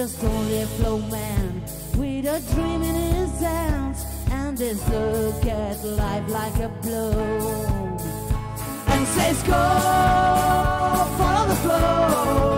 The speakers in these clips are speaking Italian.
just only a flow man with a dream in his hands, and this look at life like a blow. And says, Go, follow the flow.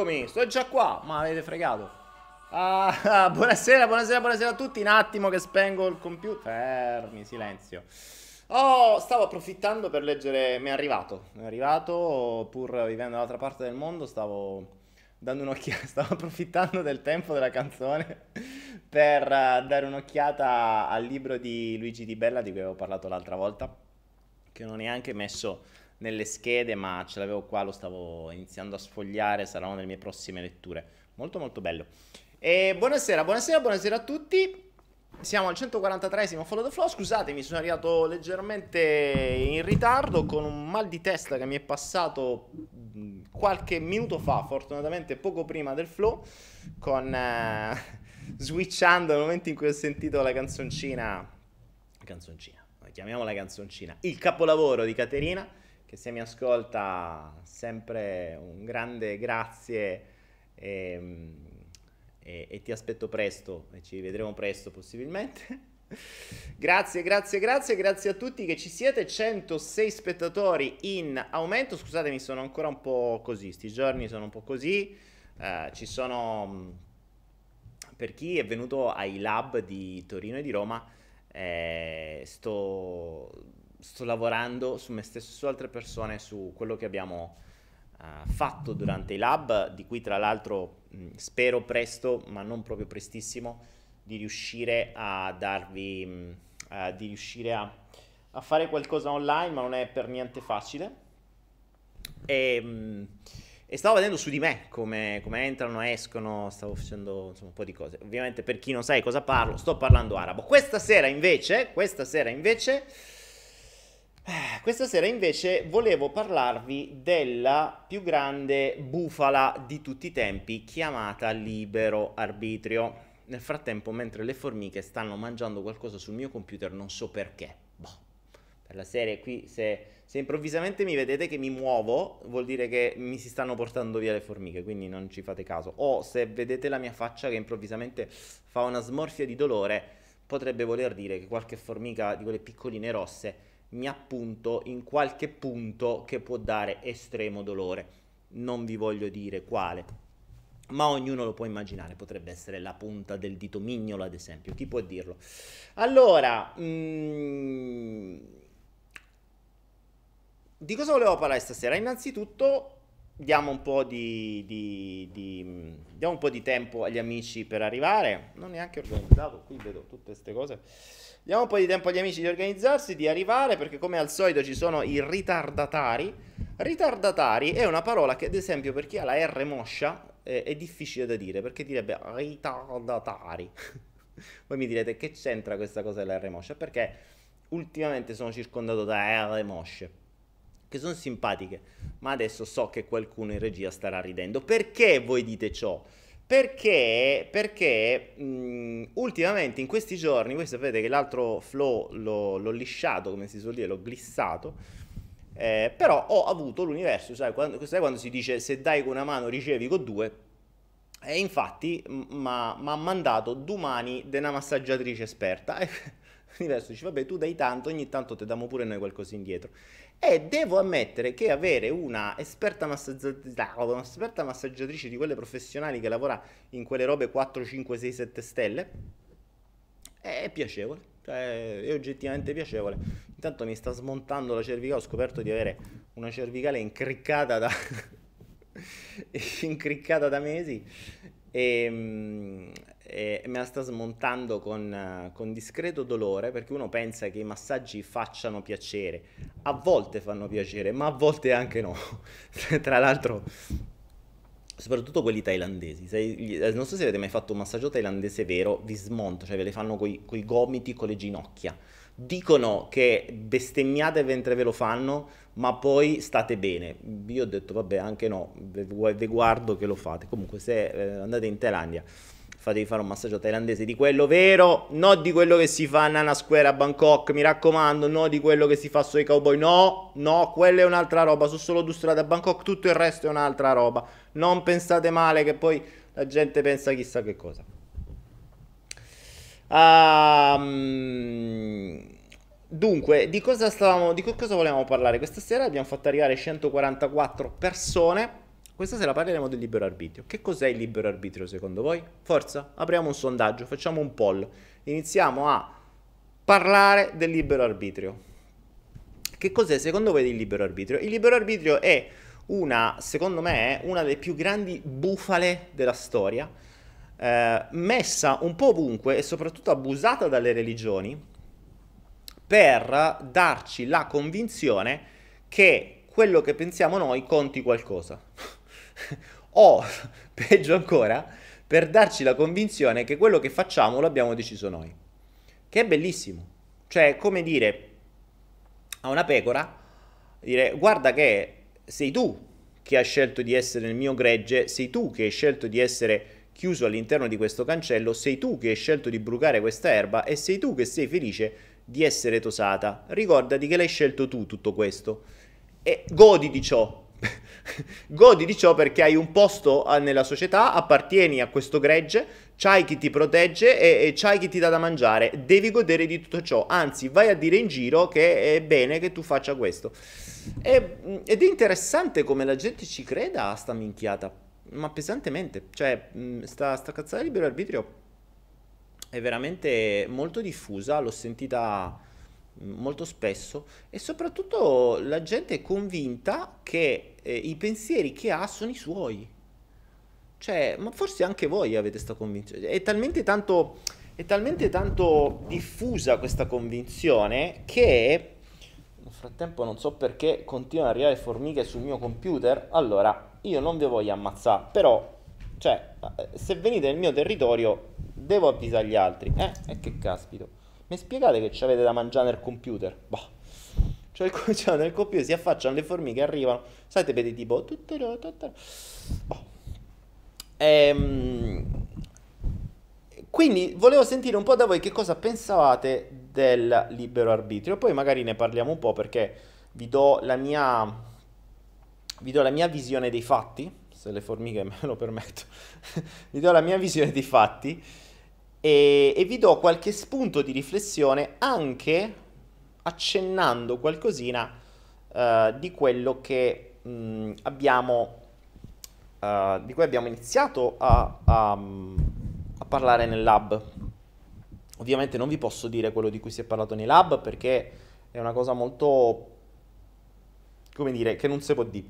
Eccomi, sto già qua, ma avete fregato. Ah, buonasera, buonasera, buonasera a tutti. Un attimo che spengo il computer. Fermi, silenzio. Oh, stavo approfittando per leggere. Mi è arrivato. Mi è arrivato, pur vivendo dall'altra parte del mondo, stavo dando un'occhiata. Stavo approfittando del tempo della canzone per eh, dare un'occhiata al libro di Luigi Di Bella di cui avevo parlato l'altra volta. Che non ho neanche messo nelle schede, ma ce l'avevo qua, lo stavo iniziando a sfogliare, sarà una delle mie prossime letture. Molto molto bello. E buonasera, buonasera, buonasera a tutti. Siamo al 143esimo Follow the Flow. Scusatemi, sono arrivato leggermente in ritardo con un mal di testa che mi è passato mh, qualche minuto fa, fortunatamente poco prima del flow, con eh, switchando nel momento in cui ho sentito la canzoncina. Canzoncina, chiamiamola canzoncina. Il capolavoro di Caterina, che se mi ascolta sempre un grande grazie. E, e, e ti aspetto presto e ci vedremo presto possibilmente. grazie, grazie, grazie, grazie a tutti che ci siete. 106 spettatori in aumento. Scusatemi, sono ancora un po' così. Sti giorni sono un po' così. Eh, ci sono per chi è venuto ai lab di Torino e di Roma. eh, sto, sto lavorando su me stesso su altre persone su quello che abbiamo eh, fatto durante i lab, di cui tra l'altro mh, spero presto, ma non proprio prestissimo, di riuscire a darvi, mh, eh, di riuscire a, a fare qualcosa online, ma non è per niente facile. E, mm, e stavo vedendo su di me come, come entrano, escono, stavo facendo insomma, un po' di cose. Ovviamente per chi non sa cosa parlo, sto parlando arabo. Questa sera invece, questa sera invece, questa sera invece volevo parlarvi della più grande bufala di tutti i tempi chiamata libero arbitrio. Nel frattempo, mentre le formiche stanno mangiando qualcosa sul mio computer, non so perché. Boh. Per la serie qui, se, se improvvisamente mi vedete che mi muovo, vuol dire che mi si stanno portando via le formiche, quindi non ci fate caso. O se vedete la mia faccia che improvvisamente fa una smorfia di dolore, potrebbe voler dire che qualche formica di quelle piccoline rosse mi appunto in qualche punto che può dare estremo dolore. Non vi voglio dire quale ma ognuno lo può immaginare, potrebbe essere la punta del dito mignolo ad esempio, chi può dirlo? Allora, mm, di cosa volevo parlare stasera? Innanzitutto diamo un, po di, di, di, diamo un po' di tempo agli amici per arrivare, non neanche organizzato, qui vedo tutte queste cose. Diamo un po' di tempo agli amici di organizzarsi, di arrivare, perché come al solito ci sono i ritardatari. Ritardatari è una parola che ad esempio per chi ha la R moscia eh, è difficile da dire perché direbbe ritardatari. Voi mi direte che c'entra questa cosa della R moscia? Perché ultimamente sono circondato da R mosce che sono simpatiche, ma adesso so che qualcuno in regia starà ridendo. Perché voi dite ciò? Perché, perché mh, ultimamente in questi giorni, voi sapete che l'altro flow l'ho, l'ho lisciato, come si suol dire, l'ho glissato, eh, però ho avuto l'universo, sai quando, sai quando, si dice se dai con una mano ricevi con due? E infatti mi ha mandato domani della massaggiatrice esperta. l'universo dice vabbè tu dai tanto, ogni tanto ti diamo pure noi qualcosa indietro. E devo ammettere che avere una esperta, massaggiatrice, una esperta massaggiatrice di quelle professionali che lavora in quelle robe 4, 5, 6, 7 stelle è piacevole cioè, è oggettivamente piacevole. Intanto mi sta smontando la cervicale, ho scoperto di avere una cervicale incriccata da, incriccata da mesi e, e, me la sta smontando con, con, discreto dolore perché uno pensa che i massaggi facciano piacere. A volte fanno piacere, ma a volte anche no. Tra l'altro soprattutto quelli thailandesi. Se, eh, non so se avete mai fatto un massaggio thailandese vero, vi smonto, cioè ve le fanno coi, coi gomiti, con le ginocchia. Dicono che bestemmiate mentre ve lo fanno, ma poi state bene. Io ho detto, vabbè, anche no, vi guardo che lo fate. Comunque, se eh, andate in Thailandia fatevi fare un massaggio thailandese di quello vero, non di quello che si fa a Nana Square a Bangkok, mi raccomando, no di quello che si fa sui cowboy, no, no, quella è un'altra roba, sono solo due strade a Bangkok, tutto il resto è un'altra roba, non pensate male che poi la gente pensa chissà che cosa. Um, dunque, di cosa, stavamo, di cosa volevamo parlare? Questa sera abbiamo fatto arrivare 144 persone questa sera parleremo del libero arbitrio. Che cos'è il libero arbitrio secondo voi? Forza, apriamo un sondaggio, facciamo un poll. Iniziamo a parlare del libero arbitrio. Che cos'è secondo voi il libero arbitrio? Il libero arbitrio è una, secondo me, una delle più grandi bufale della storia, eh, messa un po' ovunque e soprattutto abusata dalle religioni per darci la convinzione che quello che pensiamo noi conti qualcosa o, peggio ancora, per darci la convinzione che quello che facciamo l'abbiamo deciso noi. Che è bellissimo. Cioè, come dire a una pecora, dire guarda che sei tu che hai scelto di essere nel mio gregge, sei tu che hai scelto di essere chiuso all'interno di questo cancello, sei tu che hai scelto di brucare questa erba e sei tu che sei felice di essere tosata. Ricordati che l'hai scelto tu tutto questo e godi di ciò, Godi di ciò perché hai un posto ah, nella società, appartieni a questo gregge, c'hai chi ti protegge e, e c'hai chi ti dà da mangiare. Devi godere di tutto ciò. Anzi, vai a dire in giro che è bene che tu faccia questo. E, ed è interessante come la gente ci creda a sta minchiata, ma pesantemente. Cioè, sta, sta cazzata libero arbitrio è veramente molto diffusa. L'ho sentita molto spesso e soprattutto la gente è convinta che eh, i pensieri che ha sono i suoi. Cioè, ma forse anche voi avete questa convinzione. È talmente tanto, è talmente tanto diffusa questa convinzione che frattempo non so perché continuano ad arrivare formiche sul mio computer. Allora, io non vi voglio ammazzare, però, cioè, se venite nel mio territorio, devo avvisare gli altri. Eh, e che caspito. Mi spiegate che ci avete da mangiare nel computer? Boh. Cioè, il, cioè, nel computer si affacciano le formiche, arrivano, sapete, vedi tipo... Boh. Ehm, quindi volevo sentire un po' da voi che cosa pensavate del libero arbitrio. Poi magari ne parliamo un po' perché vi do la mia, vi do la mia visione dei fatti, se le formiche me lo permetto. vi do la mia visione dei fatti e, e vi do qualche spunto di riflessione anche accennando qualcosina uh, di quello che mh, abbiamo uh, di cui abbiamo iniziato a, a, a parlare nel lab. Ovviamente non vi posso dire quello di cui si è parlato nei lab perché è una cosa molto, come dire, che non si può dire.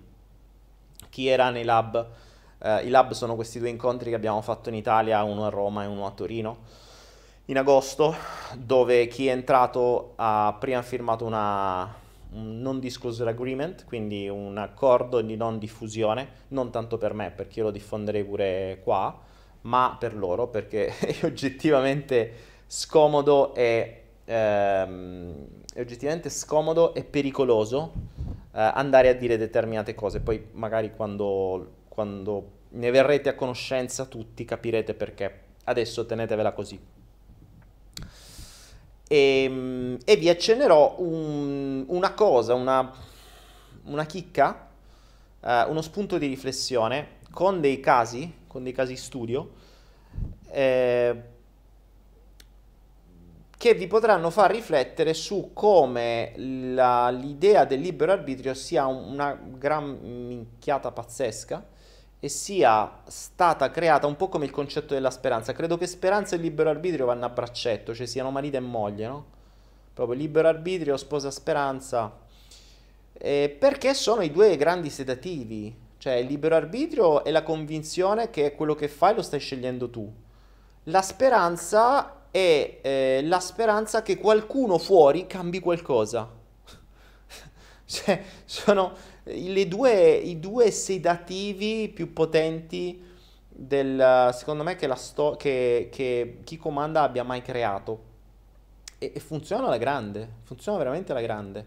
Chi era nei lab? Uh, I lab sono questi due incontri che abbiamo fatto in Italia, uno a Roma e uno a Torino, in agosto, dove chi è entrato ha prima firmato una, un non disclosure agreement, quindi un accordo di non diffusione, non tanto per me, perché io lo diffonderei pure qua, ma per loro, perché è oggettivamente scomodo e, ehm, è oggettivamente scomodo e pericoloso eh, andare a dire determinate cose. Poi magari quando, quando ne verrete a conoscenza tutti capirete perché. Adesso tenetevela così. E, ehm, e vi accennerò un, una cosa, una, una chicca, eh, uno spunto di riflessione con dei casi, con dei casi studio, eh, che vi potranno far riflettere su come la, l'idea del libero arbitrio sia una gran minchiata pazzesca e sia stata creata un po' come il concetto della speranza. Credo che speranza e libero arbitrio vanno a braccetto, cioè siano marito e moglie, no? Proprio libero arbitrio, sposa speranza. Eh, perché sono i due grandi sedativi. Cioè il libero arbitrio è la convinzione che quello che fai lo stai scegliendo tu. La speranza è eh, la speranza che qualcuno fuori cambi qualcosa. cioè, sono due, i due sedativi più potenti del, secondo me, che, la sto- che, che chi comanda abbia mai creato. E, e funziona alla grande, funziona veramente alla grande.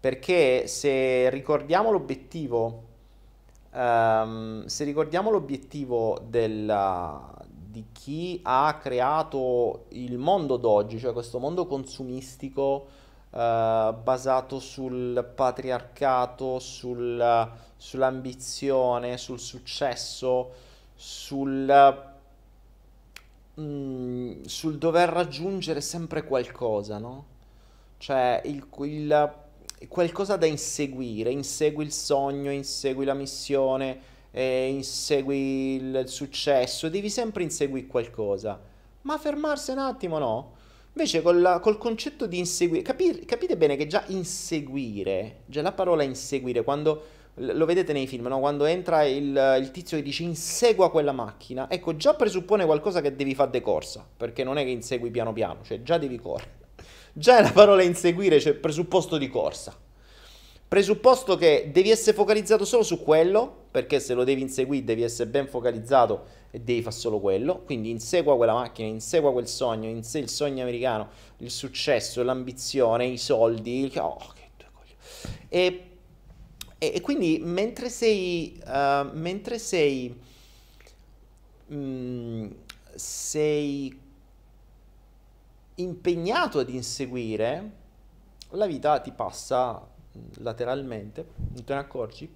Perché se ricordiamo l'obiettivo, um, se ricordiamo l'obiettivo della, di chi ha creato il mondo d'oggi, cioè questo mondo consumistico, uh, basato sul patriarcato, sul, sull'ambizione, sul successo, sul, mm, sul dover raggiungere sempre qualcosa, no? Cioè il, il, qualcosa da inseguire, insegui il sogno, insegui la missione, eh, insegui il successo, devi sempre inseguire qualcosa. Ma fermarsi un attimo no? Invece col, col concetto di inseguire, capite, capite bene che già inseguire, già la parola inseguire, quando lo vedete nei film, no? quando entra il, il, tizio che dice insegua quella macchina, ecco già presuppone qualcosa che devi fare de corsa, perché non è che insegui piano piano, cioè già devi correre. Già la parola inseguire, cioè presupposto di corsa. Presupposto che devi essere focalizzato solo su quello, perché se lo devi inseguire devi essere ben focalizzato e devi fare solo quello. Quindi insegua quella macchina, insegua quel sogno, insegua il sogno americano, il successo, l'ambizione, i soldi. Oh, che due coglioni. E, e, e, quindi mentre sei, uh, mentre sei, mm, sei impegnato ad inseguire, la vita ti passa lateralmente, non te ne accorgi,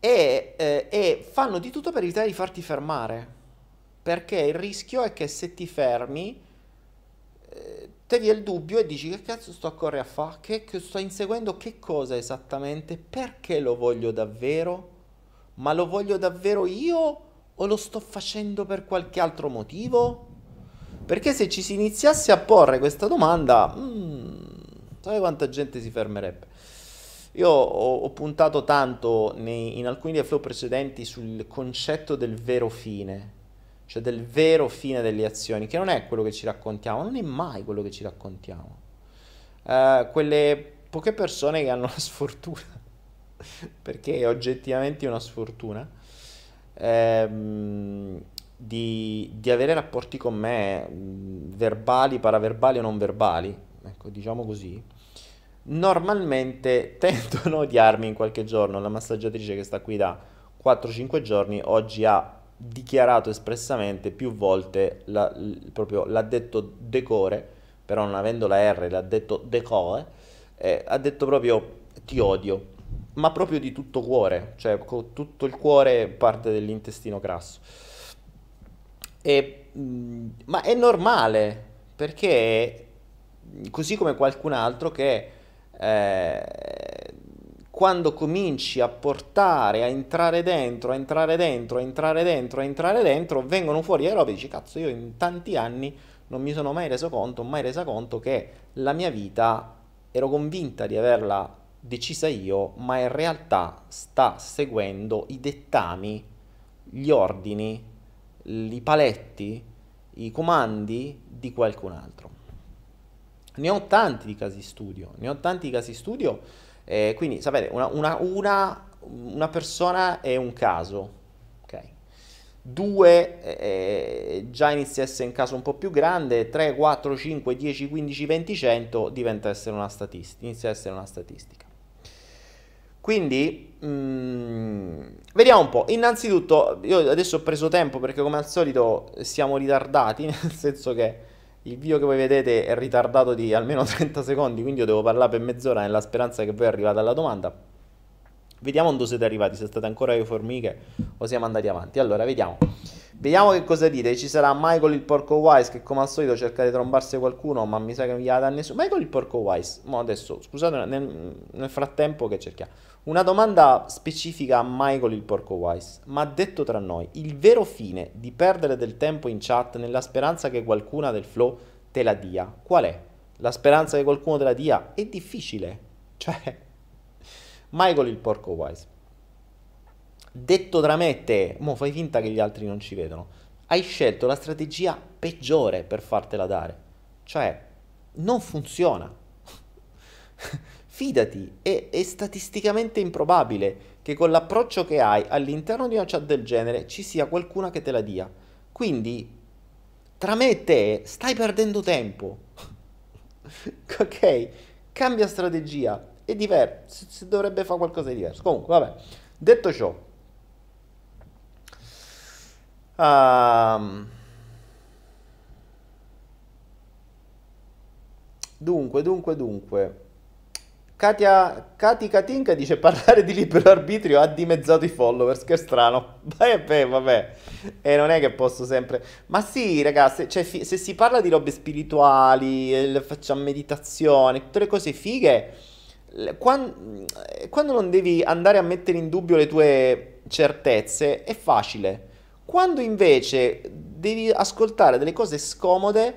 e, eh, e fanno di tutto per evitare di farti fermare, perché il rischio è che se ti fermi eh, te vi è il dubbio e dici che cazzo sto a correre a fare, che, che sto inseguendo? Che cosa esattamente, perché lo voglio davvero, ma lo voglio davvero io o lo sto facendo per qualche altro motivo? Perché se ci si iniziasse a porre questa domanda, mm, sai quanta gente si fermerebbe? Io ho, ho puntato tanto nei, in alcuni dei flow precedenti sul concetto del vero fine, cioè del vero fine delle azioni, che non è quello che ci raccontiamo, non è mai quello che ci raccontiamo. Uh, quelle, poche persone che hanno la sfortuna, perché è oggettivamente una sfortuna, ehm, di, di avere rapporti con me, mh, verbali, paraverbali o non verbali, ecco, diciamo così, normalmente tendono a odiarmi in qualche giorno. La massaggiatrice che sta qui da 4-5 giorni oggi ha dichiarato espressamente più volte, la, l- proprio l'ha detto decore, però non avendo la R l'ha detto decore, eh, ha detto proprio ti odio, ma proprio di tutto cuore, cioè con tutto il cuore parte dell'intestino grasso. E, mh, ma è normale, perché così come qualcun altro che eh, quando cominci a portare, a entrare dentro, a entrare dentro, a entrare dentro, a entrare dentro, vengono fuori le robe e dici, cazzo, io in tanti anni non mi sono mai reso conto, mai resa conto che la mia vita ero convinta di averla decisa io, ma in realtà sta seguendo i dettami, gli ordini, i paletti, i comandi di qualcun altro. Ne ho tanti di casi studio, ne ho tanti di casi studio, eh, quindi sapete, una, una, una, una, persona è un caso, ok? Due eh, già inizia a essere un caso un po' più grande, 3, 4, 5, 10, 15, 20, 100 diventa essere una statistica, inizia a essere una statistica. Quindi, mm, vediamo un po'. Innanzitutto, io adesso ho preso tempo perché come al solito siamo ritardati, nel senso che il video che voi vedete è ritardato di almeno 30 secondi, quindi io devo parlare per mezz'ora nella speranza che voi arrivate alla domanda. Vediamo dove siete arrivati, se state ancora le formiche o siamo andati avanti. Allora, vediamo. Vediamo che cosa dite. Ci sarà Michael il porco wise che come al solito cerca di trombarsi qualcuno, ma mi sa che non gli ha dato nessuno. Michael il porco wise. Mo adesso, scusate, nel, nel frattempo che cerchiamo. Una domanda specifica a Michael il porco wise. Ma detto tra noi, il vero fine di perdere del tempo in chat nella speranza che qualcuna del flow te la dia, qual è? La speranza che qualcuno te la dia è difficile. Cioè, Michael il porco wise. Detto tra me e te, mo fai finta che gli altri non ci vedono. Hai scelto la strategia peggiore per fartela dare. Cioè, non funziona. Fidati, è, è, statisticamente improbabile che con l'approccio che hai all'interno di una chat del genere ci sia qualcuno che te la dia. Quindi, tra me e te, stai perdendo tempo. ok? Cambia strategia. È diverso. Si dovrebbe fare qualcosa di diverso. Comunque, vabbè. Detto ciò, Um, dunque, dunque, dunque. Katia, Kati Katinka dice parlare di libero arbitrio ha dimezzato i followers, che strano. Beh, beh, vabbè. E non è che posso sempre... Ma sì, ragazzi, cioè, se si parla di robe spirituali, eh, facciamo meditazione, tutte le cose fighe, quando, quando non devi andare a mettere in dubbio le tue certezze, è facile. Quando invece devi ascoltare delle cose scomode,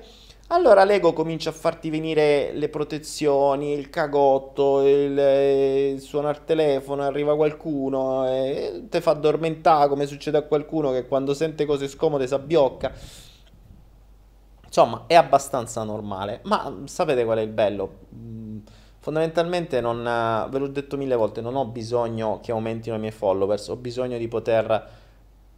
allora l'ego comincia a farti venire le protezioni, il cagotto, il, il suonare il telefono, arriva qualcuno e ti fa addormentare come succede a qualcuno che quando sente cose scomode si abbiocca. Insomma, è abbastanza normale, ma sapete qual è il bello? Mm, fondamentalmente non, ve l'ho detto mille volte, non ho bisogno che aumentino i miei followers, ho bisogno di poter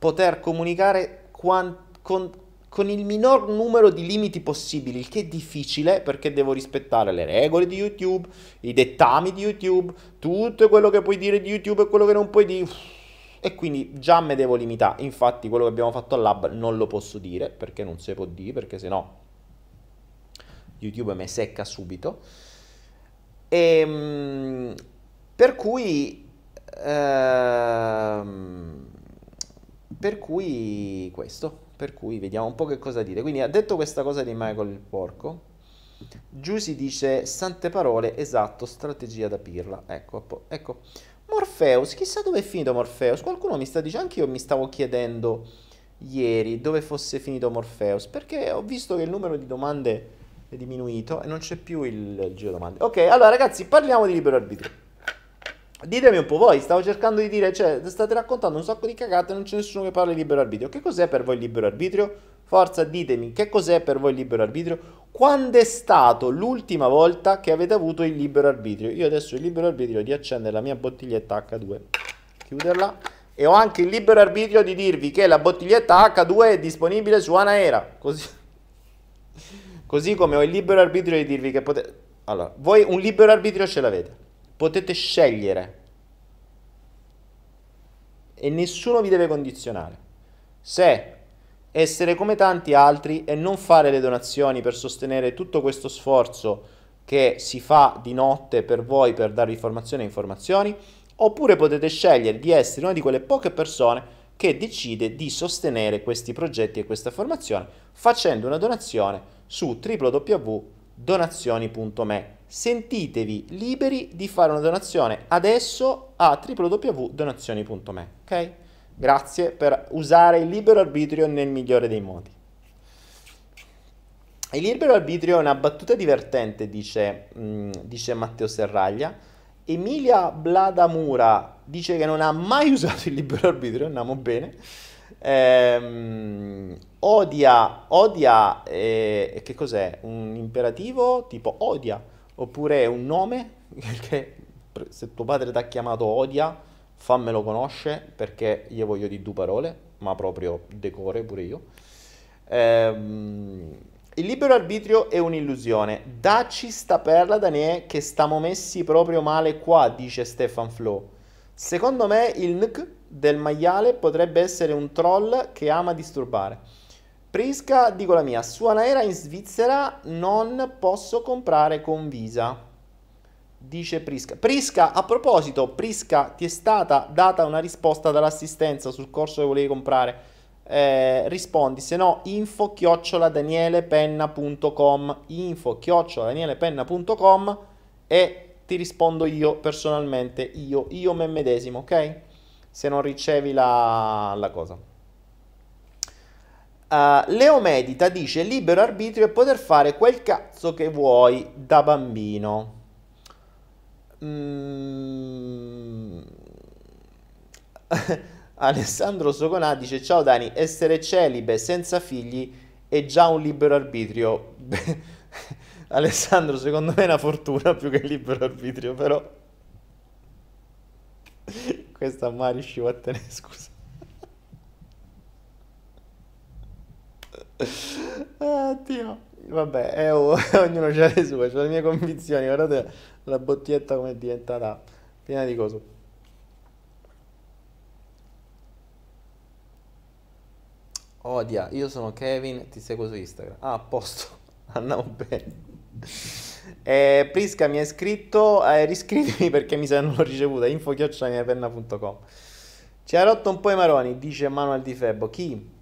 poter comunicare quan- con, con il minor numero di limiti possibili, il che è difficile perché devo rispettare le regole di YouTube, i dettami di YouTube, tutto quello che puoi dire di YouTube e quello che non puoi dire. E quindi già me devo limitare. Infatti, quello che abbiamo fatto al lab non lo posso dire perché non si può dire, perché sennò YouTube mi secca subito. E, ehm, per cui. Ehm, per cui questo, per cui vediamo un po' che cosa dire. Quindi ha detto questa cosa di Michael il porco. Giusy dice sante parole, esatto, strategia da pirla. Ecco, ecco. Morpheus, chissà dove è finito Morpheus. Qualcuno mi sta dicendo, anche io mi stavo chiedendo ieri dove fosse finito Morpheus, perché ho visto che il numero di domande è diminuito e non c'è più il, il giro domande. Ok, allora ragazzi, parliamo di libero arbitrio. Ditemi un po' voi, stavo cercando di dire, cioè, state raccontando un sacco di cagate e non c'è nessuno che parla di libero arbitrio. Che cos'è per voi il libero arbitrio? Forza, ditemi, che cos'è per voi il libero arbitrio? Quando è stato l'ultima volta che avete avuto il libero arbitrio? Io adesso ho il libero arbitrio di accendere la mia bottiglietta H2, chiuderla e ho anche il libero arbitrio di dirvi che la bottiglietta H2 è disponibile su Anaera. Così, così come ho il libero arbitrio di dirvi che potete... Allora, voi un libero arbitrio ce l'avete. Potete scegliere. E nessuno vi deve condizionare. Se essere come tanti altri e non fare le donazioni per sostenere tutto questo sforzo che si fa di notte per voi per darvi informazioni e informazioni, oppure potete scegliere di essere una di quelle poche persone che decide di sostenere questi progetti e questa formazione facendo una donazione su www.donazioni.me. Sentitevi liberi di fare una donazione adesso a www.donazioni.me, ok? Grazie per usare il libero arbitrio nel migliore dei modi. Il libero arbitrio è una battuta divertente, dice, mm, dice Matteo Serraglia. Emilia Bladamura dice che non ha mai usato il libero arbitrio, andiamo bene. Ehm, odia, odia, eh, che cos'è? Un imperativo tipo odia, oppure un nome, che se tuo padre ti ha chiamato odia, fammelo conoscere perché io voglio di due parole, ma proprio decore pure io. Ehm, il libero arbitrio è un'illusione. Dacci sta perla, Daniele, che stiamo messi proprio male qua, dice Stefan Flo. Secondo me il NK del maiale potrebbe essere un troll che ama disturbare. Prisca, dico la mia, su Anaera in Svizzera non posso comprare con Visa dice Prisca. Prisca, a proposito, Prisca, ti è stata data una risposta dall'assistenza sul corso che volevi comprare. Eh, rispondi, se no info chiocciola danielepenna.com info chiocciola danielepenna.com e ti rispondo io personalmente, io, io me medesimo, ok? Se non ricevi la, la cosa. Uh, Leo Medita dice libero arbitrio e poter fare quel cazzo che vuoi da bambino. Mm. Alessandro Soconà dice ciao Dani, essere celibe senza figli è già un libero arbitrio. Alessandro, secondo me è una fortuna più che libero arbitrio, però questa mai riuscivo a tenere, scusa. ah, Dio. Vabbè, è, ognuno ha le sue, ha le mie convinzioni. Guardate la bottiglietta come è diventata piena di cose. Odia, io sono Kevin, ti seguo su Instagram. Ah, a posto, andiamo bene. Eh, Prisca mi ha scritto, eh, riscrivimi perché mi sa ricevuta, info-penna.com Ci ha rotto un po' i maroni, dice Manuel Di Febbo. Chi?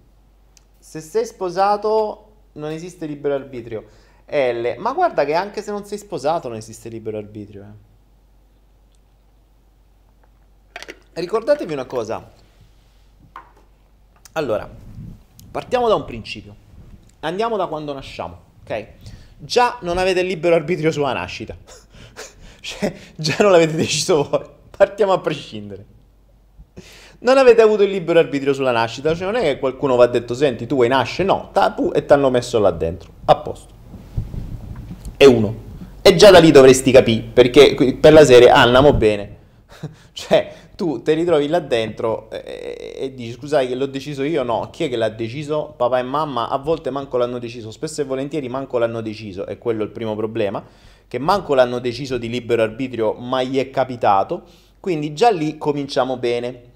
Se sei sposato non esiste libero arbitrio. L, ma guarda che anche se non sei sposato non esiste libero arbitrio. Eh. Ricordatevi una cosa. Allora, partiamo da un principio. Andiamo da quando nasciamo, ok? Già non avete libero arbitrio sulla nascita. cioè, già non l'avete deciso voi. Partiamo a prescindere non avete avuto il libero arbitrio sulla nascita, cioè non è che qualcuno vi ha detto senti tu vuoi nascere, no, tapu, e ti hanno messo là dentro, a posto. E uno. E già da lì dovresti capire, perché per la serie andiamo bene. cioè, tu ti ritrovi là dentro e, e dici scusate che l'ho deciso io, no, chi è che l'ha deciso? Papà e mamma a volte manco l'hanno deciso, spesso e volentieri manco l'hanno deciso, e quello è il primo problema, che manco l'hanno deciso di libero arbitrio, ma gli è capitato, quindi già lì cominciamo bene.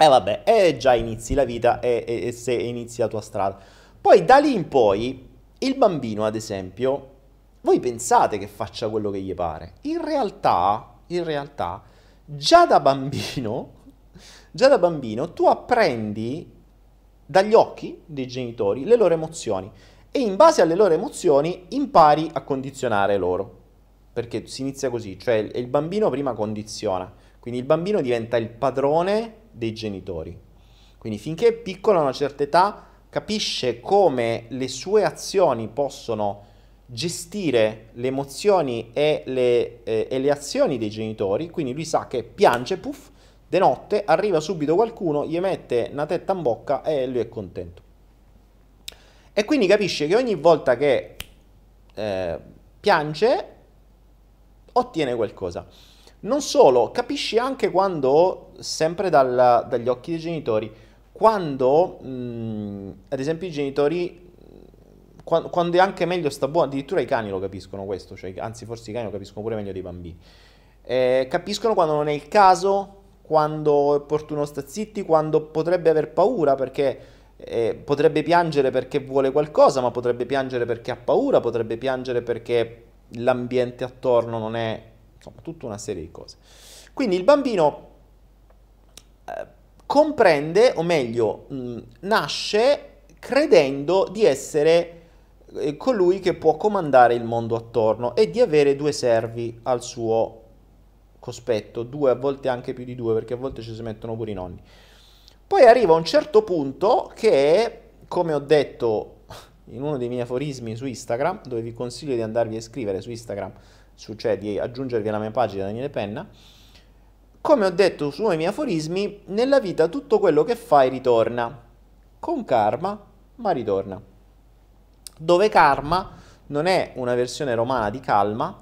E eh vabbè, e già inizi la vita e, e, e se inizi la tua strada. Poi da lì in poi, il bambino, ad esempio, voi pensate che faccia quello che gli pare. In realtà, in realtà, già da bambino, già da bambino, tu apprendi dagli occhi dei genitori le loro emozioni e in base alle loro emozioni impari a condizionare loro. Perché si inizia così, cioè il bambino prima condiziona, quindi il bambino diventa il padrone dei genitori. Quindi finché è piccolo a una certa età capisce come le sue azioni possono gestire le emozioni e le, eh, e le azioni dei genitori, quindi lui sa che piange, puff, de notte arriva subito qualcuno, gli mette una tetta in bocca e lui è contento. E quindi capisce che ogni volta che eh, piange ottiene qualcosa. Non solo, capisci anche quando, sempre dal, dagli occhi dei genitori, quando, mh, ad esempio, i genitori, quando, quando, è anche meglio sta buono, addirittura i cani lo capiscono questo, cioè, anzi forse i cani lo capiscono pure meglio dei bambini. Eh, capiscono quando non è il caso, quando è opportuno sta zitti, quando potrebbe aver paura perché eh, potrebbe piangere perché vuole qualcosa, ma potrebbe piangere perché ha paura, potrebbe piangere perché l'ambiente attorno non è, insomma, tutta una serie di cose. Quindi il bambino comprende, o meglio, mh, nasce credendo di essere eh, colui che può comandare il mondo attorno e di avere due servi al suo cospetto, due, a volte anche più di due, perché a volte ci si mettono pure i nonni. Poi arriva un certo punto che, come ho detto in uno dei miei aforismi su Instagram, dove vi consiglio di andarvi a iscrivere su Instagram, su, cioè di aggiungervi alla mia pagina Daniele Penna, come ho detto su dei miei aforismi, nella vita tutto quello che fai ritorna, con karma, ma ritorna. Dove karma non è una versione romana di calma,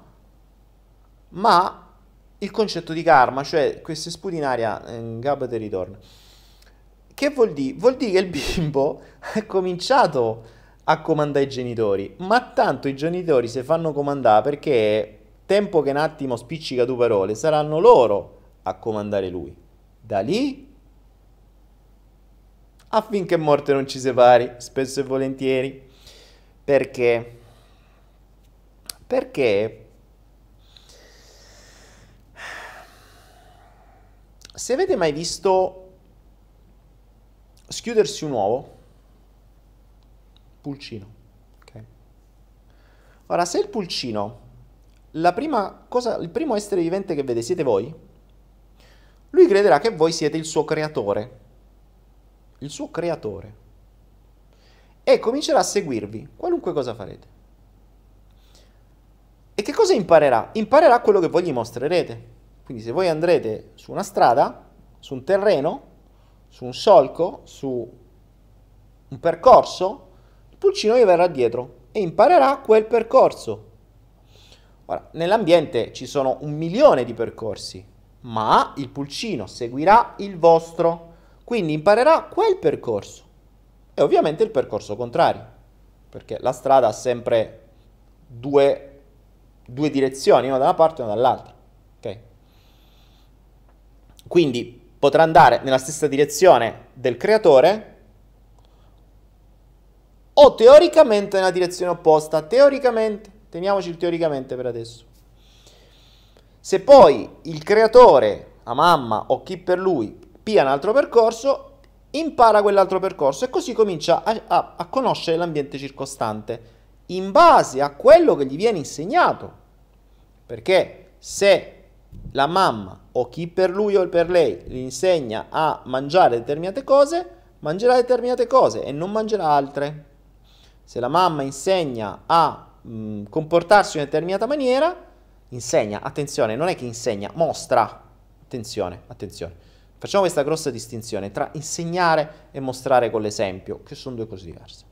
ma il concetto di karma, cioè queste sputi in aria, eh, gabate e ritorna. Che vuol dire? Vuol dire che il bimbo ha cominciato a comandare i genitori, ma tanto i genitori si fanno comandare perché tempo che un attimo spiccica due parole, saranno loro a comandare lui. Da lì affinché morte non ci separi, spesso e volentieri. Perché? Perché se avete mai visto schiudersi un uovo, pulcino. Okay. Ora, se il pulcino, la prima cosa, il primo essere vivente che vede siete voi, lui crederà che voi siete il suo creatore. Il suo creatore. E comincerà a seguirvi, qualunque cosa farete. E che cosa imparerà? Imparerà quello che voi gli mostrerete. Quindi se voi andrete su una strada, su un terreno, su un solco, su un percorso, il pulcino gli verrà dietro e imparerà quel percorso. Ora, nell'ambiente ci sono un milione di percorsi, ma il pulcino seguirà il vostro, quindi imparerà quel percorso e ovviamente il percorso contrario, perché la strada ha sempre due, due direzioni, una da una parte e una dall'altra. Okay? Quindi potrà andare nella stessa direzione del creatore o teoricamente nella direzione opposta. Teoricamente, teniamoci il teoricamente per adesso. Se poi il creatore, la mamma o chi per lui, pia un altro percorso, impara quell'altro percorso e così comincia a, a, a conoscere l'ambiente circostante in base a quello che gli viene insegnato. Perché se la mamma o chi per lui o per lei gli insegna a mangiare determinate cose, mangerà determinate cose e non mangerà altre se la mamma insegna a mh, comportarsi in una determinata maniera, insegna, attenzione, non è che insegna, mostra, attenzione, attenzione. Facciamo questa grossa distinzione tra insegnare e mostrare con l'esempio, che sono due cose diverse.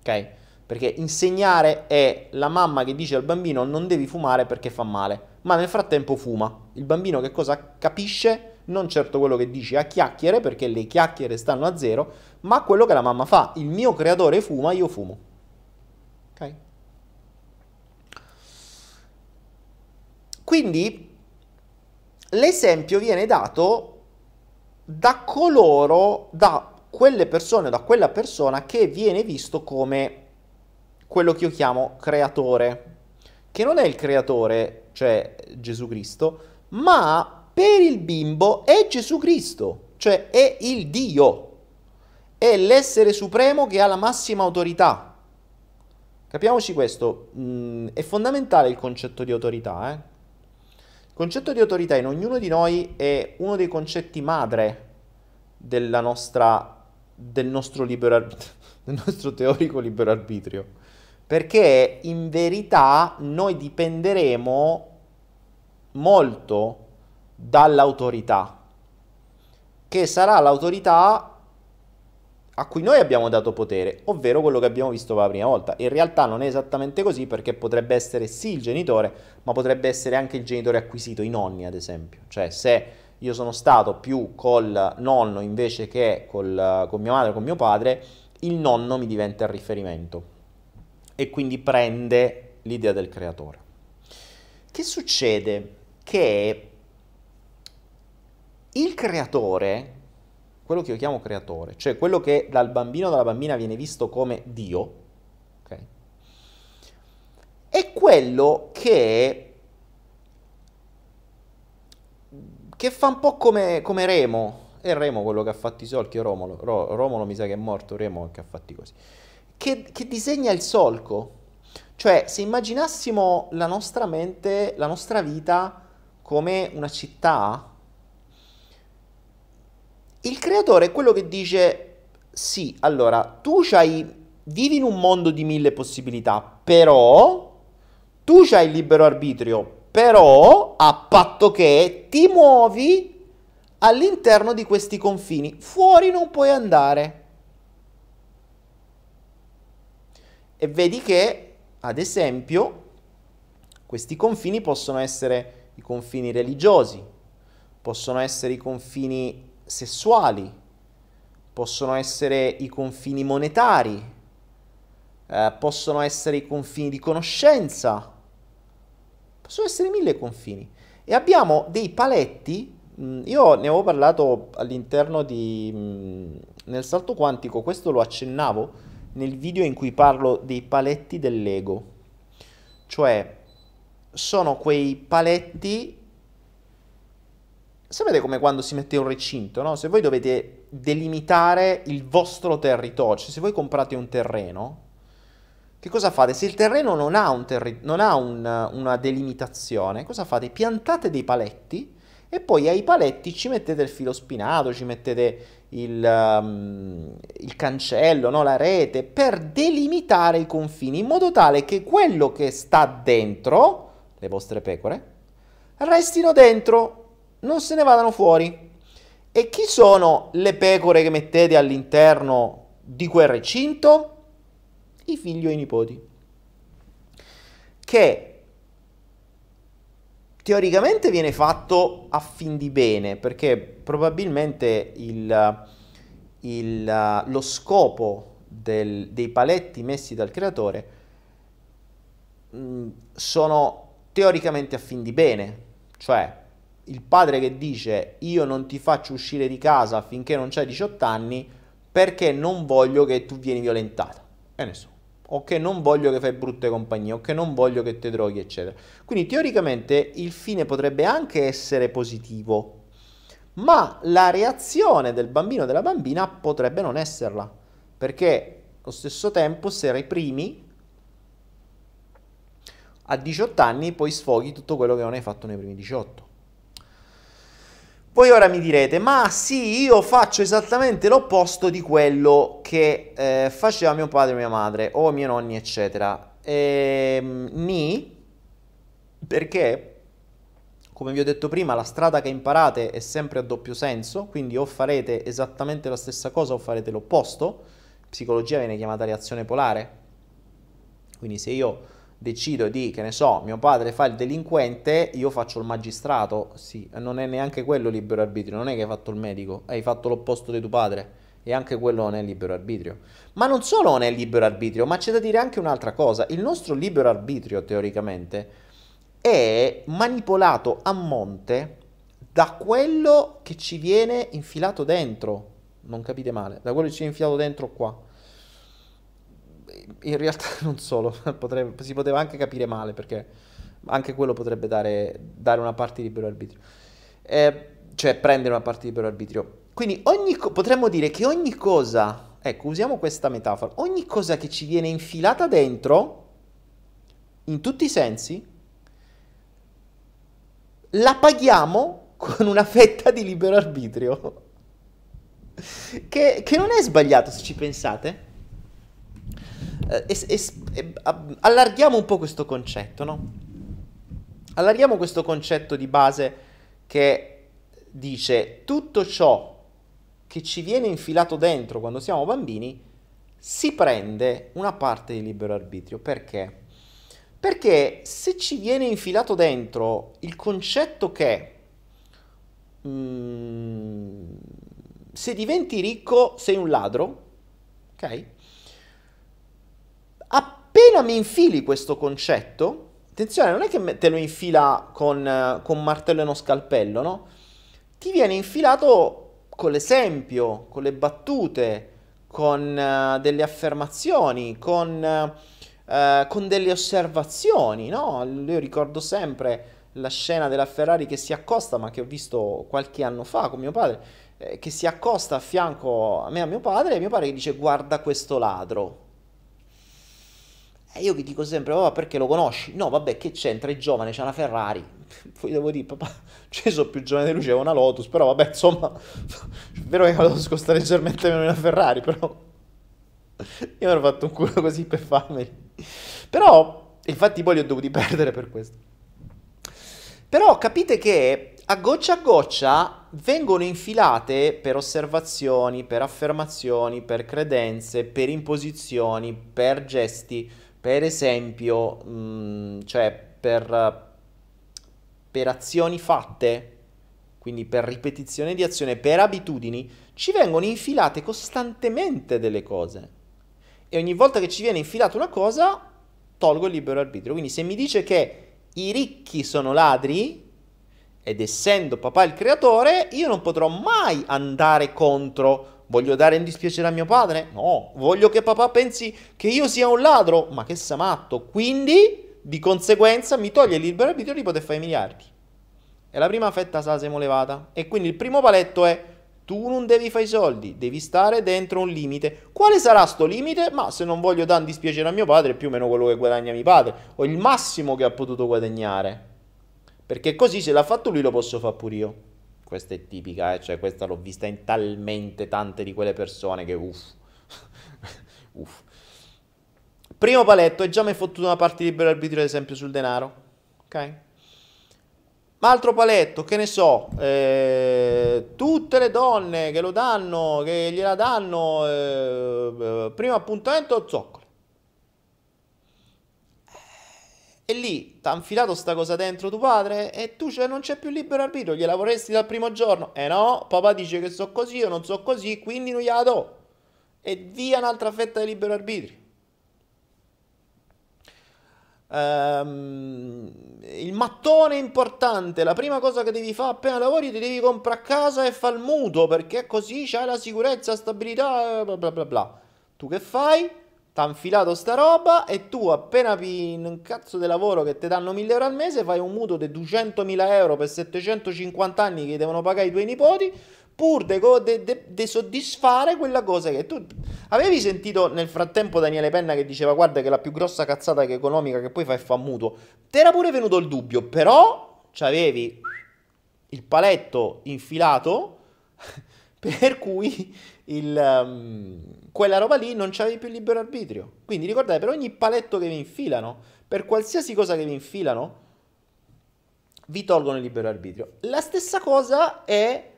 Ok? Perché insegnare è la mamma che dice al bambino non devi fumare perché fa male, ma nel frattempo fuma. Il bambino che cosa capisce? Non certo quello che dici a chiacchiere, perché le chiacchiere stanno a zero, ma quello che la mamma fa. Il mio creatore fuma, io fumo. Ok? Quindi l'esempio viene dato da coloro, da quelle persone, da quella persona che viene visto come quello che io chiamo creatore, che non è il creatore, cioè Gesù Cristo, ma per il bimbo è Gesù Cristo, cioè è il Dio, è l'essere supremo che ha la massima autorità. Capiamoci questo, mm, è fondamentale il concetto di autorità. Eh? Il concetto di autorità in ognuno di noi è uno dei concetti madre della nostra, del, nostro libero, del nostro teorico libero arbitrio, perché in verità noi dipenderemo molto dall'autorità, che sarà l'autorità a cui noi abbiamo dato potere, ovvero quello che abbiamo visto per la prima volta. In realtà non è esattamente così perché potrebbe essere sì il genitore, ma potrebbe essere anche il genitore acquisito, i nonni ad esempio. Cioè se io sono stato più col nonno invece che col, con mia madre o con mio padre, il nonno mi diventa il riferimento e quindi prende l'idea del creatore. Che succede? Che il creatore, quello che io chiamo creatore, cioè quello che dal bambino o dalla bambina viene visto come Dio, okay, è quello che, che fa un po' come, come Remo, è Remo quello che ha fatto i solchi, Romolo, Ro, Romolo mi sa che è morto, Remo che ha fatti così, che, che disegna il solco, cioè se immaginassimo la nostra mente, la nostra vita come una città, il creatore è quello che dice sì, allora tu c'hai, vivi in un mondo di mille possibilità, però tu c'hai il libero arbitrio, però a patto che ti muovi all'interno di questi confini, fuori non puoi andare. E vedi che, ad esempio, questi confini possono essere i confini religiosi, possono essere i confini sessuali, possono essere i confini monetari, eh, possono essere i confini di conoscenza, possono essere mille confini. E abbiamo dei paletti, mh, mm, io ne avevo parlato all'interno di... Mh, mm, nel salto quantico, questo lo accennavo nel video in cui parlo dei paletti dell'ego, cioè sono quei paletti Sapete come quando si mette un recinto, no? Se voi dovete delimitare il vostro territorio, cioè se voi comprate un terreno, che cosa fate? Se il terreno non ha, un terri- non ha un, una delimitazione, cosa fate? Piantate dei paletti e poi ai paletti ci mettete il filo spinato, ci mettete il, um, il cancello, no? la rete, per delimitare i confini, in modo tale che quello che sta dentro, le vostre pecore, restino dentro non se ne vadano fuori. E chi sono le pecore che mettete all'interno di quel recinto? I figli o i nipoti. Che teoricamente viene fatto a fin di bene, perché probabilmente il, il, lo scopo del, dei paletti messi dal creatore mh, sono teoricamente a fin di bene, cioè il padre che dice io non ti faccio uscire di casa finché non c'hai 18 anni perché non voglio che tu vieni violentata. E ne so. O che non voglio che fai brutte compagnie, o che non voglio che ti droghi, eccetera. Quindi teoricamente il fine potrebbe anche essere positivo, ma la reazione del bambino o della bambina potrebbe non esserla, perché allo stesso tempo se reprimi a 18 anni poi sfoghi tutto quello che non hai fatto nei primi 18. Voi ora mi direte, ma sì, io faccio esattamente l'opposto di quello che eh, faceva mio padre mia madre, o miei nonni, eccetera. Ehm, ni, perché, come vi ho detto prima, la strada che imparate è sempre a doppio senso, quindi o farete esattamente la stessa cosa o farete l'opposto. In psicologia viene chiamata reazione polare. Quindi se io decido di, che ne so, mio padre fa il delinquente, io faccio il magistrato, sì, non è neanche quello libero arbitrio, non è che hai fatto il medico, hai fatto l'opposto di tuo padre. E anche quello non è libero arbitrio. Ma non solo non è libero arbitrio, ma c'è da dire anche un'altra cosa, il nostro libero arbitrio teoricamente è manipolato a monte da quello che ci viene infilato dentro, non capite male, da quello che ci viene infilato dentro qua in realtà non solo, potrebbe, si poteva anche capire male perché anche quello potrebbe dare, dare una parte di libero arbitrio, eh, cioè prendere una parte di libero arbitrio. Quindi ogni, potremmo dire che ogni cosa, ecco, usiamo questa metafora, ogni cosa che ci viene infilata dentro, in tutti i sensi, la paghiamo con una fetta di libero arbitrio. Che, che non è sbagliato se ci pensate eh, es, es, eh, allarghiamo un po' questo concetto, no? Allarghiamo questo concetto di base che dice tutto ciò che ci viene infilato dentro quando siamo bambini si prende una parte di libero arbitrio. Perché? Perché se ci viene infilato dentro il concetto che mm, se diventi ricco sei un ladro, ok? Appena mi infili questo concetto, attenzione, non è che te lo infila con, con martello e uno scalpello, no? Ti viene infilato con l'esempio, con le battute, con uh, delle affermazioni, con, uh, con, delle osservazioni, no? Io ricordo sempre la scena della Ferrari che si accosta, ma che ho visto qualche anno fa con mio padre, eh, che si accosta a fianco a me e a mio padre, e mio padre che dice guarda questo ladro. E io gli dico sempre, oh, perché lo conosci? No, vabbè, che c'entra? È giovane, c'è una Ferrari. Poi devo dire, papà, cioè sono più giovane di lui, c'è una Lotus, però vabbè, insomma, è vero che la Lotus costa leggermente meno di una Ferrari, però io mi ero fatto un culo così per farmeli. Però, infatti poi li ho dovuti perdere per questo. Però capite che a goccia a goccia vengono infilate per osservazioni, per affermazioni, per credenze, per imposizioni, per gesti, per esempio, mh, mm, cioè per, per azioni fatte, quindi per ripetizione di azione, per abitudini, ci vengono infilate costantemente delle cose. E ogni volta che ci viene infilata una cosa, tolgo il libero arbitrio. Quindi se mi dice che i ricchi sono ladri, ed essendo papà il creatore, io non potrò mai andare contro Voglio dare in dispiacere a mio padre? No. Voglio che papà pensi che io sia un ladro? Ma che sei matto. Quindi, di conseguenza, mi toglie il libero arbitrio di poter fare i miliardi. E la prima fetta se la siamo levata. E quindi il primo paletto è tu non devi fare i soldi, devi stare dentro un limite. Quale sarà sto limite? Ma se non voglio dare in dispiacere a mio padre, più o meno quello che guadagna mio padre, o il massimo che ha potuto guadagnare. Perché così se l'ha fatto lui lo posso fare pure io questa è tipica, eh? cioè questa l'ho vista in talmente tante di quelle persone che uff. uff. Primo paletto, e già mi fottuto una parte di libero arbitrio ad esempio sul denaro, ok? Ma altro paletto, che ne so, eh, tutte le donne che lo danno, che gliela danno, eh, eh primo appuntamento, zoccolo. E lì ti ha infilato sta cosa dentro tuo padre e tu cioè, non c'è più libero arbitrio, gliela vorresti dal primo giorno. Eh no, papà dice che so così, io non so così, quindi non gliela do. E via un'altra fetta di libero arbitrio. Um, il mattone è importante, la prima cosa che devi fare appena lavori ti devi comprare a casa e fare il mutuo perché così c'hai la sicurezza, la stabilità, bla bla bla bla. Tu che fai? T'ha infilato sta roba e tu appena in un cazzo di lavoro che ti danno 1000 euro al mese fai un mutuo di 200.000 euro per 750 anni che devono pagare i tuoi nipoti pur di soddisfare quella cosa che tu avevi sentito nel frattempo Daniele Penna che diceva guarda che la più grossa cazzata che economica che poi fai fa mutuo. Ti era pure venuto il dubbio però c'avevi il paletto infilato per cui il, um, quella roba lì non c'avevi più libero arbitrio. Quindi ricordate, per ogni paletto che vi infilano, per qualsiasi cosa che vi infilano, vi tolgono il libero arbitrio. La stessa cosa è,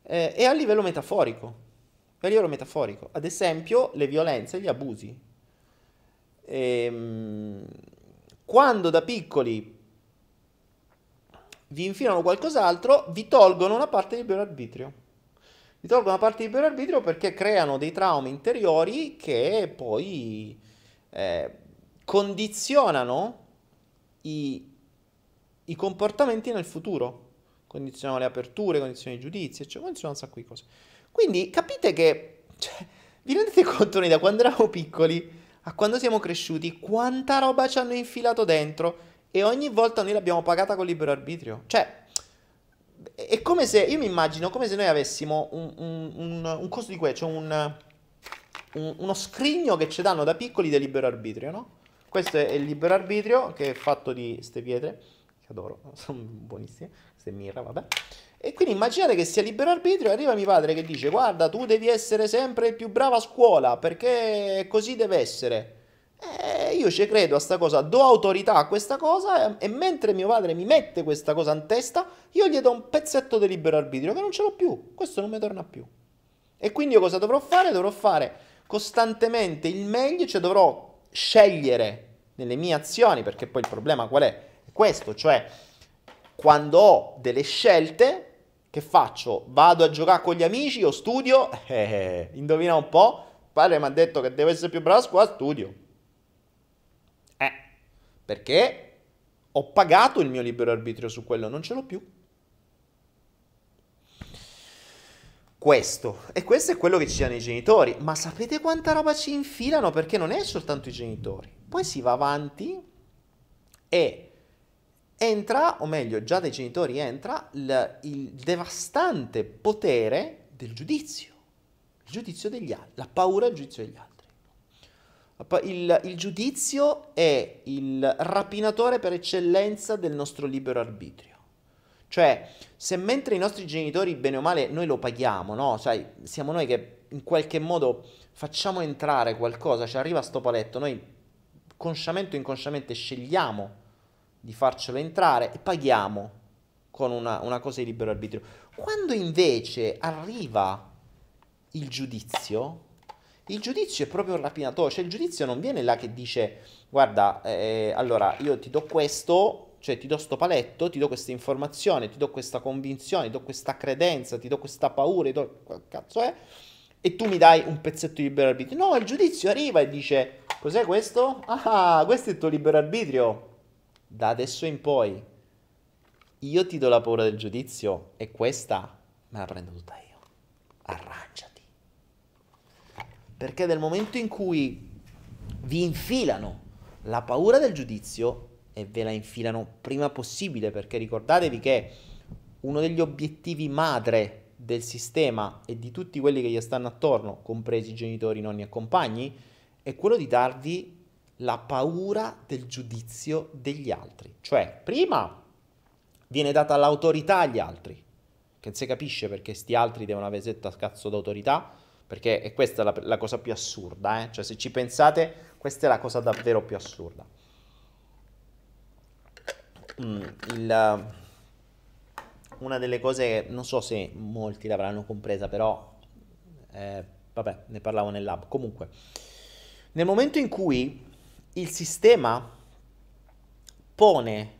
eh, è a livello metaforico. A livello metaforico. Ad esempio, le violenze, gli abusi. Ehm, quando da piccoli vi infilano qualcos'altro, vi tolgono una parte del libero arbitrio. Vi tolgono parte di libero arbitrio perché creano dei traumi interiori che poi eh, condizionano i, i, comportamenti nel futuro. Condizionano le aperture, condizionano i giudizi, cioè condizionano un sacco di cose. Quindi capite che, cioè, vi rendete conto noi da quando eravamo piccoli a quando siamo cresciuti, quanta roba ci hanno infilato dentro e ogni volta noi l'abbiamo pagata con libero arbitrio. Cioè, è come se, io mi immagino come se noi avessimo un, un, un, un coso di questo, cioè un, uno scrigno che ci danno da piccoli del libero arbitrio, no? Questo è il libero arbitrio che è fatto di queste pietre, che adoro, sono buonissime, queste mirra, vabbè. E quindi immaginate che sia libero arbitrio e arriva mio padre che dice guarda tu devi essere sempre il più bravo a scuola perché così deve essere. Eh, io ci credo a sta cosa, do autorità a questa cosa e, e, mentre mio padre mi mette questa cosa in testa, io gli do un pezzetto di libero arbitrio che non ce l'ho più, questo non mi torna più. E quindi io cosa dovrò fare? Dovrò fare costantemente il meglio, cioè dovrò scegliere nelle mie azioni, perché poi il problema qual è? Questo, cioè quando ho delle scelte, che faccio? Vado a giocare con gli amici o studio? Eh, indovina un po', padre mi ha detto che devo essere più bravo a scuola, studio. Perché ho pagato il mio libero arbitrio su quello, non ce l'ho più. Questo, e questo è quello che ci danno i genitori, ma sapete quanta roba ci infilano? Perché non è soltanto i genitori. Poi si va avanti e entra, o meglio, già dai genitori entra il, il devastante potere del giudizio, il giudizio degli altri, la paura del giudizio degli altri. Il, il, giudizio è il rapinatore per eccellenza del nostro libero arbitrio. Cioè, se mentre i nostri genitori, bene o male, noi lo paghiamo, no? Sai, siamo noi che in qualche modo facciamo entrare qualcosa, ci arriva sto paletto, noi consciamente o inconsciamente scegliamo di farcelo entrare e paghiamo con una, una cosa di libero arbitrio. Quando invece arriva il giudizio, il giudizio è proprio rapinatore, cioè il giudizio non viene là che dice guarda, eh, allora io ti do questo, cioè ti do sto paletto, ti do questa informazione, ti do questa convinzione, ti do questa credenza, ti do questa paura, ti do... cazzo è? E tu mi dai un pezzetto di libero arbitrio. No, il giudizio arriva e dice cos'è questo? Ah, questo è il tuo libero arbitrio. Da adesso in poi io ti do la paura del giudizio e questa me la prendo tutta io. Arrangiati. Perché nel momento in cui vi infilano la paura del giudizio e ve la infilano prima possibile, perché ricordatevi che uno degli obiettivi madre del sistema e di tutti quelli che gli stanno attorno, compresi genitori, nonni e compagni, è quello di darvi la paura del giudizio degli altri. Cioè, prima viene data l'autorità agli altri, che non si capisce perché sti altri devono avere setta cazzo d'autorità, perché è questa la, la cosa più assurda, eh? cioè se ci pensate, questa è la cosa davvero più assurda. Mm, il, una delle cose, non so se molti l'avranno compresa, però, eh, vabbè, ne parlavo nel lab. Comunque, nel momento in cui il sistema pone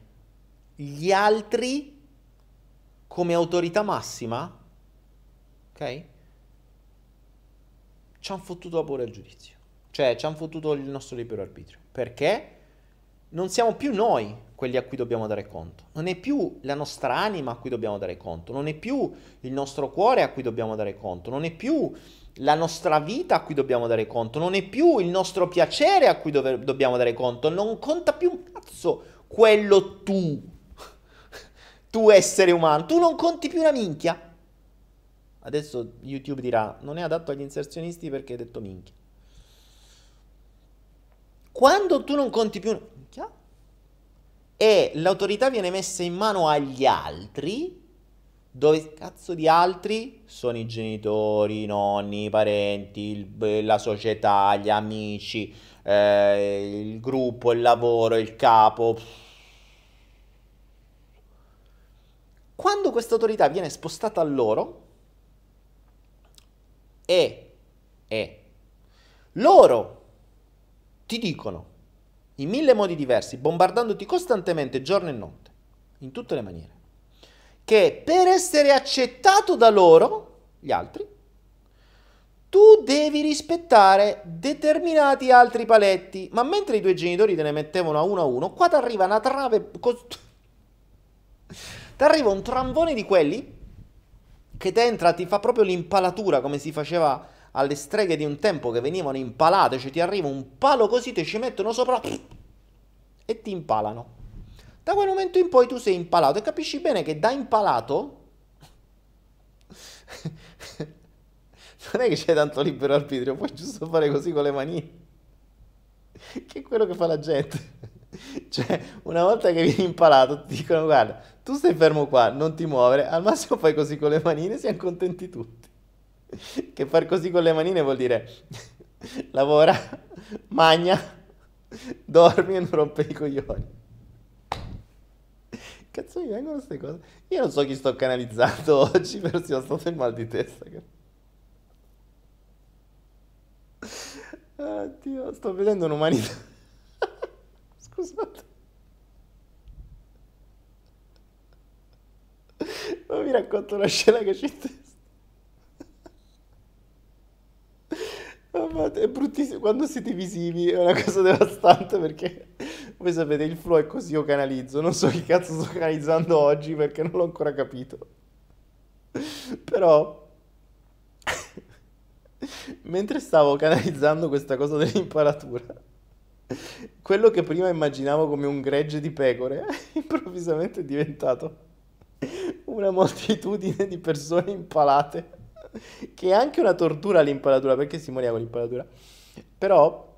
gli altri come autorità massima, ok? Ci hanno fottuto pure il giudizio. Cioè, ci hanno fottuto il nostro libero arbitrio. Perché non siamo più noi quelli a cui dobbiamo dare conto. Non è più la nostra anima a cui dobbiamo dare conto. Non è più il nostro cuore a cui dobbiamo dare conto. Non è più la nostra vita a cui dobbiamo dare conto. Non è più il nostro piacere a cui dove- dobbiamo dare conto. Non conta più un cazzo quello tu. tu essere umano. Tu non conti più una minchia. Adesso YouTube dirà, non è adatto agli inserzionisti perché hai detto minchia. Quando tu non conti più minchia e l'autorità viene messa in mano agli altri, dove cazzo di altri sono i genitori, i nonni, i parenti, il, la società, gli amici, eh, il gruppo, il lavoro, il capo. Quando questa autorità viene spostata a loro, e, e loro ti dicono in mille modi diversi, bombardandoti costantemente giorno e notte, in tutte le maniere, che per essere accettato da loro, gli altri, tu devi rispettare determinati altri paletti. Ma mentre i tuoi genitori te ne mettevano a uno a uno, qua ti arriva una trave. Cost... ti arriva un tramvone di quelli che ti entra, ti fa proprio l'impalatura come si faceva alle streghe di un tempo che venivano impalate, cioè ti arriva un palo così, ti ci mettono sopra e ti impalano. Da quel momento in poi tu sei impalato e capisci bene che da impalato non è che c'è tanto libero arbitrio, puoi giusto fare così con le mani. Che è quello che fa la gente. Cioè, una volta che vieni impalato, ti dicono: Guarda, tu stai fermo qua, non ti muovere. Al massimo fai così con le manine, siamo contenti tutti. Che far così con le manine vuol dire lavora, magna, dormi e non rompe i coglioni. Cazzo mi vengono queste cose? Io non so chi sto canalizzando oggi, però si è stato il mal di testa. Oddio, sto vedendo un'umanità. Scusate. Ma mi racconto una scena che ci testa. Mamma, È bruttissimo. Quando siete visivi è una cosa devastante perché voi sapete il flow è così io canalizzo. Non so che cazzo sto canalizzando oggi perché non l'ho ancora capito. Però mentre stavo canalizzando questa cosa dell'impalatura, quello che prima immaginavo come un gregge di pecore, improvvisamente è diventato una moltitudine di persone impalate, che è anche una tortura l'impalatura, perché si moriva con l'impalatura. Però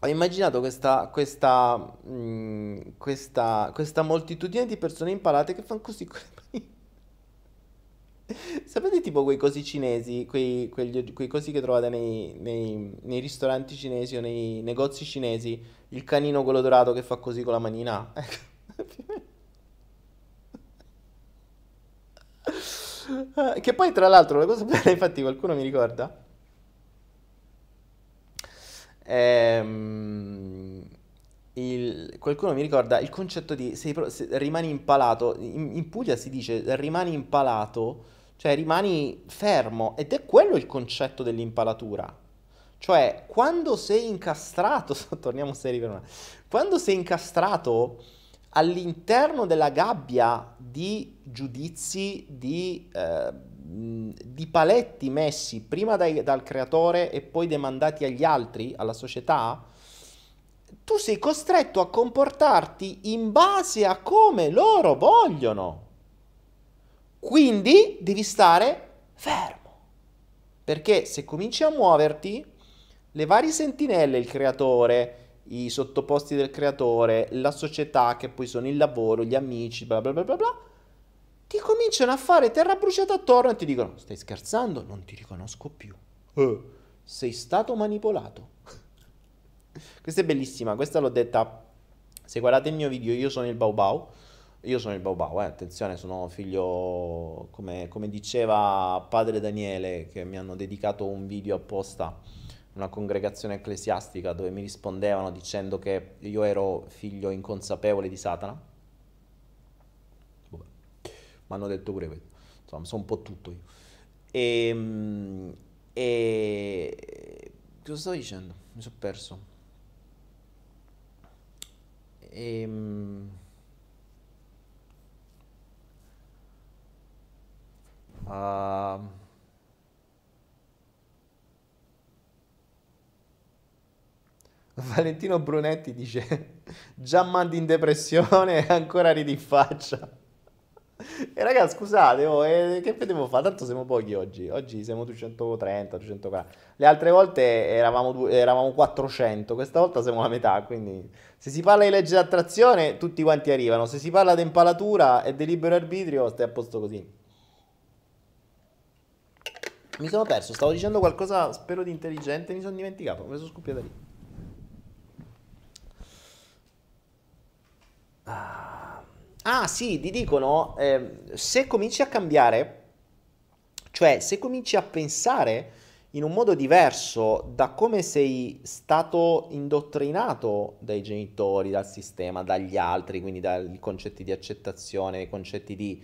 ho immaginato questa, questa, mh, questa, questa moltitudine di persone impalate che fanno così con le mani. Sapete tipo quei cosi cinesi, quei, quegli- quei cosi che trovate nei, nei- nei ristoranti cinesi o nei negozi cinesi, il canino quello dorato che fa così con la manina? Ecco. Che poi tra l'altro la cosa bella, infatti qualcuno mi ricorda, ehm, il- qualcuno mi ricorda il concetto di pro- se rimani impalato, in, in Puglia si dice rimani impalato, cioè rimani fermo ed è quello il concetto dell'impalatura. Cioè, quando sei incastrato, torniamo seri per una, quando sei incastrato all'interno della gabbia di giudizi, di, eh, di paletti messi prima dai- dal creatore e poi demandati agli altri, alla società, tu sei costretto a comportarti in base a come loro vogliono. Quindi devi stare fermo. Perché se cominci a muoverti, le varie sentinelle, il creatore, i sottoposti del creatore, la società, che poi sono il lavoro, gli amici, bla bla bla bla bla, ti cominciano a fare terra bruciata attorno e ti dicono: Stai scherzando? Non ti riconosco più. Eh, sei stato manipolato. Questa è bellissima, questa l'ho detta. Se guardate il mio video, io sono il Bau Bau. Io sono il Bau Bau, eh, attenzione, sono figlio, come, come diceva padre Daniele, che mi hanno dedicato un video apposta, una congregazione ecclesiastica dove mi rispondevano dicendo che io ero figlio inconsapevole di Satana. Vabbè, mi hanno detto pure questo, insomma, sono un po' tutto io. E, e cosa stavo dicendo? Mi sono perso. Ehm, ah, Valentino Brunetti dice: Già mandi in depressione e ancora ridi in faccia. E raga, scusate, oh, eh, che devo fare? Tanto siamo pochi oggi. Oggi siamo 230, 240. Le altre volte eravamo, due- eravamo 400, questa volta siamo la metà. Quindi, se si parla di legge d'attrazione, tutti quanti arrivano. Se si parla di impalatura e di libero arbitrio, stai a posto così. Mi sono perso, stavo dicendo qualcosa, spero di intelligente, mi sono dimenticato. Mi sono scoppiato lì. Ah, sì, ti dicono, ehm, se cominci a cambiare, cioè se cominci a pensare in un modo diverso da come sei stato indottrinato dai genitori, dal sistema, dagli altri, quindi dai concetti di accettazione, dai concetti di,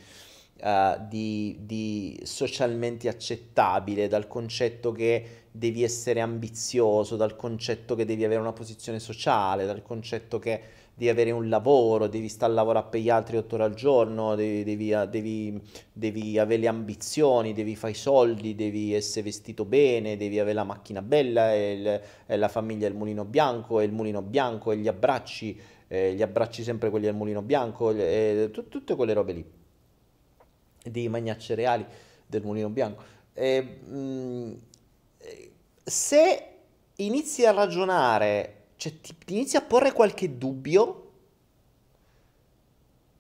eh, di, di socialmente accettabile, dal concetto che devi essere ambizioso, dal concetto che devi avere una posizione sociale, dal concetto che devi avere un lavoro, devi stare a lavorare per gli altri otto ore al giorno, devi, devi- devi- devi avere le ambizioni, devi fare i soldi, devi essere vestito bene, devi avere la macchina bella e, il- e la famiglia e il mulino bianco e il mulino bianco e gli abbracci, eh, gli abbracci sempre quelli del mulino bianco, e tu- tutte quelle robe lì. E devi mangiare cereali del mulino bianco. E, mm, eh, se inizi a ragionare, cioè ti, ti inizi a porre qualche dubbio,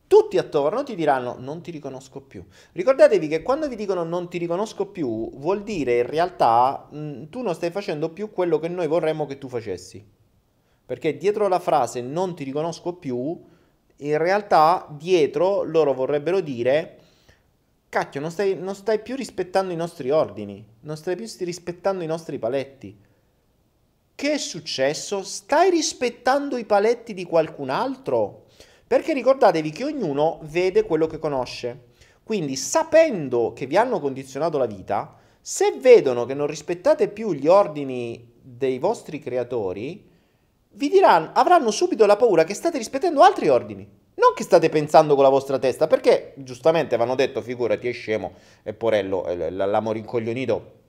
tutti attorno ti diranno non ti riconosco più. Ricordatevi che quando vi dicono non ti riconosco più, vuol dire in realtà mh, tu non stai facendo più quello che noi vorremmo che tu facessi. Perché dietro la frase non ti riconosco più, in realtà dietro loro vorrebbero dire cacchio, non stai, non stai più rispettando i nostri ordini, non stai più rispettando i nostri paletti. Che è successo? Stai rispettando i paletti di qualcun altro? Perché ricordatevi che ognuno vede quello che conosce. Quindi, sapendo che vi hanno condizionato la vita, se vedono che non rispettate più gli ordini dei vostri creatori, vi diranno, avranno subito la paura che state rispettando altri ordini. Non che state pensando con la vostra testa, perché giustamente vanno detto, figurati, è scemo, è porello, l'amo rincoglionito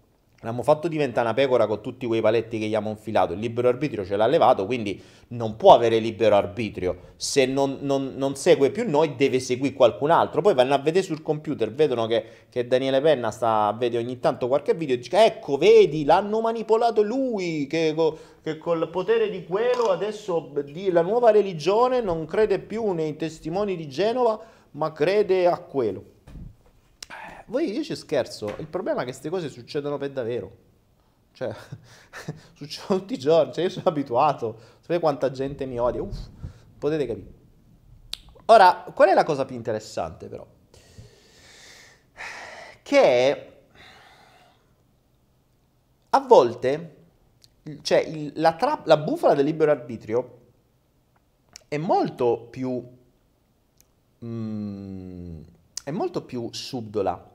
L'abbiamo fatto diventare una pecora con tutti quei paletti che gli abbiamo infilato. Il libero arbitrio ce l'ha levato, quindi non può avere libero arbitrio. Se non, non, non segue più noi, deve seguire qualcun altro. Poi vanno a vedere sul computer, vedono che, che Daniele Penna sta, vede ogni tanto qualche video e dice: Ecco, vedi, l'hanno manipolato lui. Che, che col potere di quello adesso la nuova religione non crede più nei testimoni di Genova, ma crede a quello. Voi io ci scherzo, il problema è che queste cose succedono per davvero. Cioè, succedono tutti i giorni, cioè io sono abituato, sapete quanta gente mi odia, uff, potete capire. Ora, qual è la cosa più interessante però? Che a volte, cioè il, la, tra- la bufala del libero arbitrio è molto più... Mm, è molto più subdola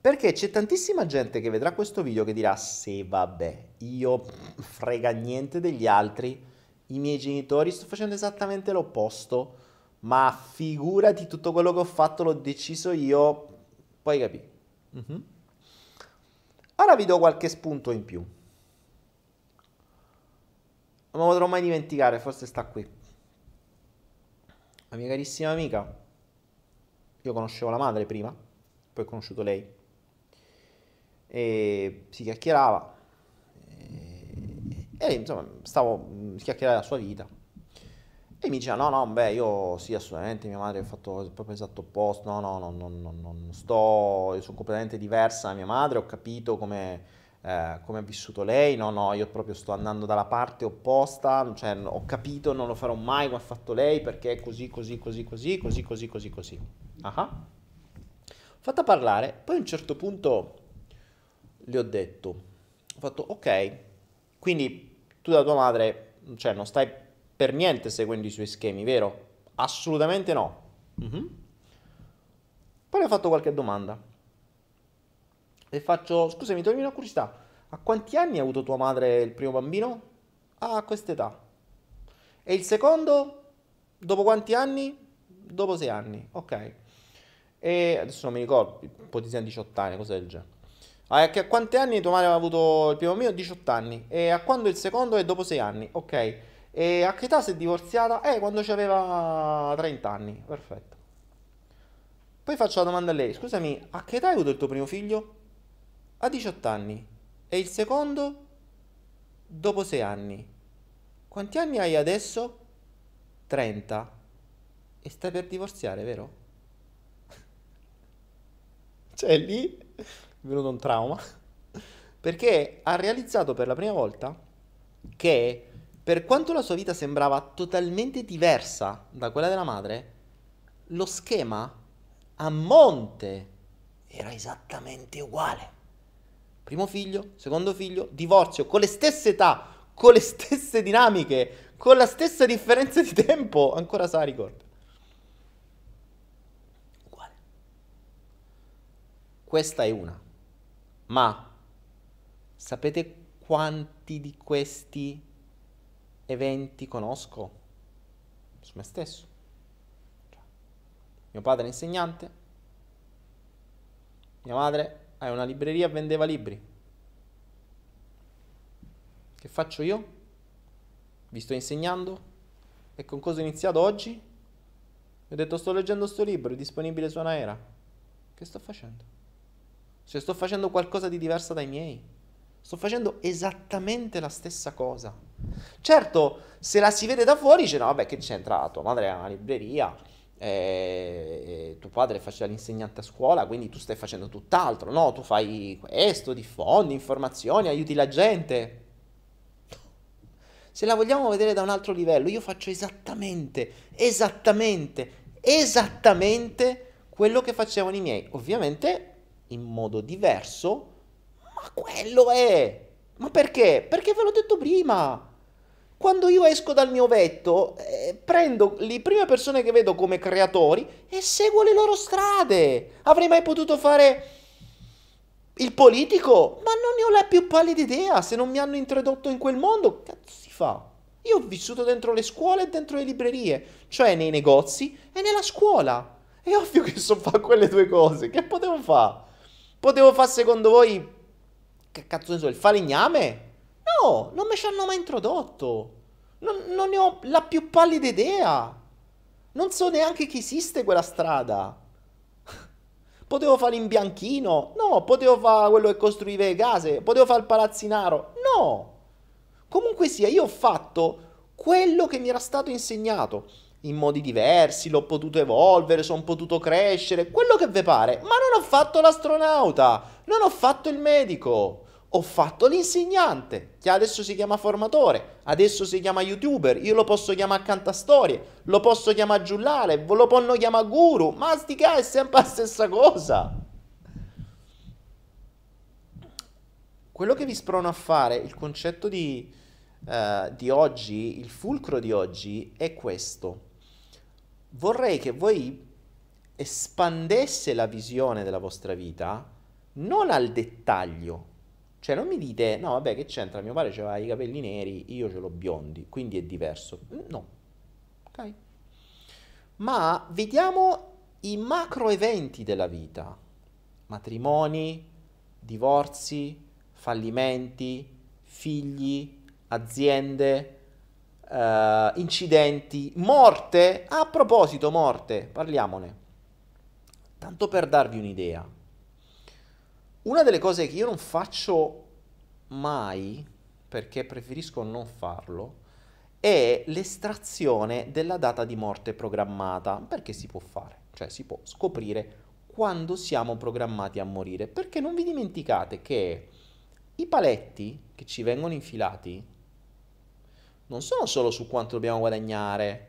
perché c'è tantissima gente che vedrà questo video che dirà: Sì, vabbè, io frega niente degli altri, i miei genitori sto facendo esattamente l'opposto, ma figurati tutto quello che ho fatto l'ho deciso io, poi capì. Mm-hmm. Ora vi do qualche spunto in più. Non lo potrò mai dimenticare, forse sta qui. La mia carissima amica, io conoscevo la madre prima, poi ho conosciuto lei e si chiacchierava e, e insomma stavo mm, chiacchierare la sua vita e mi diceva no no beh io sì assolutamente mia madre ha fatto proprio esatto opposto no no no no no, no non sto io sono completamente diversa da mia madre ho capito come eh, come ha vissuto lei, no, no, io proprio sto andando dalla parte opposta, cioè ho capito, non lo farò mai come ha fatto lei perché è così, così, così, così, così, così, così, così. Ah. Fatta parlare, poi a un certo punto le ho detto, ho fatto ok, quindi tu da tua madre, cioè non stai per niente seguendo i suoi schemi, vero? Assolutamente no. Mm-hmm. Poi le ho fatto qualche domanda. E faccio, scusami, toglimi una curiosità, a quanti anni ha avuto tua madre il primo bambino? Ah, a quest'età. E il secondo? Dopo quanti anni? Dopo sei anni, ok. E adesso non mi ricordo, un po' di 18 anni, cose del genere. Ah, a quanti anni tua madre aveva avuto il primo mio? 18 anni. E a quando il secondo è dopo 6 anni. Ok. E a che età si è divorziata? Eh, quando aveva 30 anni. Perfetto. Poi faccio la domanda a lei. Scusami, a che età hai avuto il tuo primo figlio? A 18 anni. E il secondo? Dopo 6 anni. Quanti anni hai adesso? 30. E stai per divorziare, vero? cioè lì venuto un trauma, perché ha realizzato per la prima volta che per quanto la sua vita sembrava totalmente diversa da quella della madre, lo schema a monte era esattamente uguale. Primo figlio, secondo figlio, divorzio, con le stesse età, con le stesse dinamiche, con la stessa differenza di tempo, ancora sa ricorda. Uguale. Questa è una. Ma sapete quanti di questi eventi conosco? Su me stesso. Cioè, mio padre è insegnante, mia madre ha una libreria e vendeva libri. Che faccio io? Vi sto insegnando? E con cosa ho iniziato oggi? Vi ho detto sto leggendo sto libro, è disponibile su Anaera. Che sto facendo? Cioè sto facendo qualcosa di diverso dai miei. Sto facendo esattamente la stessa cosa. Certo, se la si vede da fuori dice no, vabbè, che c'entra? Tua madre ha una libreria, eh, tuo padre faceva l'insegnante a scuola, quindi tu stai facendo tutt'altro. No, tu fai questo, diffondi informazioni, aiuti la gente. Se la vogliamo vedere da un altro livello, io faccio esattamente, esattamente, esattamente quello che facevano i miei. Ovviamente in modo diverso, ma quello è. Ma perché? Perché ve l'ho detto prima. Quando io esco dal mio vetto, eh, prendo le prime persone che vedo come creatori e seguo le loro strade. Avrei mai potuto fare il politico? Ma non ne ho la più pallida idea. Se non mi hanno introdotto in quel mondo, cazzo si fa? Io ho vissuto dentro le scuole e dentro le librerie, cioè nei negozi e nella scuola. È ovvio che so fare quelle due cose. Che potevo fare? Potevo fare secondo voi, che cazzo ne so, il falegname? No, non mi ci hanno mai introdotto. Non, non, ne ho la più pallida idea. Non so neanche che esiste quella strada. Potevo fare l'imbianchino? No. Potevo fare quello che costruiva le case? Potevo fare il palazzinaro? No. Comunque sia, io ho fatto quello che mi era stato insegnato. In modi diversi, l'ho potuto evolvere, sono potuto crescere, quello che vi pare. Ma non ho fatto l'astronauta, non ho fatto il medico ho fatto l'insegnante, che adesso si chiama formatore, adesso si chiama youtuber, io lo posso chiamare cantastorie, lo posso chiamare giullare, lo possono chiamare guru, ma sti è sempre la stessa cosa. Quello che vi sprono a fare, il concetto di, uh, di oggi, il fulcro di oggi è questo. Vorrei che voi espandesse la visione della vostra vita non al dettaglio, cioè non mi dite, no vabbè che c'entra, mio padre aveva i capelli neri, io ce l'ho biondi, quindi è diverso. No, ok? Ma vediamo i macro eventi della vita. Matrimoni, divorzi, fallimenti, figli, aziende, uh, incidenti, morte. A proposito, morte, parliamone. Tanto per darvi un'idea. Una delle cose che io non faccio mai, perché preferisco non farlo, è l'estrazione della data di morte programmata, perché si può fare, cioè si può scoprire quando siamo programmati a morire, perché non vi dimenticate che i paletti che ci vengono infilati non sono solo su quanto dobbiamo guadagnare,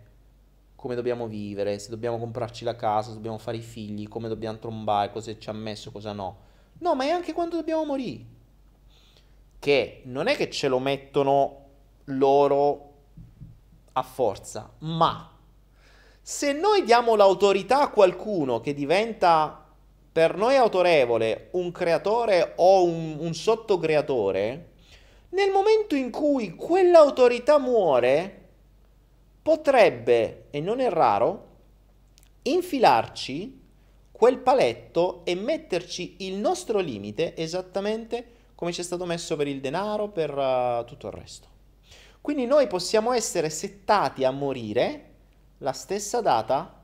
come dobbiamo vivere, se dobbiamo comprarci la casa, se dobbiamo fare i figli, come dobbiamo trombare, cosa ci ha messo, cosa no No, ma è anche quando dobbiamo morire. Che non è che ce lo mettono loro a forza, ma se noi diamo l'autorità a qualcuno che diventa per noi autorevole un creatore o un, un sottocreatore, nel momento in cui quell'autorità muore, potrebbe, e non è raro, infilarci quel paletto e metterci il nostro limite esattamente come ci è stato messo per il denaro, per uh, tutto il resto. Quindi noi possiamo essere settati a morire la stessa data,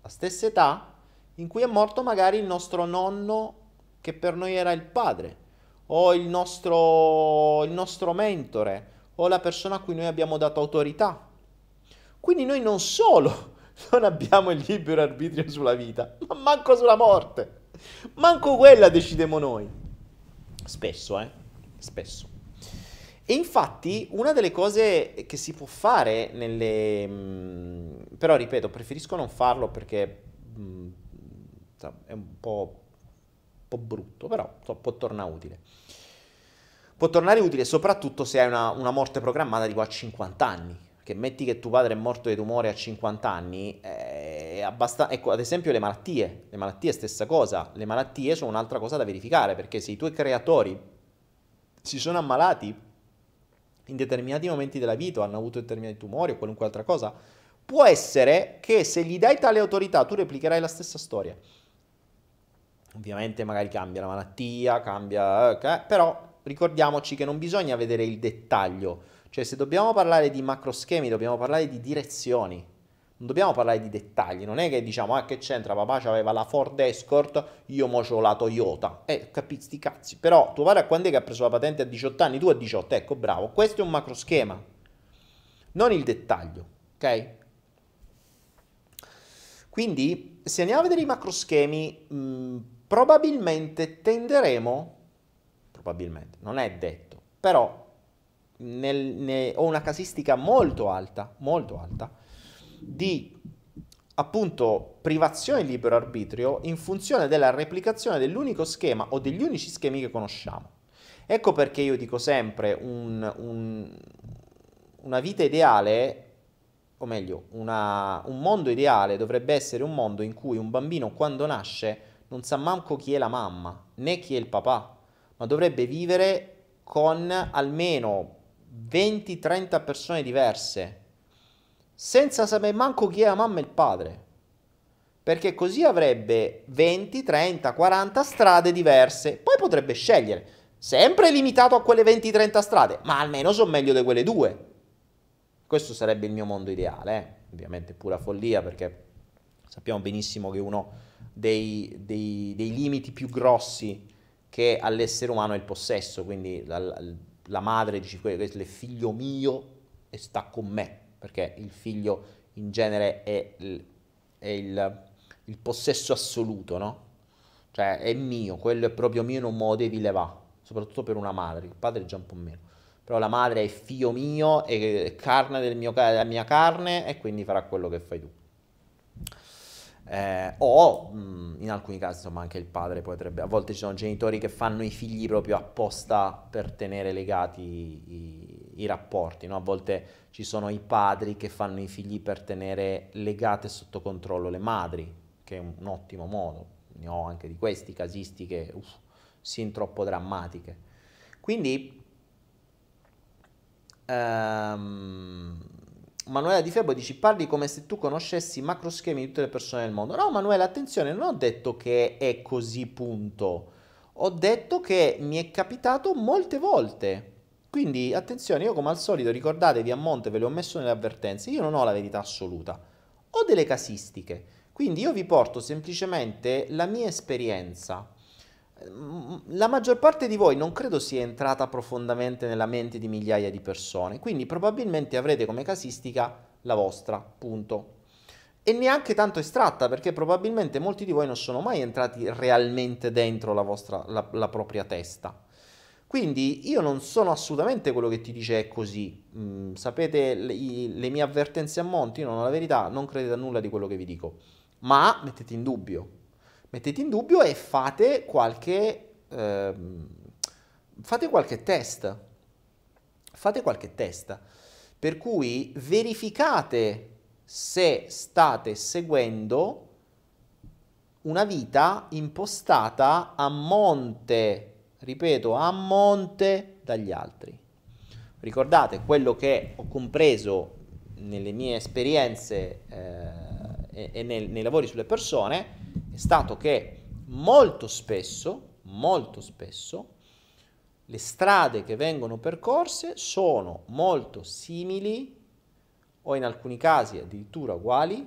la stessa età in cui è morto magari il nostro nonno che per noi era il padre, o il nostro, il nostro mentore, o la persona a cui noi abbiamo dato autorità. Quindi noi non solo non abbiamo il libero arbitrio sulla vita, ma manco sulla morte. Manco quella decidiamo noi. Spesso, eh? Spesso. E infatti una delle cose che si può fare nelle... Mm, però ripeto, preferisco non farlo perché mm, è un po', po', brutto, però so, può tornare utile. Può tornare utile soprattutto se hai una, una morte programmata qua a 50 anni che metti che tuo padre è morto di tumore a 50 anni, è abbastanza... Ecco, ad esempio le malattie. Le malattie stessa cosa. Le malattie sono un'altra cosa da verificare, perché se i tuoi creatori si sono ammalati in determinati momenti della vita, hanno avuto determinati tumori o qualunque altra cosa, può essere che se gli dai tale autorità tu replicherai la stessa storia. Ovviamente magari cambia la malattia, cambia... Eh, però ricordiamoci che non bisogna vedere il dettaglio, cioè, se dobbiamo parlare di macro schemi, dobbiamo parlare di direzioni. Non dobbiamo parlare di dettagli. Non è che diciamo, ah, che c'entra, papà aveva la Ford Escort, io mo c'ho la Toyota. Eh, capisti cazzi. Però tuo padre a quando è che ha preso la patente a 18 anni? Tu a 18, ecco, bravo. Questo è un macro schema. Non il dettaglio, ok? Quindi, se andiamo a vedere i macro schemi, mh, probabilmente tenderemo, probabilmente, non è detto, però nel, ne, ho una casistica molto alta, molto alta, di appunto privazione di libero arbitrio in funzione della replicazione dell'unico schema o degli unici schemi che conosciamo. Ecco perché io dico sempre un, un, una vita ideale, o meglio, una, un mondo ideale dovrebbe essere un mondo in cui un bambino quando nasce non sa manco chi è la mamma, né chi è il papà, ma dovrebbe vivere con almeno 20-30 persone diverse, senza sapere manco chi è la mamma e il padre. Perché così avrebbe 20, 30, 40 strade diverse. Poi potrebbe scegliere, sempre limitato a quelle 20-30 strade, ma almeno sono meglio di quelle due. Questo sarebbe il mio mondo ideale, eh? ovviamente pura follia perché sappiamo benissimo che uno dei, dei, dei limiti più grossi che all'essere umano è il possesso, quindi la, la, madre dice è figlio mio e sta con me, perché il figlio in genere è, il, è il, il, possesso assoluto, no? Cioè è mio, quello è proprio mio, non me lo devi levare, soprattutto per una madre, il padre è già un po' meno. Però la madre è figlio mio, è carne del mio, della mia carne e quindi farà quello che fai tu. Eh, o mh, mm, in alcuni casi insomma anche il padre potrebbe a volte ci sono genitori che fanno i figli proprio apposta per tenere legati i, i rapporti no? a volte ci sono i padri che fanno i figli per tenere legate sotto controllo le madri che è un, un ottimo modo ne ho anche di questi casistiche uff, sin troppo drammatiche quindi ehm, Manuela Di Febo dici parli come se tu conoscessi i macro schemi di tutte le persone del mondo. No, Manuela, attenzione, non ho detto che è così, punto. Ho detto che mi è capitato molte volte. Quindi attenzione, io come al solito ricordatevi a monte, ve le ho messo nelle avvertenze, io non ho la verità assoluta, ho delle casistiche. Quindi io vi porto semplicemente la mia esperienza la maggior parte di voi non credo sia entrata profondamente nella mente di migliaia di persone, quindi probabilmente avrete come casistica la vostra, punto. E neanche tanto estratta, perché probabilmente molti di voi non sono mai entrati realmente dentro la, vostra, la, la propria testa. Quindi io non sono assolutamente quello che ti dice è così. Mm, sapete le, le, mie avvertenze a monti, io non ho la verità, non credete a nulla di quello che vi dico. Ma mettete in dubbio, mettete in dubbio e fate qualche, eh, fate qualche test. Fate qualche test. Per cui verificate se state seguendo una vita impostata a monte, ripeto, a monte dagli altri. Ricordate quello che ho compreso nelle mie esperienze eh, e, e nel, nei lavori sulle persone è stato che molto spesso, molto spesso, le strade che vengono percorse sono molto simili o in alcuni casi addirittura uguali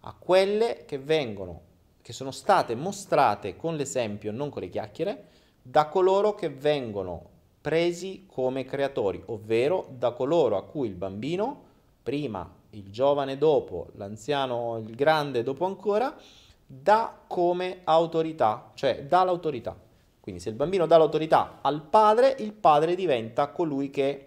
a quelle che vengono che sono state mostrate con l'esempio, non con le chiacchiere, da coloro che vengono presi come creatori, ovvero da coloro a cui il bambino, prima, il giovane dopo, l'anziano, il grande dopo ancora, dà come autorità, cioè dà l'autorità. Quindi se il bambino dà l'autorità al padre, il padre diventa colui che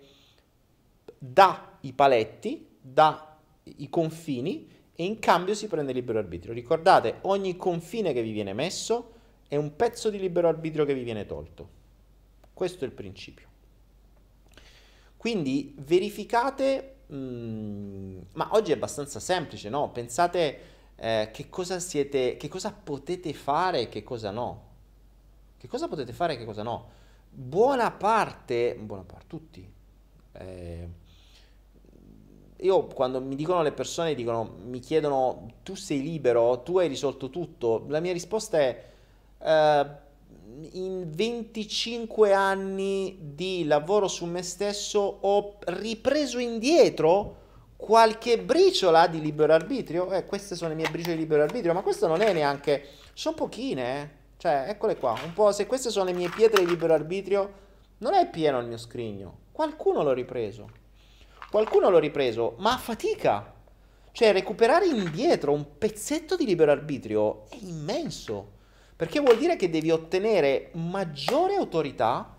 dà i paletti, dà i confini e in cambio si prende libero arbitrio. Ricordate, ogni confine che vi viene messo è un pezzo di libero arbitrio che vi viene tolto. Questo è il principio. Quindi verificate, mh, mm, ma oggi è abbastanza semplice, no? Pensate eh, che cosa siete, che cosa potete fare e che cosa no. Che cosa potete fare e che cosa no. Buona parte, buona parte, tutti. Eh, io quando mi dicono le persone, dicono, mi chiedono, tu sei libero, tu hai risolto tutto, la mia risposta è, eh, in 25 anni di lavoro su me stesso ho ripreso indietro qualche briciola di libero arbitrio. Eh, queste sono le mie briciole di libero arbitrio, ma questo non è neanche... Sono pochine, eh. Cioè, eccole qua. Un po', se queste sono le mie pietre di libero arbitrio, non è pieno il mio scrigno. Qualcuno l'ho ripreso. Qualcuno l'ho ripreso, ma a fatica. Cioè, recuperare indietro un pezzetto di libero arbitrio è immenso. Perché vuol dire che devi ottenere maggiore autorità.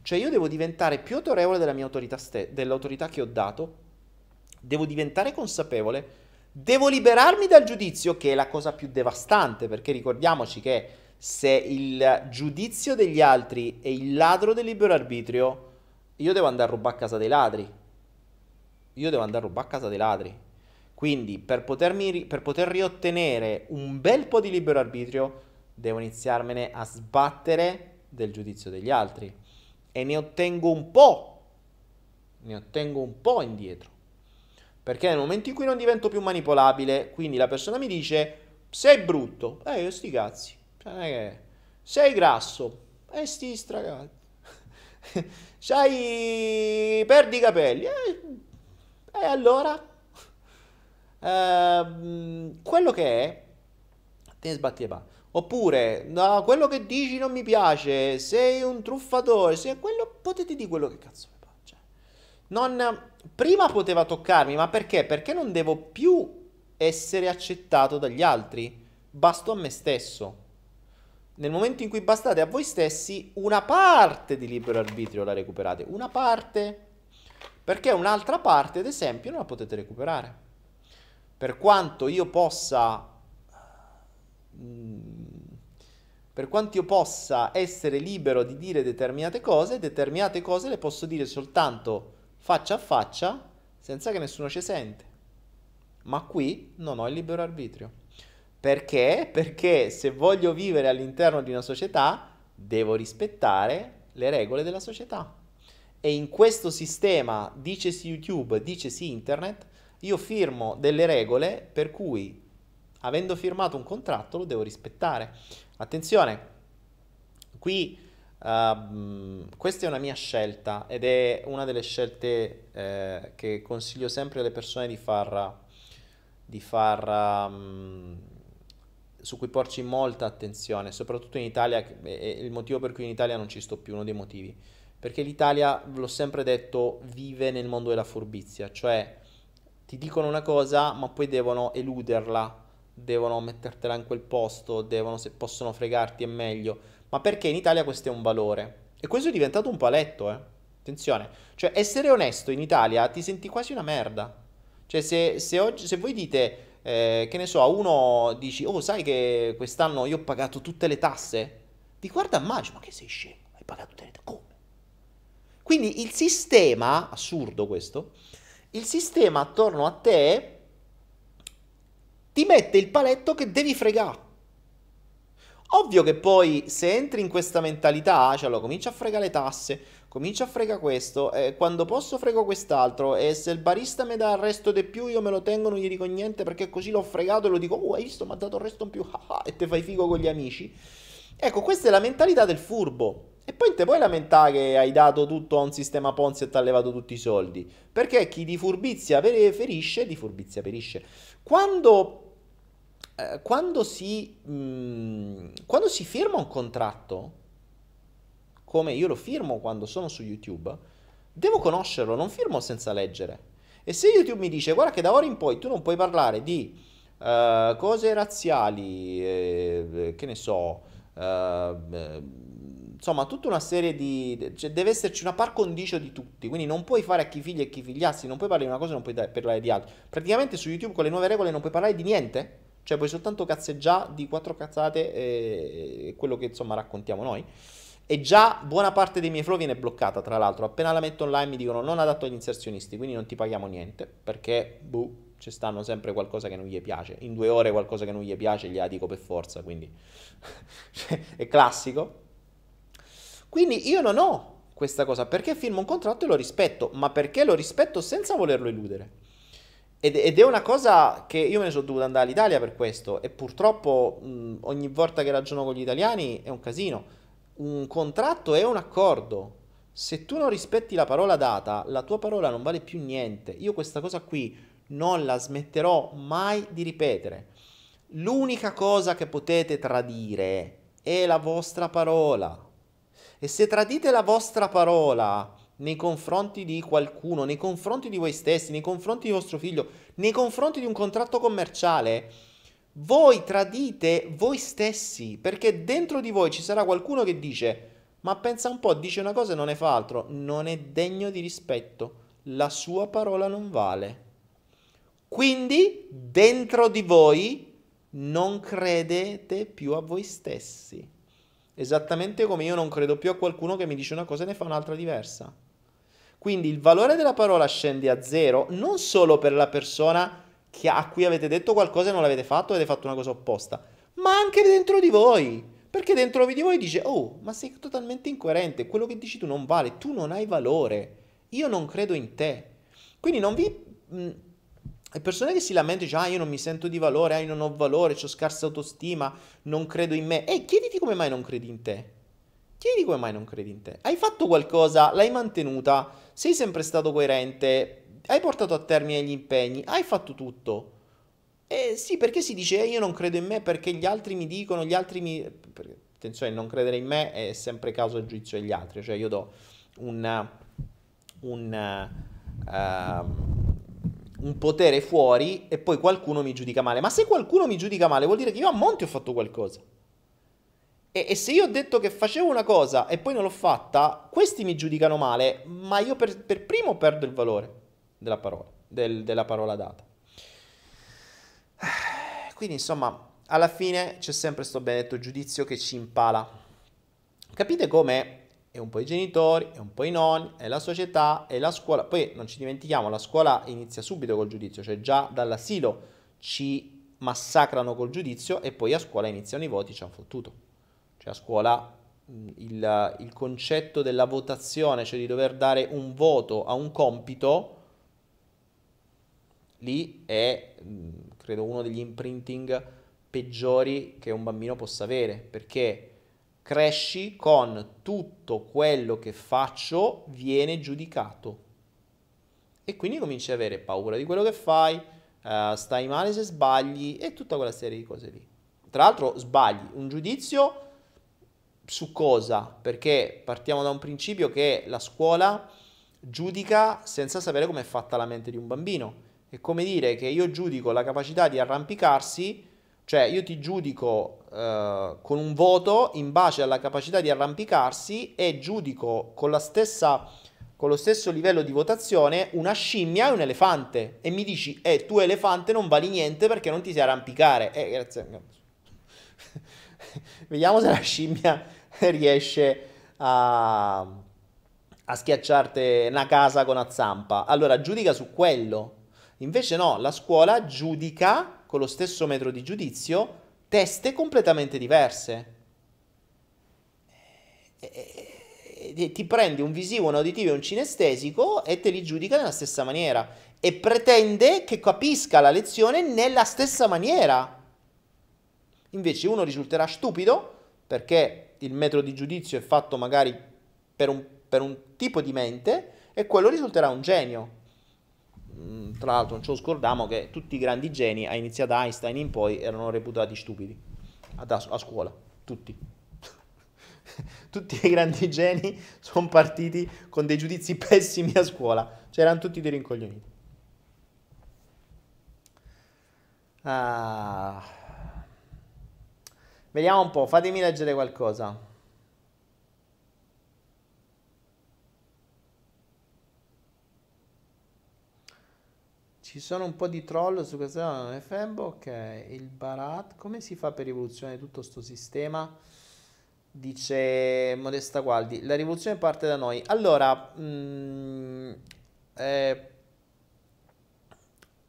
Cioè, io devo diventare più autorevole della mia autorità, ste- dell'autorità che ho dato devo diventare consapevole, devo liberarmi dal giudizio, che è la cosa più devastante, perché ricordiamoci che se il giudizio degli altri è il ladro del libero arbitrio, io devo andare a rubare a casa dei ladri. io devo andare a rubare a casa dei ladri. Quindi per, potermi, per poter riottenere un bel po' di libero arbitrio, devo iniziarmene a sbattere del giudizio degli altri. E ne ottengo un po', ne ottengo un po' indietro. Perché nel momento in cui non divento più manipolabile, quindi la persona mi dice sei brutto, eh io sti cazzi, cioè, sei grasso, eh, sti stragati. C'hai perdi i capelli, eh, e allora Uh, quello che è, te ne sbatti le palle. Oppure, no, quello che dici non mi piace, sei un truffatore, sei quello, potete dire quello che cazzo piace. Non, prima poteva toccarmi, ma perché? Perché non devo più essere accettato dagli altri, basto a me stesso. Nel momento in cui bastate a voi stessi, una parte di libero arbitrio la recuperate, una parte, perché un'altra parte, ad esempio, non la potete recuperare per quanto io possa mm, per quanto io possa essere libero di dire determinate cose, determinate cose le posso dire soltanto faccia a faccia senza che nessuno ci sente. Ma qui non ho il libero arbitrio. Perché? Perché se voglio vivere all'interno di una società, devo rispettare le regole della società. E in questo sistema, dicesi YouTube, dicesi internet, io firmo delle regole per cui, avendo firmato un contratto, lo devo rispettare. Attenzione, qui uh, questa è una mia scelta ed è una delle scelte eh, che consiglio sempre alle persone di far, di far um, su cui porci molta attenzione, soprattutto in Italia, è il motivo per cui in Italia non ci sto più, uno dei motivi. Perché l'Italia, l'ho sempre detto, vive nel mondo della furbizia, cioè ti dicono una cosa, ma poi devono eluderla, devono mettertela in quel posto, devono, se possono fregarti è meglio. Ma perché in Italia questo è un valore? E questo è diventato un paletto, eh. Attenzione, cioè essere onesto in Italia ti senti quasi una merda. Cioè se, se, oggi, se voi dite, eh, che ne so, a uno dici, oh sai che quest'anno io ho pagato tutte le tasse? Ti guarda a ma che sei scemo, hai pagato tutte le tasse? Come? Quindi il sistema, assurdo questo, il sistema attorno a te ti mette il paletto che devi fregare. Ovvio che poi se entri in questa mentalità, cioè allora comincia a fregare le tasse, comincia a fregare questo, e quando posso frego quest'altro, e se il barista mi dà il resto di più io me lo tengo, non gli dico niente perché così l'ho fregato e lo dico, oh hai visto mi ha dato il resto in più, e te fai figo con gli amici. Ecco, questa è la mentalità del furbo. E poi te puoi lamentare che hai dato tutto a un sistema Ponzi e ti ha levato tutti i soldi. Perché chi di furbizia ferisce, di furbizia perisce. Quando, eh, quando, si, mh, mm, quando si firma un contratto, come io lo firmo quando sono su YouTube, devo conoscerlo, non firmo senza leggere. E se YouTube mi dice, guarda che da ora in poi tu non puoi parlare di uh, cose razziali, eh, che ne so, uh, insomma, tutta una serie di... Cioè, deve esserci una par condicio di tutti, quindi non puoi fare a chi figli e chi figliassi, non puoi parlare di una cosa e non puoi parlare di altre. Praticamente su YouTube con le nuove regole non puoi parlare di niente, cioè puoi soltanto cazzeggiare di quattro cazzate e quello che insomma raccontiamo noi. E già buona parte dei miei flow viene bloccata, tra l'altro. Appena la metto online mi dicono non adatto agli inserzionisti, quindi non ti paghiamo niente, perché, boh, ci stanno sempre qualcosa che non gli piace. In due ore qualcosa che non gli piace gliela dico per forza, quindi è classico. Quindi io non ho questa cosa perché firmo un contratto e lo rispetto, ma perché lo rispetto senza volerlo eludere. Ed, ed è una cosa che io me ne sono dovuto andare all'Italia per questo e purtroppo mh, ogni volta che ragiono con gli italiani è un casino. Un contratto è un accordo. Se tu non rispetti la parola data, la tua parola non vale più niente. Io questa cosa qui non la smetterò mai di ripetere. L'unica cosa che potete tradire è la vostra parola. E se tradite la vostra parola nei confronti di qualcuno, nei confronti di voi stessi, nei confronti di vostro figlio, nei confronti di un contratto commerciale, voi tradite voi stessi, perché dentro di voi ci sarà qualcuno che dice, ma pensa un po', dice una cosa e non ne fa altro, non è degno di rispetto, la sua parola non vale. Quindi dentro di voi non credete più a voi stessi. Esattamente come io non credo più a qualcuno che mi dice una cosa e ne fa un'altra diversa. Quindi il valore della parola scende a zero non solo per la persona a cui avete detto qualcosa e non l'avete fatto, avete fatto una cosa opposta, ma anche dentro di voi. Perché dentro di voi dice, oh, ma sei totalmente incoerente, quello che dici tu non vale, tu non hai valore, io non credo in te. Quindi non vi... mh, le persone che si lamentano, dicono, ah, io non mi sento di valore, ah, io non ho valore, ho scarsa autostima, non credo in me. E chiediti come mai non credi in te. Chiedi come mai non credi in te. Hai fatto qualcosa, l'hai mantenuta, sei sempre stato coerente, hai portato a termine gli impegni, hai fatto tutto. Eh sì, perché si dice "Eh, io non credo in me perché gli altri mi dicono, gli altri mi... attenzione, non credere in me è sempre caso e giudizio degli altri, cioè io do un, un, ehm, un potere fuori e poi qualcuno mi giudica male. Ma se qualcuno mi giudica male vuol dire che io a monte ho fatto qualcosa. E, e se io ho detto che facevo una cosa e poi non l'ho fatta, questi mi giudicano male, ma io per, per primo perdo il valore della parola, del- della parola data. Quindi insomma, alla fine c'è sempre questo benedetto giudizio che ci impala. Capite come è un po' i genitori, è un po' i nonni, è la società, è la scuola. Poi non ci dimentichiamo, la scuola inizia subito col giudizio, cioè già dall'asilo ci massacrano col giudizio e poi a scuola iniziano i voti, ci hanno fottuto. A scuola il, il concetto della votazione, cioè di dover dare un voto a un compito, lì è, credo, uno degli imprinting peggiori che un bambino possa avere, perché cresci con tutto quello che faccio viene giudicato. E quindi cominci ad avere paura di quello che fai, eh, stai male se sbagli e tutta quella serie di cose lì. Tra l'altro sbagli un giudizio su cosa? Perché partiamo da un principio che la scuola giudica senza sapere com'è fatta la mente di un bambino. È come dire che io giudico la capacità di arrampicarsi, cioè io ti giudico eh, con un voto in base alla capacità di arrampicarsi e giudico con stessa, con lo stesso livello di votazione una scimmia e un elefante. E mi dici, eh, tu elefante non vali niente perché non ti sai arrampicare. Eh, grazie. Vediamo se la scimmia riesce a, a schiacciarti una casa con una zampa. Allora giudica su quello. Invece no, la scuola giudica con lo stesso metro di giudizio teste completamente diverse. E- e- Ti prendi un visivo, un uditivo e un cinestesico e te li giudica nella stessa maniera. E pretende che capisca la lezione nella stessa maniera. Invece uno risulterà stupido perché il metro di giudizio è fatto magari per un, per un tipo di mente e quello risulterà un genio. Mm, Tra l'altro non lo scordiamo che tutti i grandi geni, a iniziare da Einstein in poi, erano reputati stupidi ad- a, scuola, tutti. Tutti i grandi geni sono partiti con dei giudizi pessimi a scuola, c'erano tutti dei rincoglioniti. Ah. Vediamo un po', fatemi leggere qualcosa. Ci sono un po' di troll su questa FM, ok, il Barat, come si fa per rivoluzionare tutto sto sistema? Dice Modesta Gualdi, la rivoluzione parte da noi. Allora, mm, eh,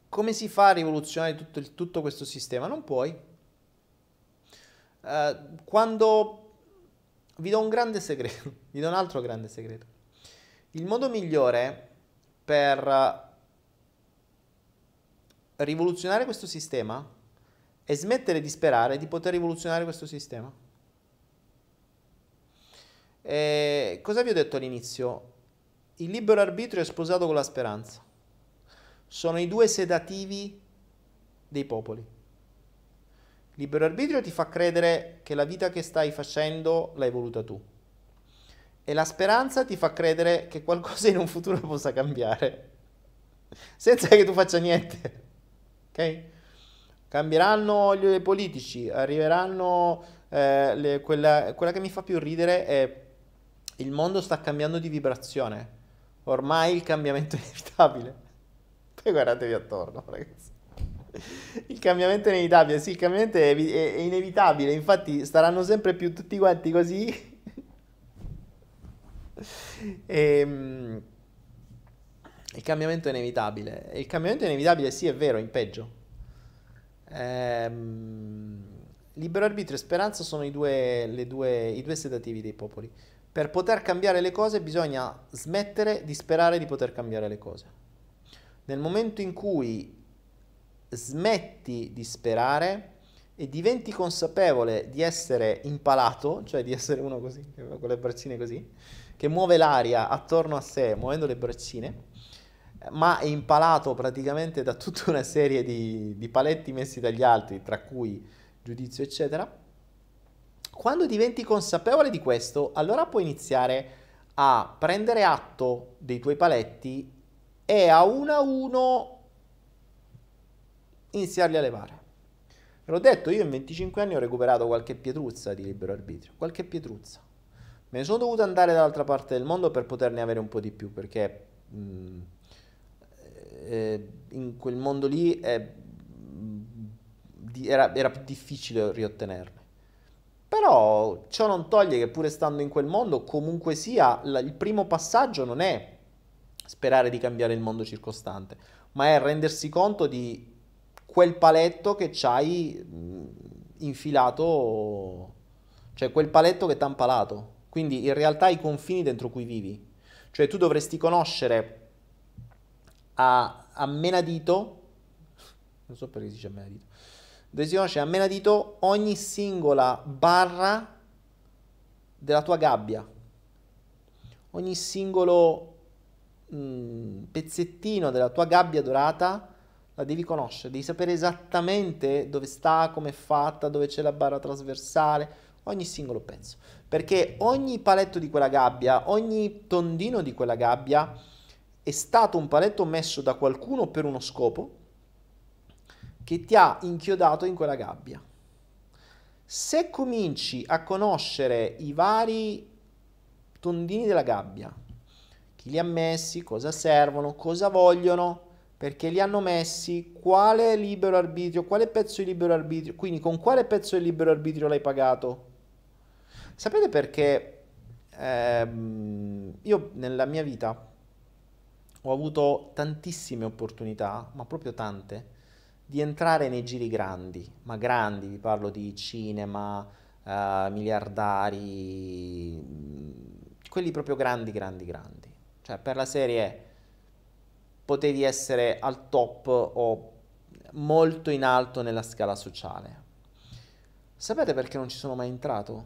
come si fa a rivoluzionare tutto, il- tutto questo sistema? Non puoi. Eh, quando vi do un grande segreto, vi do un altro grande segreto. Il modo migliore per rivoluzionare questo sistema è smettere di sperare di poter rivoluzionare questo sistema. E cosa vi ho detto all'inizio? Il libero arbitrio è sposato con la speranza. Sono i due sedativi dei popoli. Libero arbitrio ti fa credere che la vita che stai facendo l'hai voluta tu. E la speranza ti fa credere che qualcosa in un futuro possa cambiare. Senza che tu faccia niente. Ok? Cambieranno gli politici, arriveranno... eh, le- quella, quella che mi fa più ridere è il mondo sta cambiando di vibrazione. Ormai il cambiamento è inevitabile. Poi guardatevi attorno, ragazzi. Il cambiamento è inevitabile, sì, il cambiamento è, è- è inevitabile, infatti staranno sempre più tutti quanti così. Ehm, il cambiamento è inevitabile. Il cambiamento è inevitabile, sì, è vero, in peggio. Ehm, libero arbitrio e speranza sono i due, due, i due sedativi dei popoli. Per poter cambiare le cose bisogna smettere di sperare di poter cambiare le cose. Nel momento in cui smetti di sperare e diventi consapevole di essere impalato, cioè di essere uno così, con le braccine così, che muove l'aria attorno a sé muovendo le braccine, ma è impalato praticamente da tutta una serie di, di paletti messi dagli altri, tra cui giudizio, eccetera. Quando diventi consapevole di questo, allora puoi iniziare a prendere atto dei tuoi paletti e a uno a uno iniziarli a levare. Ve l'ho detto, io in 25 anni ho recuperato qualche pietruzza di libero arbitrio, qualche pietruzza. Me ne sono dovuto andare dall'altra parte del mondo per poterne avere un po' di più, perché mh, eh, in quel mondo lì eh, era, era più difficile riottenerle. Però ciò non toglie che pure stando in quel mondo, comunque sia, la, il primo passaggio non è sperare di cambiare il mondo circostante, ma è rendersi conto di quel paletto che ci hai infilato, cioè quel paletto che ti ha impalato. Quindi in realtà i confini dentro cui vivi. Cioè tu dovresti conoscere a, a menadito, non so perché si dice a menadito, dovresti conoscere a menadito ogni singola barra della tua gabbia, ogni singolo mh, pezzettino della tua gabbia dorata la devi conoscere, devi sapere esattamente dove sta, come è fatta, dove c'è la barra trasversale, ogni singolo pezzo. Perché ogni paletto di quella gabbia, ogni tondino di quella gabbia è stato un paletto messo da qualcuno per uno scopo che ti ha inchiodato in quella gabbia. Se cominci a conoscere i vari tondini della gabbia, chi li ha messi, cosa servono, cosa vogliono, perché li hanno messi, quale libero arbitrio, quale pezzo di libero arbitrio, quindi con quale pezzo di libero arbitrio l'hai pagato. Sapete perché ehm, io nella mia vita ho avuto tantissime opportunità, ma proprio tante, di entrare nei giri grandi, ma grandi, vi parlo di cinema, uh, miliardari, quelli proprio grandi, grandi, grandi. Cioè per la serie potevi essere al top o molto in alto nella scala sociale. Sapete perché non ci sono mai entrato?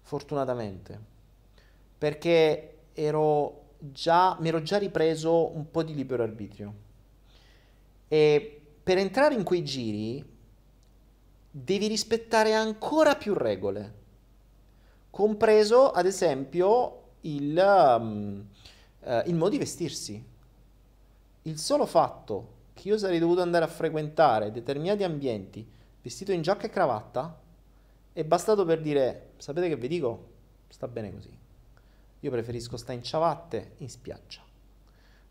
Fortunatamente. Perché ero già, mi ero già ripreso un po' di libero arbitrio. E per entrare in quei giri devi rispettare ancora più regole. Compreso, ad esempio, il, um, uh, il modo di vestirsi il solo fatto che io sarei dovuto andare a frequentare determinati ambienti vestito in giacca e cravatta è bastato per dire, sapete che vi dico? Sta bene così. Io preferisco stare in ciabatte in spiaggia.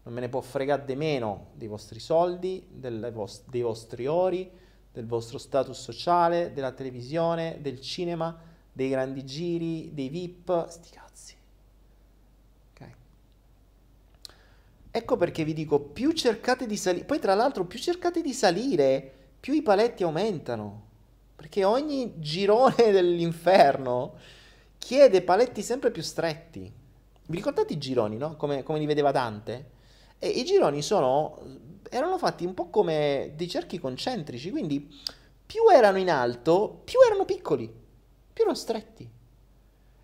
Non me ne può fregare di meno dei vostri soldi, vos- dei vostri ori, del vostro status sociale, della televisione, del cinema, dei grandi giri, dei VIP, sti cazzi. Ecco perché vi dico, più cercate di salire, poi tra l'altro più cercate di salire, più i paletti aumentano. Perché ogni girone dell'inferno chiede paletti sempre più stretti. Vi ricordate i gironi, no? Come, come li vedeva Dante? E i gironi sono, erano fatti un po' come dei cerchi concentrici, quindi più erano in alto, più erano piccoli, più erano stretti.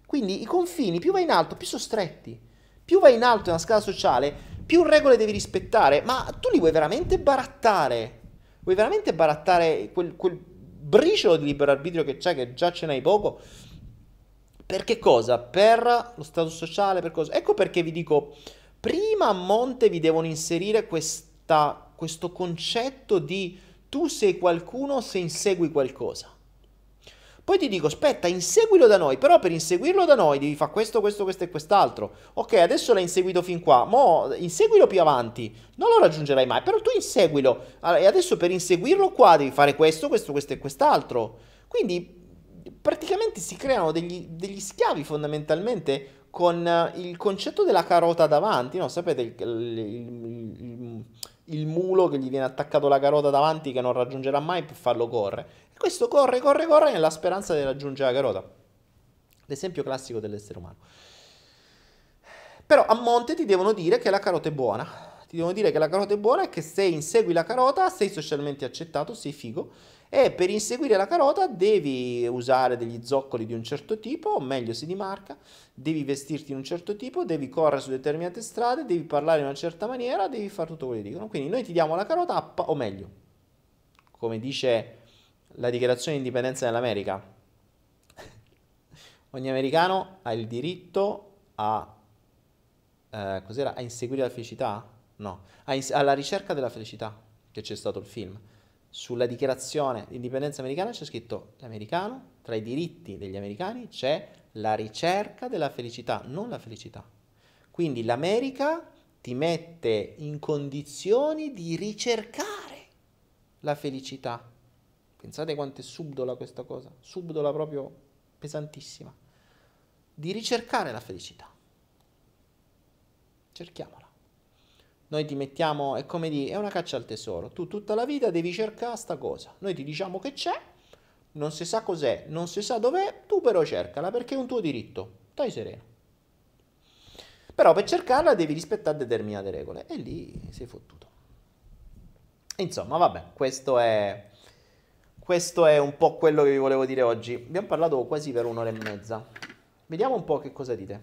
Quindi i confini, più vai in alto, più sono stretti. Più vai in alto nella scala sociale, più regole devi rispettare, ma tu li vuoi veramente barattare? Vuoi veramente barattare quel, quel briciolo di libero arbitrio che c'è, che già ce n'hai poco? Per che cosa? Per lo stato sociale, per cosa? Ecco perché vi dico, prima a monte vi devono inserire questa, questo concetto di tu sei qualcuno se insegui qualcosa. Poi ti dico, aspetta, inseguilo da noi, però per inseguirlo da noi devi fare questo, questo, questo e quest'altro. Ok, adesso l'hai inseguito fin qua, mo inseguilo più avanti, non lo raggiungerai mai, però tu inseguilo. Allora, e adesso per inseguirlo qua devi fare questo, questo, questo e quest'altro. Quindi praticamente si creano degli, degli schiavi fondamentalmente con eh, il concetto della carota davanti, no? Sapete il, il, il, il, mulo che gli viene attaccato la carota davanti che non raggiungerà mai per farlo correre. E questo corre, corre, corre nella speranza di raggiungere la carota. L'esempio classico dell'essere umano. Però a monte ti devono dire che la carota è buona. Ti devono dire che la carota è buona e che se insegui la carota sei socialmente accettato, sei figo e per inseguire la carota devi usare degli zoccoli di un certo tipo, o meglio si dimarca, devi vestirti in un certo tipo, devi correre su determinate strade, devi parlare in una certa maniera, devi fare tutto quello che dicono. Quindi noi ti diamo la carota, o meglio, come dice la dichiarazione di indipendenza dell'America, ogni americano ha il diritto a, eh, a inseguire la felicità? No, alla ricerca della felicità, che c'è stato il film sulla dichiarazione di indipendenza americana c'è scritto l'americano, tra i diritti degli americani c'è la ricerca della felicità, non la felicità. Quindi l'America ti mette in condizioni di ricercare la felicità. Pensate quanto è subdola questa cosa, subdola proprio pesantissima. Di ricercare la felicità. Cerchiamola. Noi ti mettiamo, è come dire, è una caccia al tesoro. Tu tutta la vita devi cercare sta cosa. Noi ti diciamo che c'è, non si sa cos'è, non si sa dov'è, tu però cercala perché è un tuo diritto. Stai sereno. Però per cercarla devi rispettare determinate regole e lì sei fottuto. Insomma, vabbè, questo è, questo è un po' quello che vi volevo dire oggi. Abbiamo parlato quasi per un'ora e mezza. Vediamo un po' che cosa dite.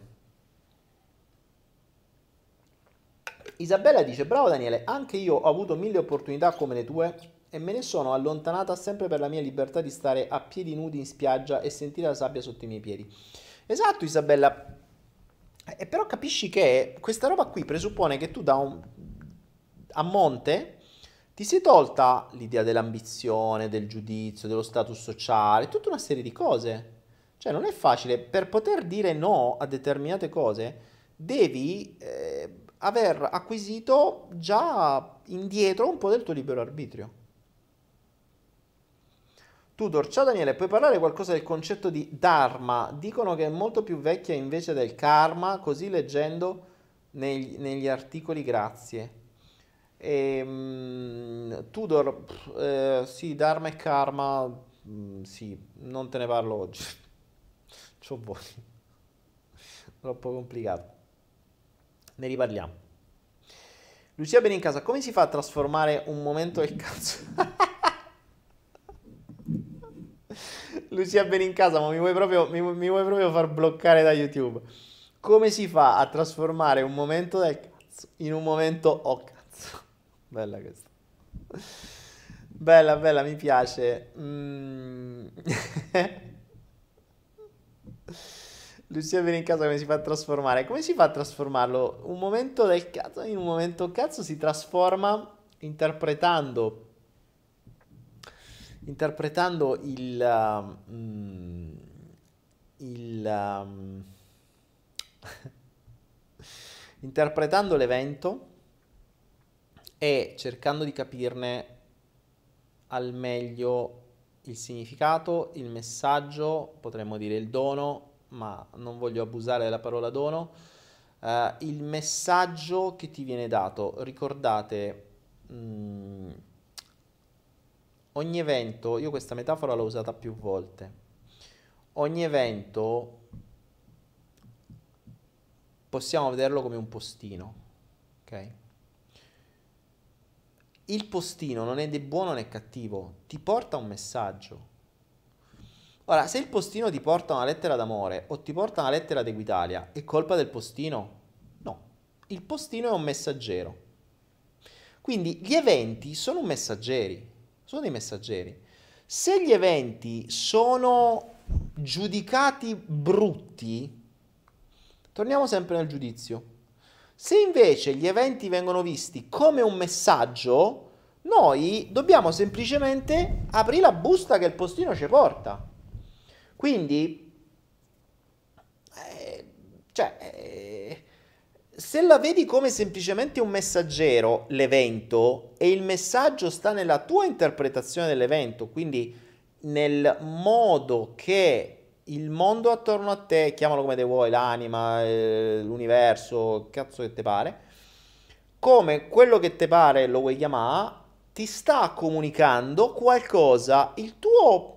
Isabella dice: Bravo Daniele, anche io ho avuto mille opportunità come le tue e me ne sono allontanata sempre per la mia libertà di stare a piedi nudi in spiaggia e sentire la sabbia sotto i miei piedi. Esatto, Isabella. E però capisci che questa roba qui presuppone che tu da un... a monte ti sei tolta l'idea dell'ambizione, del giudizio, dello status sociale, tutta una serie di cose. Cioè non è facile, per poter dire no a determinate cose, devi eh, aver acquisito già indietro un po' del tuo libero arbitrio. Tudor, ciao Daniele, puoi parlare qualcosa del concetto di Dharma? Dicono che è molto più vecchia invece del karma, così leggendo negli, negli articoli, grazie. E, um, Tudor, eh, sì, Dharma e karma, mm, sì, non te ne parlo oggi. C'ho voglia. Troppo complicato. Ne riparliamo. Lucia Benincasa, come si fa a trasformare un momento del cazzo? Lucia Benincasa, ma mi vuoi, proprio, mi, mi vuoi proprio far bloccare da YouTube? Come si fa a trasformare un momento del cazzo in un momento cazzo? Bella questa. Bella, bella, mi piace. Mm. Lucia viene in casa come si fa a trasformare? Come si fa a trasformarlo? Un momento del cazzo in un momento cazzo si trasforma interpretando interpretando il um, il um, interpretando l'evento e cercando di capirne al meglio il significato, il messaggio, potremmo dire il dono ma non voglio abusare della parola dono, uh, il messaggio che ti viene dato. Ricordate, mh, mm, ogni evento, io questa metafora l'ho usata più volte, ogni evento possiamo vederlo come un postino, ok? Il postino non è né buono né cattivo, ti porta un messaggio Ora, se il postino ti porta una lettera d'amore o ti porta una lettera di Equitalia, è colpa del postino? No, il postino è un messaggero. Quindi gli eventi sono messaggeri, sono dei messaggeri. Se gli eventi sono giudicati brutti, torniamo sempre nel giudizio. Se invece gli eventi vengono visti come un messaggio, noi dobbiamo semplicemente aprire la busta che il postino ci porta. Quindi, eh, cioè, eh, se la vedi come semplicemente un messaggero, l'evento, e il messaggio sta nella tua interpretazione dell'evento, quindi nel modo che il mondo attorno a te, chiamalo come te vuoi, l'anima, eh, l'universo, cazzo che te pare, come quello che te pare lo vuoi chiamare, ti sta comunicando qualcosa, il tuo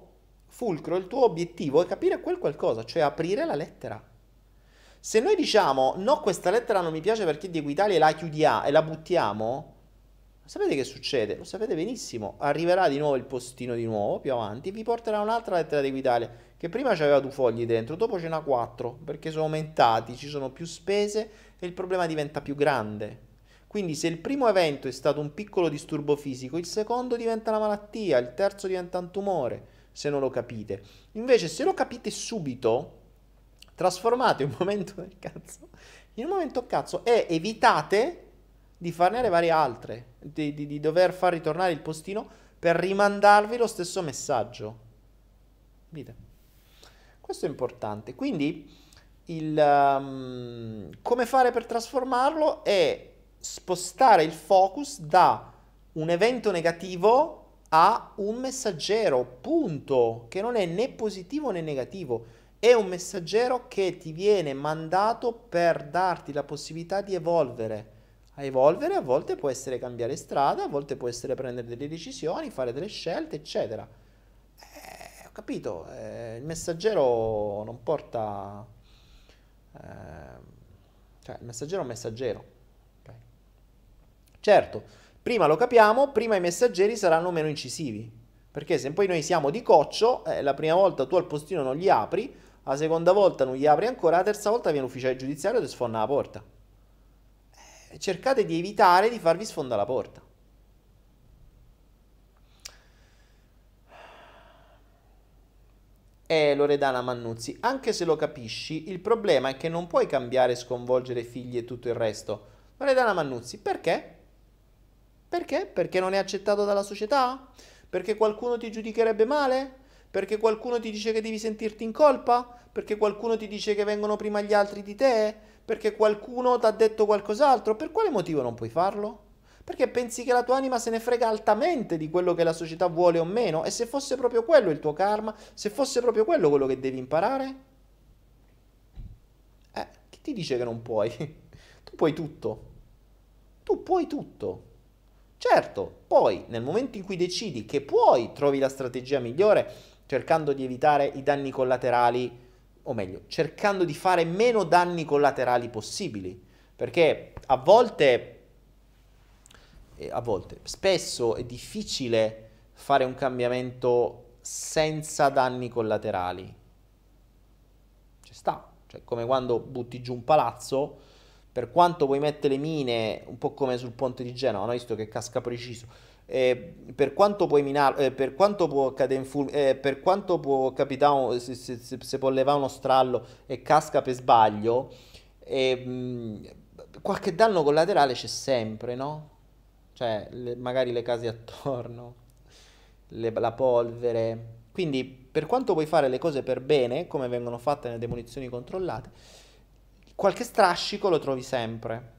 fulcro, il tuo obiettivo è capire quel qualcosa, cioè aprire la lettera. Se noi diciamo no, questa lettera non mi piace perché è di Equitalia e la chiudiamo e la buttiamo, sapete che succede? Lo sapete benissimo. Arriverà di nuovo il postino di nuovo più avanti, vi porterà un'altra lettera di Equitalia che prima c'aveva due fogli dentro, dopo ce n'ha quattro perché sono aumentati, ci sono più spese e il problema diventa più grande. Quindi se il primo evento è stato un piccolo disturbo fisico, il secondo diventa una malattia, il terzo diventa un tumore se non lo capite. Invece, se lo capite subito, trasformate un momento del cazzo in un momento cazzo e evitate di farne le varie altre, di, di, di dover far ritornare il postino per rimandarvi lo stesso messaggio. Dite. Questo è importante. Quindi, il, um, come fare per trasformarlo è spostare il focus da un evento negativo a un messaggero, punto, che non è né positivo né negativo. È un messaggero che ti viene mandato per darti la possibilità di evolvere. A evolvere a volte può essere cambiare strada, a volte può essere prendere delle decisioni, fare delle scelte, eccetera. Capito, eh, il messaggero non porta... Eh, cioè, il messaggero è un messaggero. Okay. Certo, Prima lo capiamo, prima i messaggeri saranno meno incisivi. Perché se poi noi siamo di coccio, eh, la prima volta tu al postino non gli apri, la seconda volta non gli apri ancora, la terza volta viene ufficiale giudiziario e ti sfonda la porta. Eh, cercate di evitare di farvi sfondare la porta. Eh, Loredana Mannuzzi, anche se lo capisci, il problema è che non puoi cambiare, sconvolgere figli e tutto il resto. Loredana Mannuzzi, perché? Perché? Perché non è accettato dalla società? Perché qualcuno ti giudicherebbe male? Perché qualcuno ti dice che devi sentirti in colpa? Perché qualcuno ti dice che vengono prima gli altri di te? Perché qualcuno ti ha detto qualcos'altro? Per quale motivo non puoi farlo? Perché pensi che la tua anima se ne frega altamente di quello che la società vuole o meno? E se fosse proprio quello il tuo karma? Se fosse proprio quello quello che devi imparare? Eh, chi ti dice che non puoi? tu puoi tutto. Tu puoi tutto. Certo, poi nel momento in cui decidi che puoi, trovi la strategia migliore cercando di evitare i danni collaterali, o meglio, cercando di fare meno danni collaterali possibili, perché a volte, a volte, spesso è difficile fare un cambiamento senza danni collaterali. Ci sta, cioè come quando butti giù un palazzo per quanto puoi mettere le mine, un po' come sul ponte di Genova, hanno visto che casca preciso, eh, per quanto puoi minare, eh, per quanto può cadere in fulmine, eh, per quanto può capitare, se, se, se, se, può levare uno strallo e casca per sbaglio, mh, qualche danno collaterale c'è sempre, no? Cioè, le, magari le case attorno, le, la polvere. Quindi, per quanto puoi fare le cose per bene, come vengono fatte nelle demolizioni controllate, qualche strascico lo trovi sempre.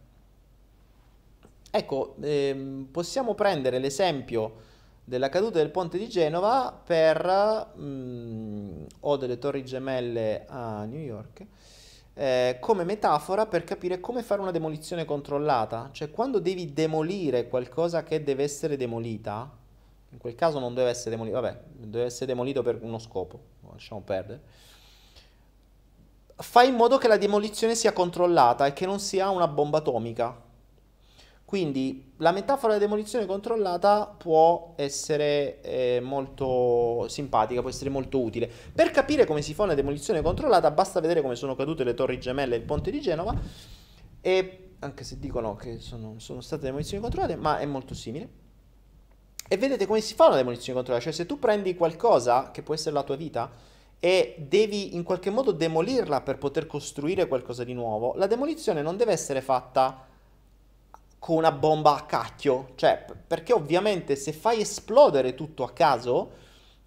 Ecco, ehm, possiamo prendere l'esempio della caduta del ponte di Genova per, mh, mm, o delle torri gemelle a New York, eh, come metafora per capire come fare una demolizione controllata. Cioè, quando devi demolire qualcosa che deve essere demolita, in quel caso non deve essere demolito, vabbè, deve essere demolito per uno scopo, lasciamo perdere fai in modo che la demolizione sia controllata e che non sia una bomba atomica. Quindi la metafora della demolizione controllata può essere eh, molto simpatica, può essere molto utile. Per capire come si fa una demolizione controllata basta vedere come sono cadute le torri gemelle e il ponte di Genova, e, anche se dicono che sono, sono state demolizioni controllate, ma è molto simile. E vedete come si fa una demolizione controllata, cioè se tu prendi qualcosa che può essere la tua vita, e devi in qualche modo demolirla per poter costruire qualcosa di nuovo, la demolizione non deve essere fatta con una bomba a cacchio, cioè perché ovviamente se fai esplodere tutto a caso,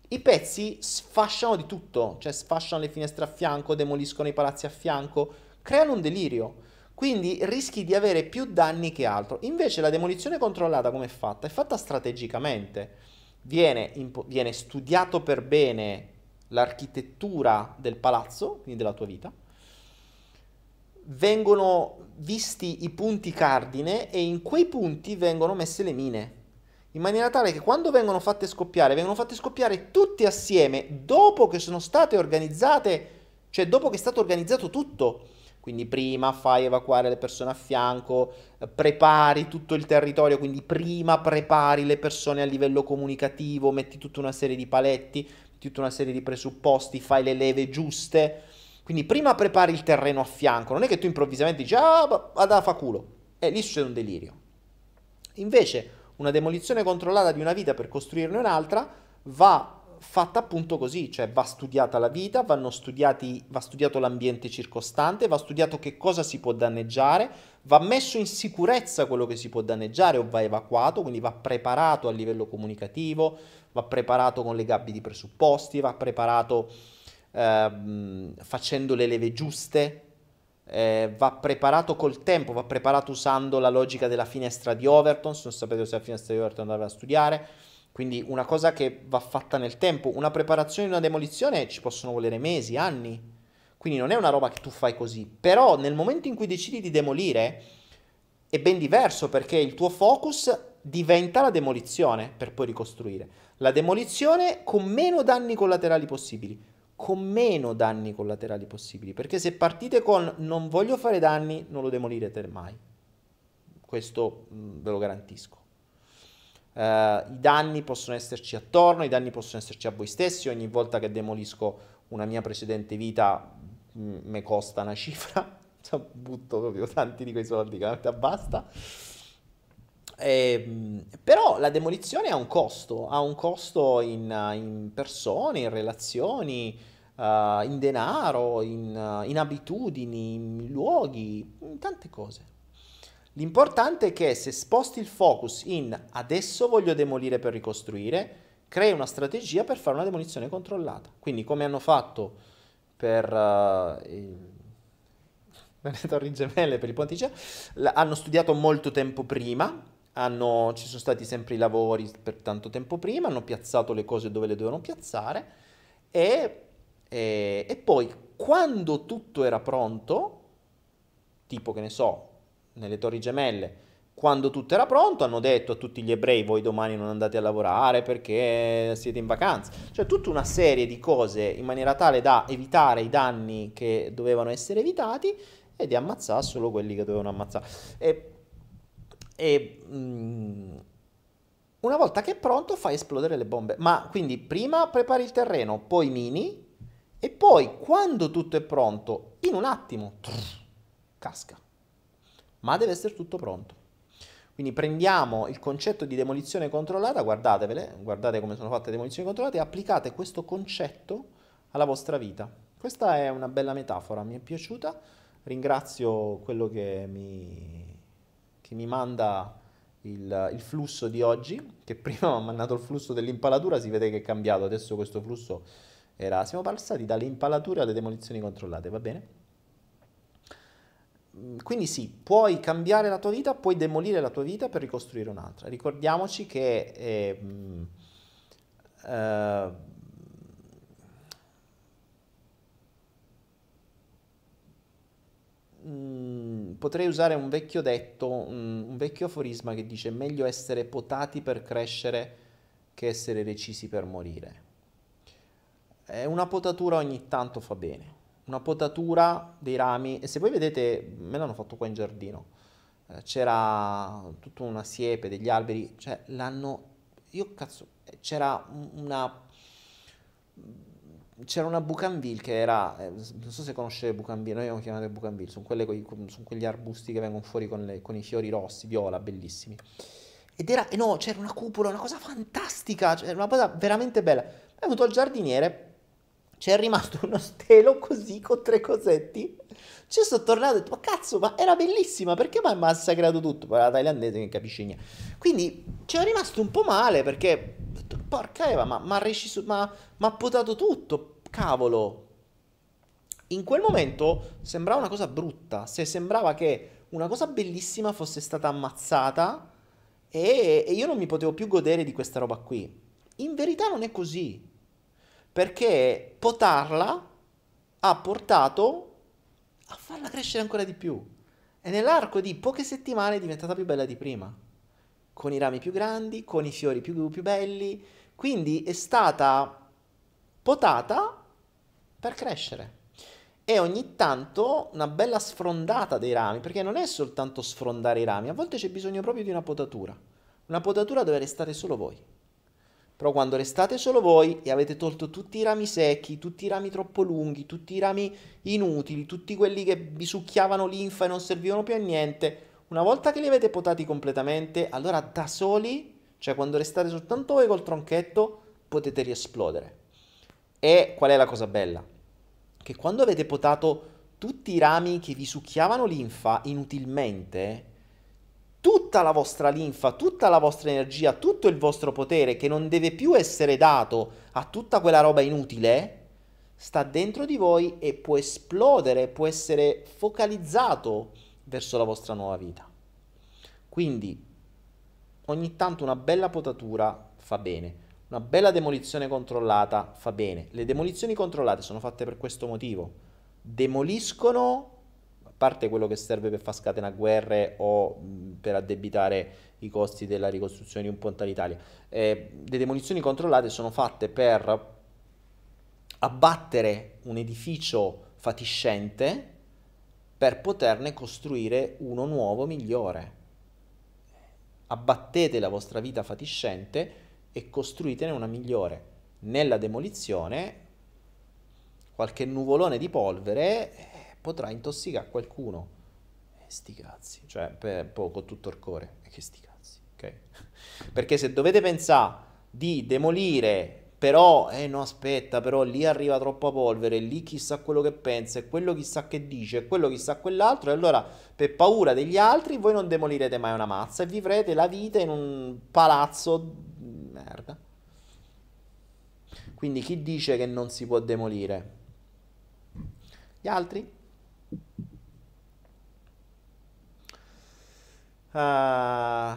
i pezzi sfasciano di tutto, cioè sfasciano le finestre a fianco, demoliscono i palazzi a fianco, creano un delirio. Quindi rischi di avere più danni che altro. Invece la demolizione controllata come è fatta? È fatta strategicamente. Viene, impo- viene studiato per bene l'architettura del palazzo, quindi della tua vita, vengono visti i punti cardine e in quei punti vengono messe le mine. In maniera tale che quando vengono fatte scoppiare, vengono fatte scoppiare tutte assieme dopo che sono state organizzate, cioè dopo che è stato organizzato tutto. Quindi prima fai evacuare le persone a fianco, eh, prepari tutto il territorio, quindi prima prepari le persone a livello comunicativo, metti tutta una serie di paletti, tutta una serie di presupposti, fai le leve giuste quindi prima prepari il terreno a fianco, non è che tu improvvisamente dici ah, vada fa culo. E lì succede un delirio. Invece una demolizione controllata di una vita per costruirne un'altra va fatta appunto così, cioè va studiata la vita, studiati, va studiato l'ambiente circostante, va studiato che cosa si può danneggiare, va messo in sicurezza quello che si può danneggiare o va evacuato, quindi va preparato a livello comunicativo, va preparato con le gabbie di presupposti, va preparato ehm, facendo le leve giuste, eh, va preparato col tempo, va preparato usando la logica della finestra di Overton, se non sapete se la finestra di Overton andava a studiare, quindi una cosa che va fatta nel tempo, una preparazione di una demolizione ci possono volere mesi, anni, quindi non è una roba che tu fai così, però nel momento in cui decidi di demolire è ben diverso perché il tuo focus diventa la demolizione per poi ricostruire. La demolizione con meno danni collaterali possibili con meno danni collaterali possibili, perché se partite con non voglio fare danni, non lo demolirete mai. Questo mm, ve lo garantisco. Uh, I danni possono esserci attorno, i danni possono esserci a voi stessi. Ogni volta che demolisco una mia precedente vita mm, mi costa una cifra. Butto proprio tanti di quei soldi che basta. Eh, però la demolizione ha un costo, ha un costo in, in persone, in relazioni, uh, in denaro, in, uh, in abitudini, in luoghi, in tante cose. L'importante è che se sposti il focus in adesso voglio demolire per ricostruire, crei una strategia per fare una demolizione controllata. Quindi come hanno fatto per uh, le torri gemelle, per i ponti, hanno studiato molto tempo prima, hanno, ci sono stati sempre i lavori per tanto tempo prima, hanno piazzato le cose dove le dovevano piazzare e e, e poi quando tutto era pronto, tipo che ne so, nelle torri gemelle, quando tutto era pronto hanno detto a tutti gli ebrei voi domani non andate a lavorare perché siete in vacanza. Cioè tutta una serie di cose in maniera tale da evitare i danni che dovevano essere evitati e di ammazzare solo quelli che dovevano ammazzare. E, e mh, mm, una volta che è pronto fai esplodere le bombe. Ma quindi prima prepari il terreno, poi mini, e poi, quando tutto è pronto, in un attimo, trrr, casca. Ma deve essere tutto pronto. Quindi prendiamo il concetto di demolizione controllata, guardatevele, guardate come sono fatte le demolizioni controllate, e applicate questo concetto alla vostra vita. Questa è una bella metafora, mi è piaciuta. Ringrazio quello che mi, che mi manda il, il, flusso di oggi, che prima mi ha mandato il flusso dell'impalatura, si vede che è cambiato, adesso questo flusso era, siamo passati dalle impalature alle demolizioni controllate, va bene? Mm, quindi sì, puoi cambiare la tua vita, puoi demolire la tua vita per ricostruire un'altra. Ricordiamoci che eh, mh, eh, mh, potrei usare un vecchio detto, un, un vecchio aforisma che dice meglio essere potati per crescere che essere recisi per morire. Eh, una potatura ogni tanto fa bene. Una potatura dei rami, e se voi vedete, me l'hanno fatto qua in giardino, eh, c'era tutta una siepe degli alberi, cioè l'hanno... Io cazzo, eh, c'era una... C'era una Bougainville che era, eh, non so se conoscete Bougainville, noi abbiamo chiamato Bougainville, sono, sono quegli arbusti che vengono fuori con, le, con i fiori rossi, viola, bellissimi. Ed era, eh no, c'era una cupola, una cosa fantastica, cioè una cosa veramente bella. È venuto al giardiniere, c'è rimasto uno stelo così con tre cosetti. Ci sono tornato e ho detto, ma cazzo, ma era bellissima, perché mi ha massacrato tutto? Poi la thailandese che capisce niente. Quindi ci è rimasto un po' male perché, porca Eva, ma ha reciso, ma ha potato tutto, cavolo. In quel momento sembrava una cosa brutta, se sembrava che una cosa bellissima fosse stata ammazzata e, e io non mi potevo più godere di questa roba qui. In verità non è così. Perché potarla ha portato a farla crescere ancora di più. E nell'arco di poche settimane è diventata più bella di prima, con i rami più grandi, con i fiori più, più belli, quindi è stata potata per crescere. E ogni tanto una bella sfrondata dei rami, perché non è soltanto sfrondare i rami, a volte c'è bisogno proprio di una potatura, una potatura dove restate solo voi. Però quando restate solo voi e avete tolto tutti i rami secchi, tutti i rami troppo lunghi, tutti i rami inutili, tutti quelli che vi succhiavano linfa e non servivano più a niente, una volta che li avete potati completamente, allora da soli, cioè quando restate soltanto voi col tronchetto, potete riesplodere. E qual è la cosa bella? Che quando avete potato tutti i rami che vi succhiavano linfa inutilmente, tutta la vostra linfa, tutta la vostra energia, tutto il vostro potere che non deve più essere dato a tutta quella roba inutile, sta dentro di voi e può esplodere, può essere focalizzato verso la vostra nuova vita. Quindi ogni tanto una bella potatura fa bene, una bella demolizione controllata fa bene. Le demolizioni controllate sono fatte per questo motivo. Demoliscono parte quello che serve per far scatenare guerre o mh, per addebitare i costi della ricostruzione di un ponte all'Italia. Eh, le demolizioni controllate sono fatte per abbattere un edificio fatiscente per poterne costruire uno nuovo migliore. Abbattete la vostra vita fatiscente e costruitene una migliore. Nella demolizione qualche nuvolone di polvere potrà intossicare qualcuno. E sti cazzi, cioè per poco tutto il cuore. E che sti cazzi, ok? Perché se dovete pensare di demolire però, eh no aspetta, però lì arriva troppa polvere, lì chissà quello che pensa, e quello chissà che dice, e quello chissà quell'altro, e allora per paura degli altri voi non demolirete mai una mazza e vivrete la vita in un palazzo merda. Quindi chi dice che non si può demolire? Gli altri? Uh...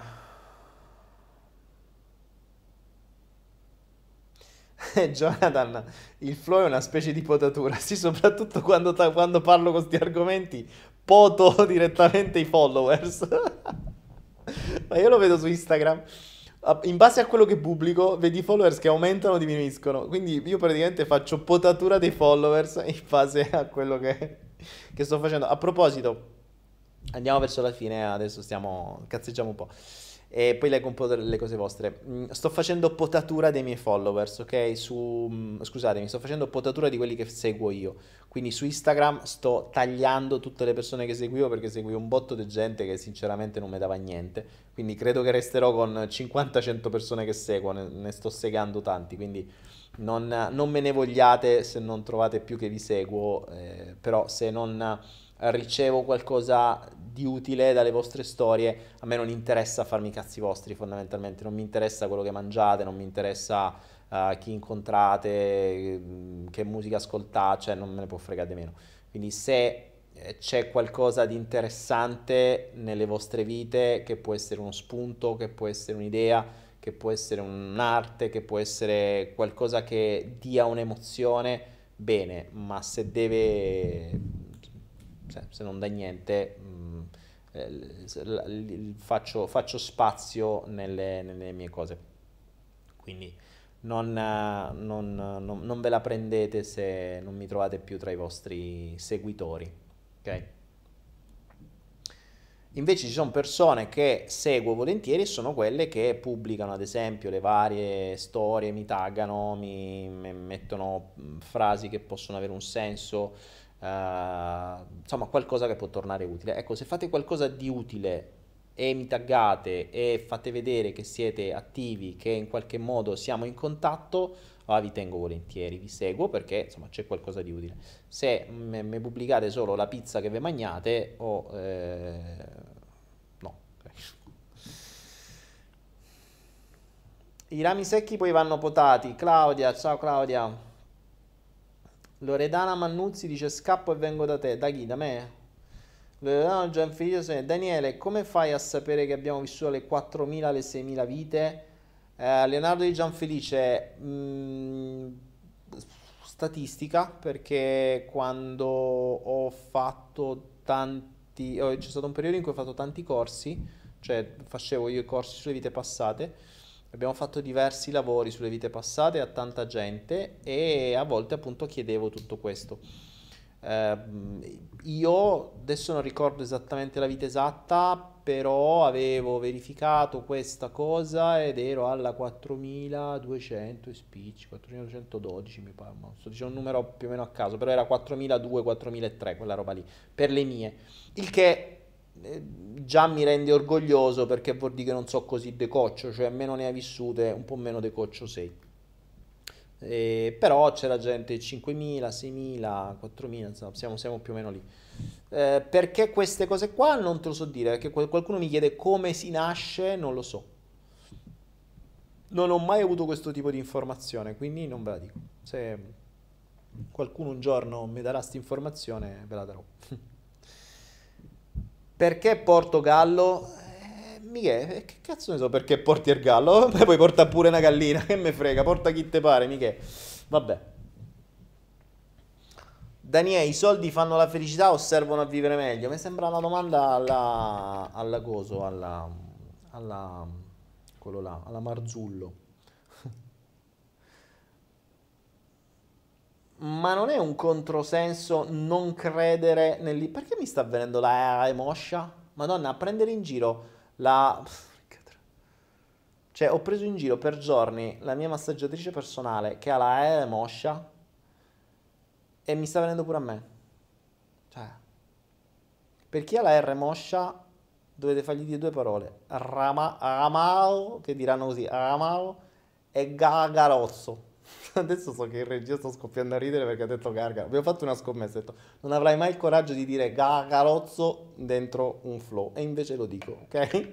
Jonathan, il flow è una specie di potatura, sì, soprattutto quando, ta- quando parlo con questi argomenti, poto direttamente i followers. Ma io lo vedo su Instagram, in base a quello che pubblico, vedi i followers che aumentano o diminuiscono. Quindi io praticamente faccio potatura dei followers in base a quello che, che sto facendo. A proposito, andiamo verso la fine, adesso stiamo, cazzeggiamo un po' e poi leggo un po' le cose vostre. Mm, sto facendo potatura dei miei followers, ok? Su, mm, scusatemi, sto facendo potatura di quelli che seguo io. Quindi su Instagram sto tagliando tutte le persone che seguivo perché seguivo un botto di gente che sinceramente non mi dava niente. Quindi credo che resterò con 50-100 persone che seguo, ne, ne sto segando tanti. Quindi non, non, me ne vogliate se non trovate più che vi seguo, eh, però se non ricevo qualcosa di utile dalle vostre storie, a me non interessa farmi i cazzi vostri fondamentalmente, non mi interessa quello che mangiate, non mi interessa uh, chi incontrate, mm, che musica ascoltate, cioè non me ne può fregare di meno. Quindi se eh, c'è qualcosa di interessante nelle vostre vite, che può essere uno spunto, che può essere un'idea, che può essere un'arte, che può essere qualcosa che dia un'emozione, bene, ma se deve se, se non dà niente, mh, mm, eh, faccio, faccio, spazio nelle, nelle, mie cose. Quindi non, non, non, non, ve la prendete se non mi trovate più tra i vostri seguitori. Ok? Invece ci sono persone che seguo volentieri e sono quelle che pubblicano ad esempio le varie storie, mi taggano, mi, mi mettono mm, frasi che possono avere un senso, Uh, insomma qualcosa che può tornare utile. Ecco, se fate qualcosa di utile e mi taggate e fate vedere che siete attivi, che in qualche modo siamo in contatto, ah, vi tengo volentieri, vi seguo perché insomma c'è qualcosa di utile. Se mi pubblicate solo la pizza che vi mangiate o... Eh, no. I rami secchi poi vanno potati. Claudia, ciao Claudia. Loredana Mannuzzi dice scappo e vengo da te. Da chi? Da me? Loredana Gianfelice Daniele, come fai a sapere che abbiamo vissuto le 4.000, le 6.000 vite? Eh, Leonardo di Gianfelice, mh, mm, statistica perché quando ho fatto tanti, oh, c'è stato un periodo in cui ho fatto tanti corsi, cioè facevo io i corsi sulle vite passate, abbiamo fatto diversi lavori sulle vite passate a tanta gente e a volte appunto chiedevo tutto questo. Eh, io adesso non ricordo esattamente la vita esatta, però avevo verificato questa cosa ed ero alla 4200 spicci, 4212 mi pare, non sto dicendo un numero più o meno a caso, però era 4002, 4003 quella roba lì, per le mie. Il che già mi rende orgoglioso perché vuol dire che non so così decoccio, cioè meno ne hai vissute, un po' meno decoccio sei. Eh, però c'era gente 5.000, 6.000, 4.000, insomma, siamo, siamo più o meno lì. Eh, perché queste cose qua non te lo so dire, perché qualcuno mi chiede come si nasce, non lo so. Non ho mai avuto questo tipo di informazione, quindi non ve la dico. Se qualcuno un giorno mi darà questa informazione, ve la darò. perché Portogallo? Eh, Michele, che cazzo ne so perché porti il gallo? Poi porta pure una gallina, che me frega, porta chi te pare, Michele. Vabbè. Daniele, i soldi fanno la felicità o servono a vivere meglio? Mi sembra una domanda alla, alla coso, alla, alla, là, alla Marzullo. Ma non è un controsenso non credere nel... Perché mi sta venendo la emoscia? Madonna, a prendere in giro la... Cioè, ho preso in giro per giorni la mia massaggiatrice personale che ha la emoscia e mi sta venendo pure a me. Cioè, per chi ha la R moscia, dovete fargli dire due parole. Rama, ramao, che diranno così, ramao e gagarozzo. Adesso so che in regia sto scoppiando a ridere perché ha detto gargaro. Abbiamo fatto una scommessa, ho detto non avrai mai il coraggio di dire gagarozzo dentro un flow. E invece lo dico, ok?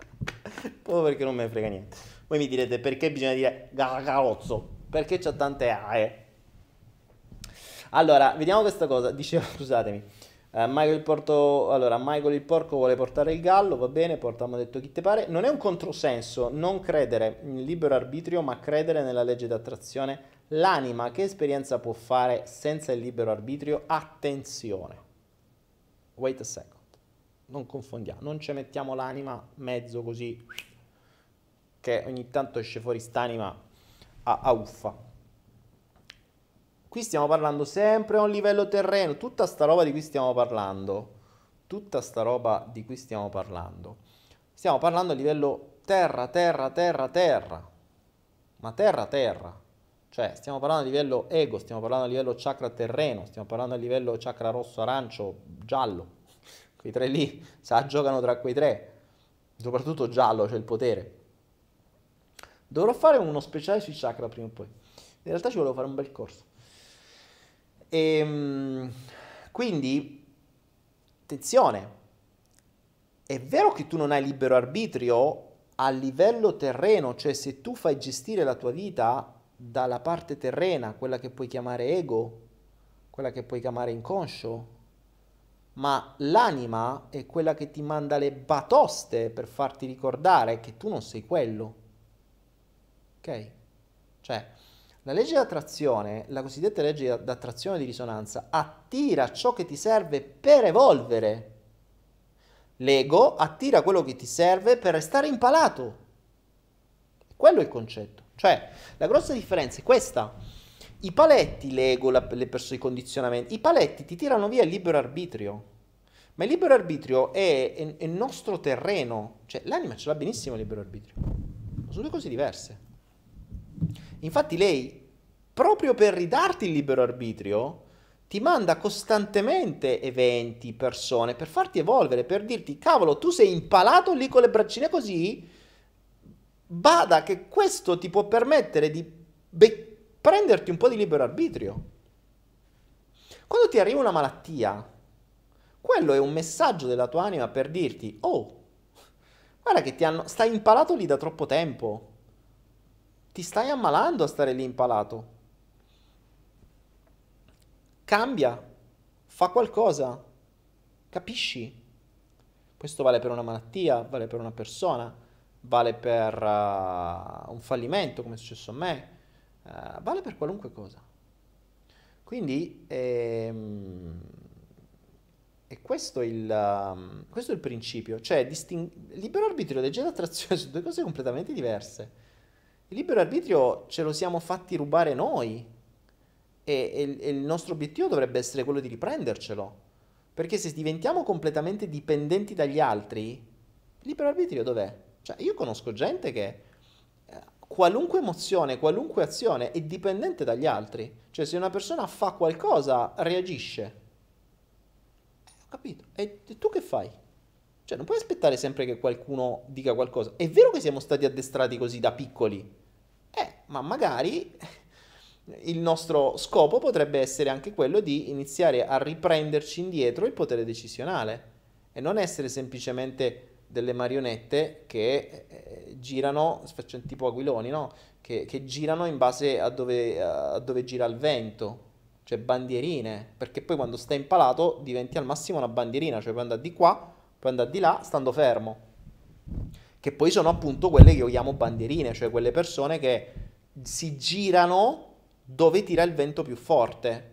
Proprio perché non me ne frega niente. Voi mi direte perché bisogna dire gagarozzo? Perché c'ha tante AE. Allora, vediamo questa cosa. Diceva, scusatemi. Uh, Michael, il porto, allora, Michael il porco vuole portare il gallo, va bene, portiamo detto chi te pare. Non è un controsenso non credere nel libero arbitrio, ma credere nella legge d'attrazione. L'anima che esperienza può fare senza il libero arbitrio? Attenzione. Wait a second. Non confondiamo, non ci mettiamo l'anima mezzo così che ogni tanto esce fuori st'anima a, a uffa. Qui stiamo parlando sempre a un livello terreno, tutta sta roba di cui stiamo parlando, tutta sta roba di cui stiamo parlando. Stiamo parlando a livello terra, terra, terra, terra. Ma terra, terra. Cioè, stiamo parlando a livello ego, stiamo parlando a livello chakra terreno, stiamo parlando a livello chakra rosso, arancio, giallo. Quei tre lì, sa, giocano tra quei tre. Soprattutto giallo, c'è il potere. Dovrò fare uno speciale sui chakra prima o poi. In realtà ci volevo fare un bel corso. E, ehm, quindi, attenzione, è vero che tu non hai libero arbitrio a livello terreno, cioè se tu fai gestire la tua vita dalla parte terrena, quella che puoi chiamare ego, quella che puoi chiamare inconscio, ma l'anima è quella che ti manda le batoste per farti ricordare che tu non sei quello. Ok? Cioè, la legge d'attrazione, la cosiddetta legge d'attrazione di risonanza, attira ciò che ti serve per evolvere. L'ego attira quello che ti serve per restare impalato. Quello è il concetto. Cioè, la grossa differenza è questa. I paletti, l'ego, la, le persone, i condizionamenti, i paletti ti tirano via il libero arbitrio. Ma il libero arbitrio è il nostro terreno. Cioè, l'anima ce l'ha benissimo il libero arbitrio. Sono due cose diverse. Infatti lei, proprio per ridarti il libero arbitrio, ti manda costantemente eventi, persone, per farti evolvere, per dirti, cavolo, tu sei impalato lì con le braccine così, bada che questo ti può permettere di be- prenderti un po' di libero arbitrio. Quando ti arriva una malattia, quello è un messaggio della tua anima per dirti, oh, guarda che ti hanno, stai impalato lì da troppo tempo ti stai ammalando a stare lì impalato. Cambia, fa qualcosa, capisci? Questo vale per una malattia, vale per una persona, vale per uh, un fallimento come è successo a me, Uh, vale per qualunque cosa. Quindi, ehm, e questo, il, um, questo è il principio, cioè disting- libero arbitrio e legge d'attrazione sono due cose completamente diverse. Il libero arbitrio ce lo siamo fatti rubare noi e, e, e il nostro obiettivo dovrebbe essere quello di riprendercelo. Perché se diventiamo completamente dipendenti dagli altri, il libero arbitrio dov'è? Cioè, io conosco gente che eh, qualunque emozione, qualunque azione è dipendente dagli altri. Cioè, se una persona fa qualcosa, reagisce capito? E, e tu che fai? Cioè, non puoi aspettare sempre che qualcuno dica qualcosa. È vero che siamo stati addestrati così da piccoli, eh, ma magari il nostro scopo potrebbe essere anche quello di iniziare a riprenderci indietro il potere decisionale e non essere semplicemente delle marionette che eh, girano, tipo aquiloni, no? Che, che, girano in base a dove, a dove gira il vento cioè bandierine, perché poi quando stai impalato diventi al massimo una bandierina, cioè puoi andare di qua, puoi andare di là stando fermo. Che poi sono appunto quelle che io chiamo bandierine, cioè quelle persone che si girano dove tira il vento più forte.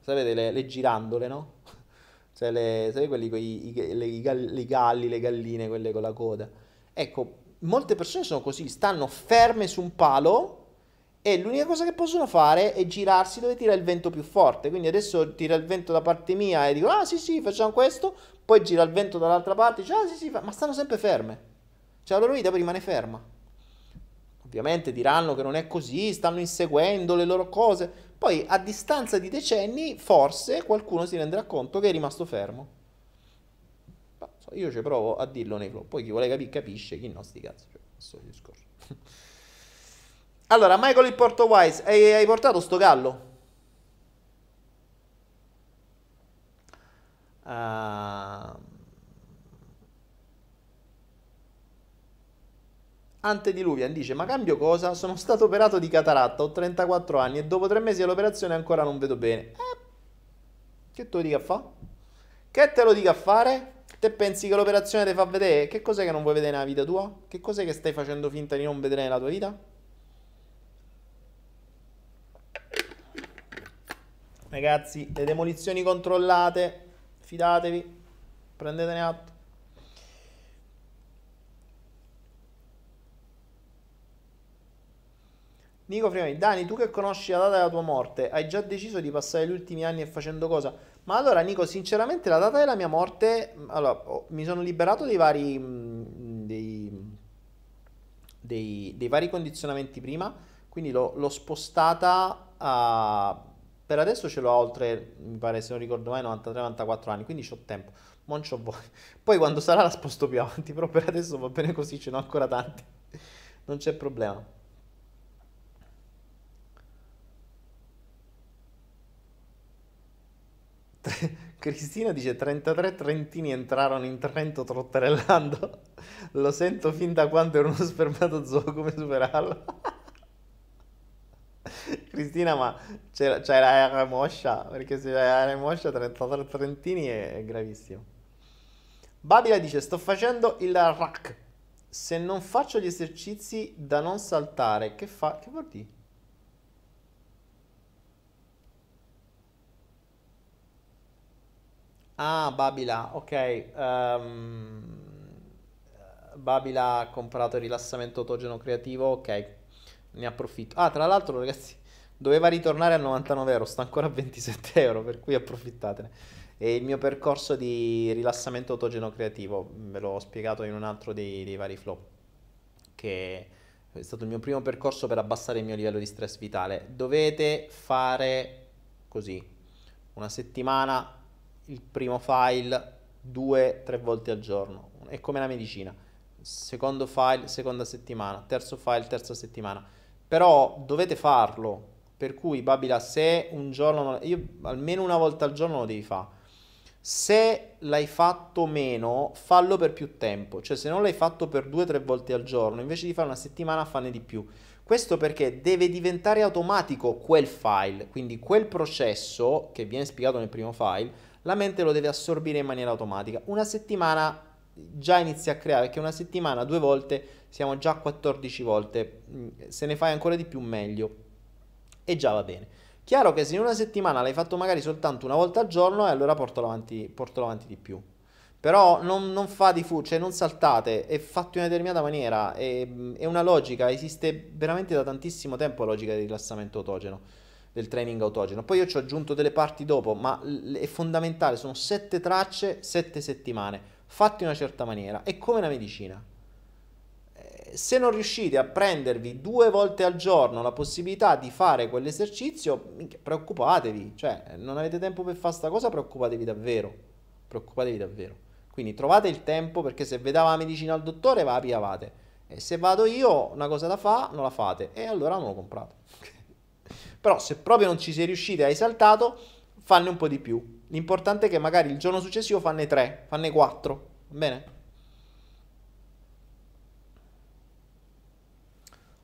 Sapete le, le girandole, no? Cioè le, sapete quelli con i, i, le, i, galli, le galline, quelle con la coda. Ecco, molte persone sono così, stanno ferme su un palo e l'unica cosa che possono fare è girarsi dove tira il vento più forte. Quindi adesso tira il vento da parte mia e dico, ah sì sì, facciamo questo, poi gira il vento dall'altra parte, dice, ah sì sì, ma stanno sempre ferme. Cioè la loro vita rimane ferma. Ovviamente diranno che non è così, stanno inseguendo le loro cose. Poi a distanza di decenni, forse qualcuno si renderà conto che è rimasto fermo. Io ci provo a dirlo nei flow. Poi chi vuole capire capisce, chi no sti cazzo. Cioè, questo discorso. Allora, Michael il Porto Wise, hai, hai portato sto gallo? Uh... Antediluvian dice: Ma cambio cosa? Sono stato operato di cataratta, ho 34 anni e dopo tre mesi dell'operazione ancora non vedo bene. Eh, che te lo dica a fare? Che te lo dica a fare? Te pensi che l'operazione ti fa vedere? Che cos'è che non vuoi vedere nella vita tua? Che cos'è che stai facendo finta di non vedere nella tua vita? Ragazzi, le demolizioni controllate, fidatevi, prendetene atto. Nico Frimani, Dani, tu che conosci la data della tua morte, hai già deciso di passare gli ultimi anni facendo cosa? Ma allora, Nico, sinceramente, la data della mia morte, allora, mi sono liberato dei vari, dei, dei, dei vari condizionamenti prima, quindi l'ho, l'ho spostata a per adesso ce l'ho oltre, mi pare se non ricordo mai, 93-94 anni, quindi ho tempo. Non c'ho voglia. Poi quando sarà la sposto più avanti, però per adesso va bene così, ce n'ho ancora tanti. Non c'è problema. Cristina dice 33 trentini entrarono in Trento trotterellando. Lo sento fin da quando ero uno spermatozoo, come superarlo? Cristina, ma c'è, la moscia, perché se c'è la moscia 33 trentini è, è gravissimo. Babila dice, sto facendo il rack. Se non faccio gli esercizi da non saltare, che fa? Che vuol dire? Ah, Babila, ok. Um, Babila ha comprato il rilassamento autogeno creativo, ok. Ne approfitto. Ah, tra l'altro, ragazzi, Doveva ritornare a 99 euro, sta ancora a 27 euro, per cui approfittatene. E il mio percorso di rilassamento autogeno creativo, ve l'ho spiegato in un altro dei, dei vari flow, che è stato il mio primo percorso per abbassare il mio livello di stress vitale. Dovete fare così, una settimana, il primo file, due, tre volte al giorno. È come la medicina. Secondo file, seconda settimana. Terzo file, terza settimana. Però dovete farlo per cui, Babila, se un giorno, io almeno una volta al giorno lo devi fare. Se l'hai fatto meno, fallo per più tempo. Cioè, se non l'hai fatto per due tre volte al giorno, invece di fare una settimana, fanne di più. Questo perché deve diventare automatico quel file, quindi quel processo che viene spiegato nel primo file, la mente lo deve assorbire in maniera automatica. Una settimana già inizia a creare, perché una settimana, due volte, siamo già a 14 volte. Se ne fai ancora di più, meglio. e già va bene. Chiaro che se in una settimana l'hai fatto magari soltanto una volta al giorno, e allora portalo avanti, portalo avanti di più. Però non, non fa di fu, cioè non saltate, è fatto in una determinata maniera, è, è una logica, esiste veramente da tantissimo tempo la logica del rilassamento autogeno, del training autogeno. Poi io ci ho aggiunto delle parti dopo, ma è fondamentale, sono sette tracce, sette settimane, fatte in una certa maniera, è come una medicina se non riuscite a prendervi due volte al giorno la possibilità di fare quell'esercizio, preoccupatevi, cioè non avete tempo per fare sta cosa, preoccupatevi davvero, preoccupatevi davvero. Quindi trovate il tempo perché se vedava la medicina al dottore va piavate. E se vado io una cosa da fa, non la fate e allora non lo comprate. Però se proprio non ci siete riusciti, hai saltato, fanne un po' di più. L'importante è che magari il giorno successivo fanne tre, fanne quattro, va bene?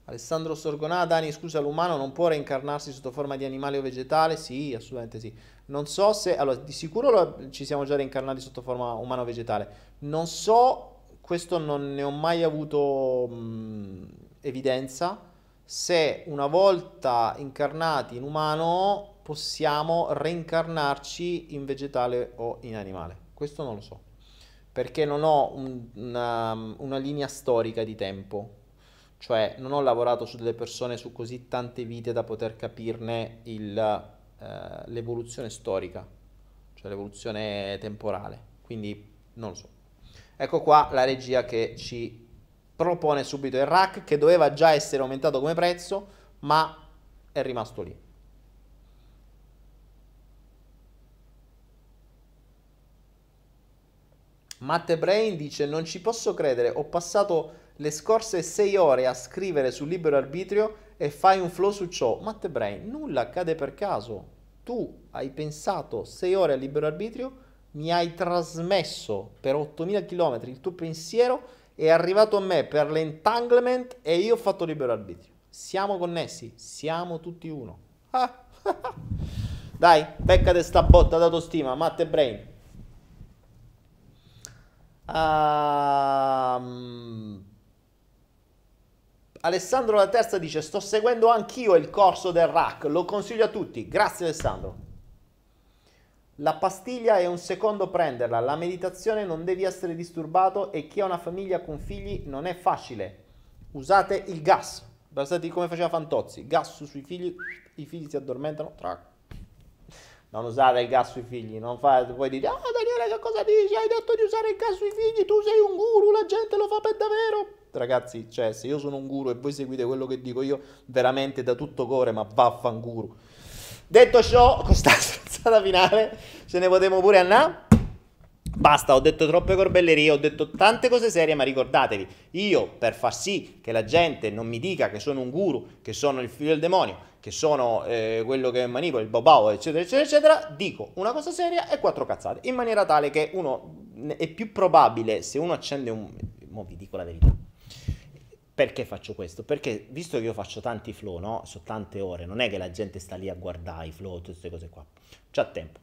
Alessandro Sorgonà, Dani, scusa, l'umano non può reincarnarsi sotto forma di animale o vegetale? Sì, assolutamente sì. Non so se, allora, di sicuro lo, ci siamo già reincarnati sotto forma umano o vegetale. Non so, questo non ne ho mai avuto mh, evidenza, se una volta incarnati in umano possiamo reincarnarci in vegetale o in animale. Questo non lo so, perché non ho un, una, una linea storica di tempo cioè non ho lavorato su delle persone su così tante vite da poter capirne il, eh, l'evoluzione storica, cioè l'evoluzione temporale, quindi non lo so. Ecco qua la regia che ci propone subito il rack che doveva già essere aumentato come prezzo, ma è rimasto lì. Matte Brain dice non ci posso credere, ho passato le scorse 6 ore a scrivere sul libero arbitrio e fai un flow su ciò. Matte Brain, nulla accade per caso. Tu hai pensato 6 ore al libero arbitrio, mi hai trasmesso per 8000 km il tuo pensiero, è arrivato a me per l'entanglement e io ho fatto libero arbitrio. Siamo connessi, siamo tutti uno. Ah. Dai, beccate sta botta d'autostima, Matte Brain. Um, Alessandro La Terza dice: Sto seguendo anch'io il corso del rack, lo consiglio a tutti. Grazie, Alessandro. La pastiglia è un secondo prenderla. La meditazione non devi essere disturbato e chi ha una famiglia con figli non è facile. Usate il gas. Pensate come faceva Fantozzi: gas sui figli, i figli si addormentano. Trac. Non usate il gas sui figli, non fate, poi dite, ah oh, Daniele che cosa dici? Hai detto di usare il gas sui figli, tu sei un guru, la gente lo fa per davvero ragazzi, cioè, se io sono un guru e voi seguite quello che dico io, veramente da tutto cuore, ma vaffanguru. Detto ciò, con questa stronzata finale, ce ne potremo pure andare. Basta, ho detto troppe corbellerie, ho detto tante cose serie, ma ricordatevi, io per far sì che la gente non mi dica che sono un guru, che sono il figlio del demonio, che sono eh, quello che manipola il babao, eccetera, eccetera, eccetera, dico una cosa seria e quattro cazzate, in maniera tale che uno è più probabile, se uno accende un... Mo vi dico la verità perché faccio questo? Perché visto che io faccio tanti flow, no? So tante ore, non è che la gente sta lì a guardare i flow, tutte queste cose qua. C'ha tempo.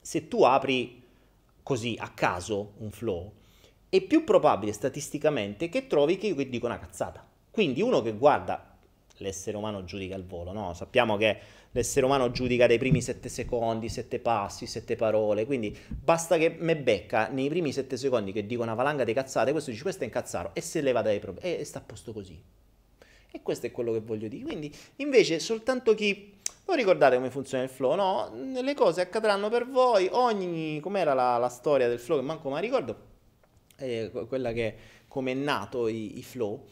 Se tu apri così a caso un flow, è più probabile statisticamente che trovi che io dico una cazzata. Quindi uno che guarda l'essere umano giudica il volo, no? Sappiamo che l'essere umano giudica dai primi sette secondi, sette passi, sette parole, quindi basta che me becca nei primi sette secondi che dico una valanga di cazzate, questo dice questo è incazzaro e se leva dai problemi e sta a posto così. E questo è quello che voglio dire. Quindi invece soltanto chi non ricordate come funziona il flow, no? Le cose accadranno per voi, ogni com'era la, la storia del flow che manco mi ricordo, eh, quella che come è nato i, i flow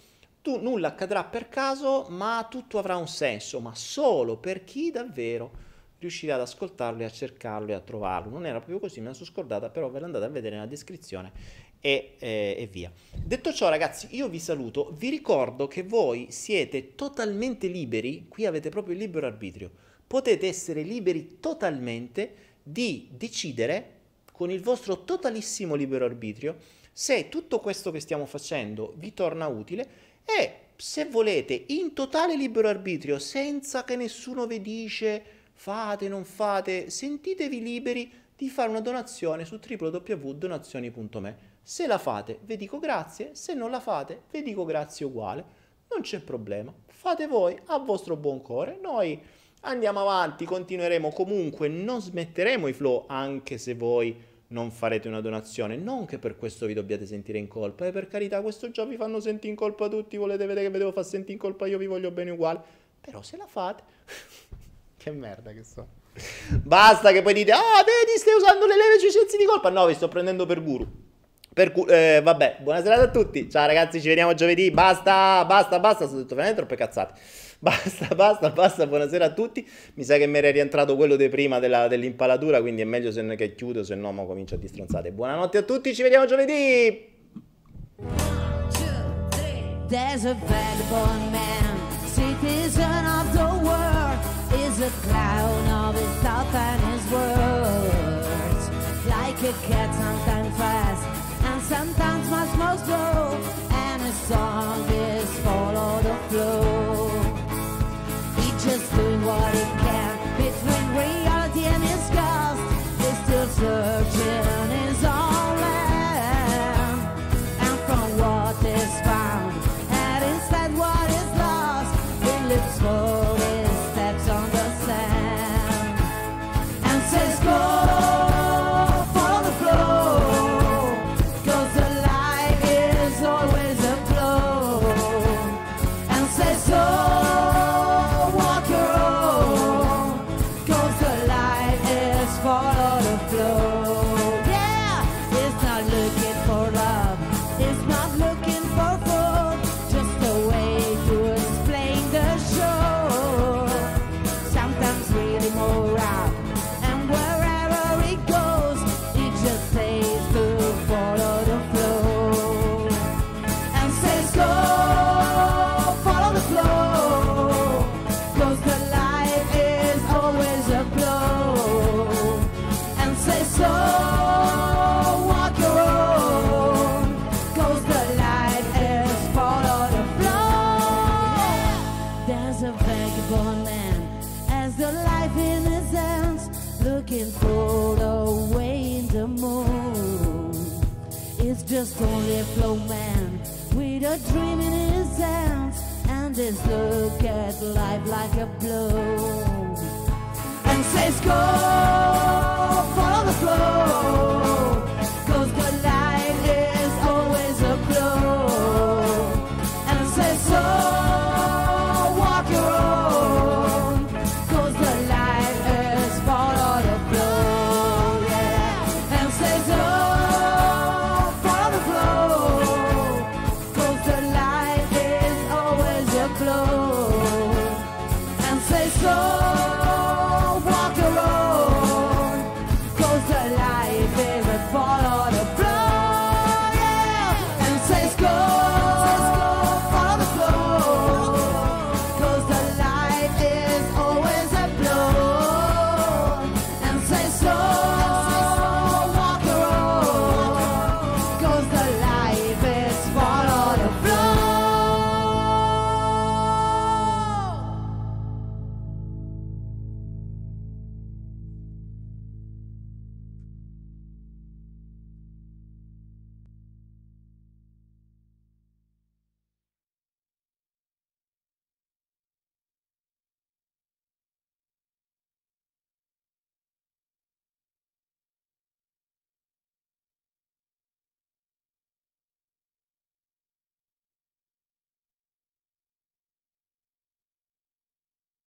tu nulla accadrà per caso, ma tutto avrà un senso, ma solo per chi davvero riuscirà ad ascoltarlo e a cercarlo e a trovarlo. Non era proprio così, me la sono scordata, però ve l'andate a vedere nella descrizione e, eh, e, via. Detto ciò, ragazzi, io vi saluto. Vi ricordo che voi siete totalmente liberi, qui avete proprio il libero arbitrio. Potete essere liberi totalmente di decidere con il vostro totalissimo libero arbitrio se tutto questo che stiamo facendo vi torna utile e se volete in totale libero arbitrio senza che nessuno vi dice fate, non fate, sentitevi liberi di fare una donazione su www.donazioni.me. Se la fate, vi dico grazie, se non la fate, vi dico grazie uguale. non c'è problema, fate voi a vostro buon cuore, noi andiamo avanti, continueremo comunque, non smetteremo i flow anche se voi non farete una donazione, non che per questo vi dobbiate sentire in colpa, e per carità questo già vi fanno sentire in colpa tutti, volete vedere che vi devo far sentire in colpa, io vi voglio bene uguale, però se la fate, che merda che so. Basta che poi dite, ah vedi stai usando le leve sensi di colpa, no vi sto prendendo per guru. Per cu- eh, vabbè, buonasera a tutti, ciao ragazzi ci vediamo giovedì, basta, basta, basta, sto detto veramente troppe cazzate. Basta, basta, basta, buonasera a tutti. Mi sa che mi era rientrato quello di prima dell'impalatura, quindi è meglio se non che chiudo, se no mo comincio a distronzate. Buonanotte a tutti, ci vediamo giovedì! There's a Sometimes my smoke low and a song is follow the flow. He just doing what he and look at life like a blow. And says go follow the flow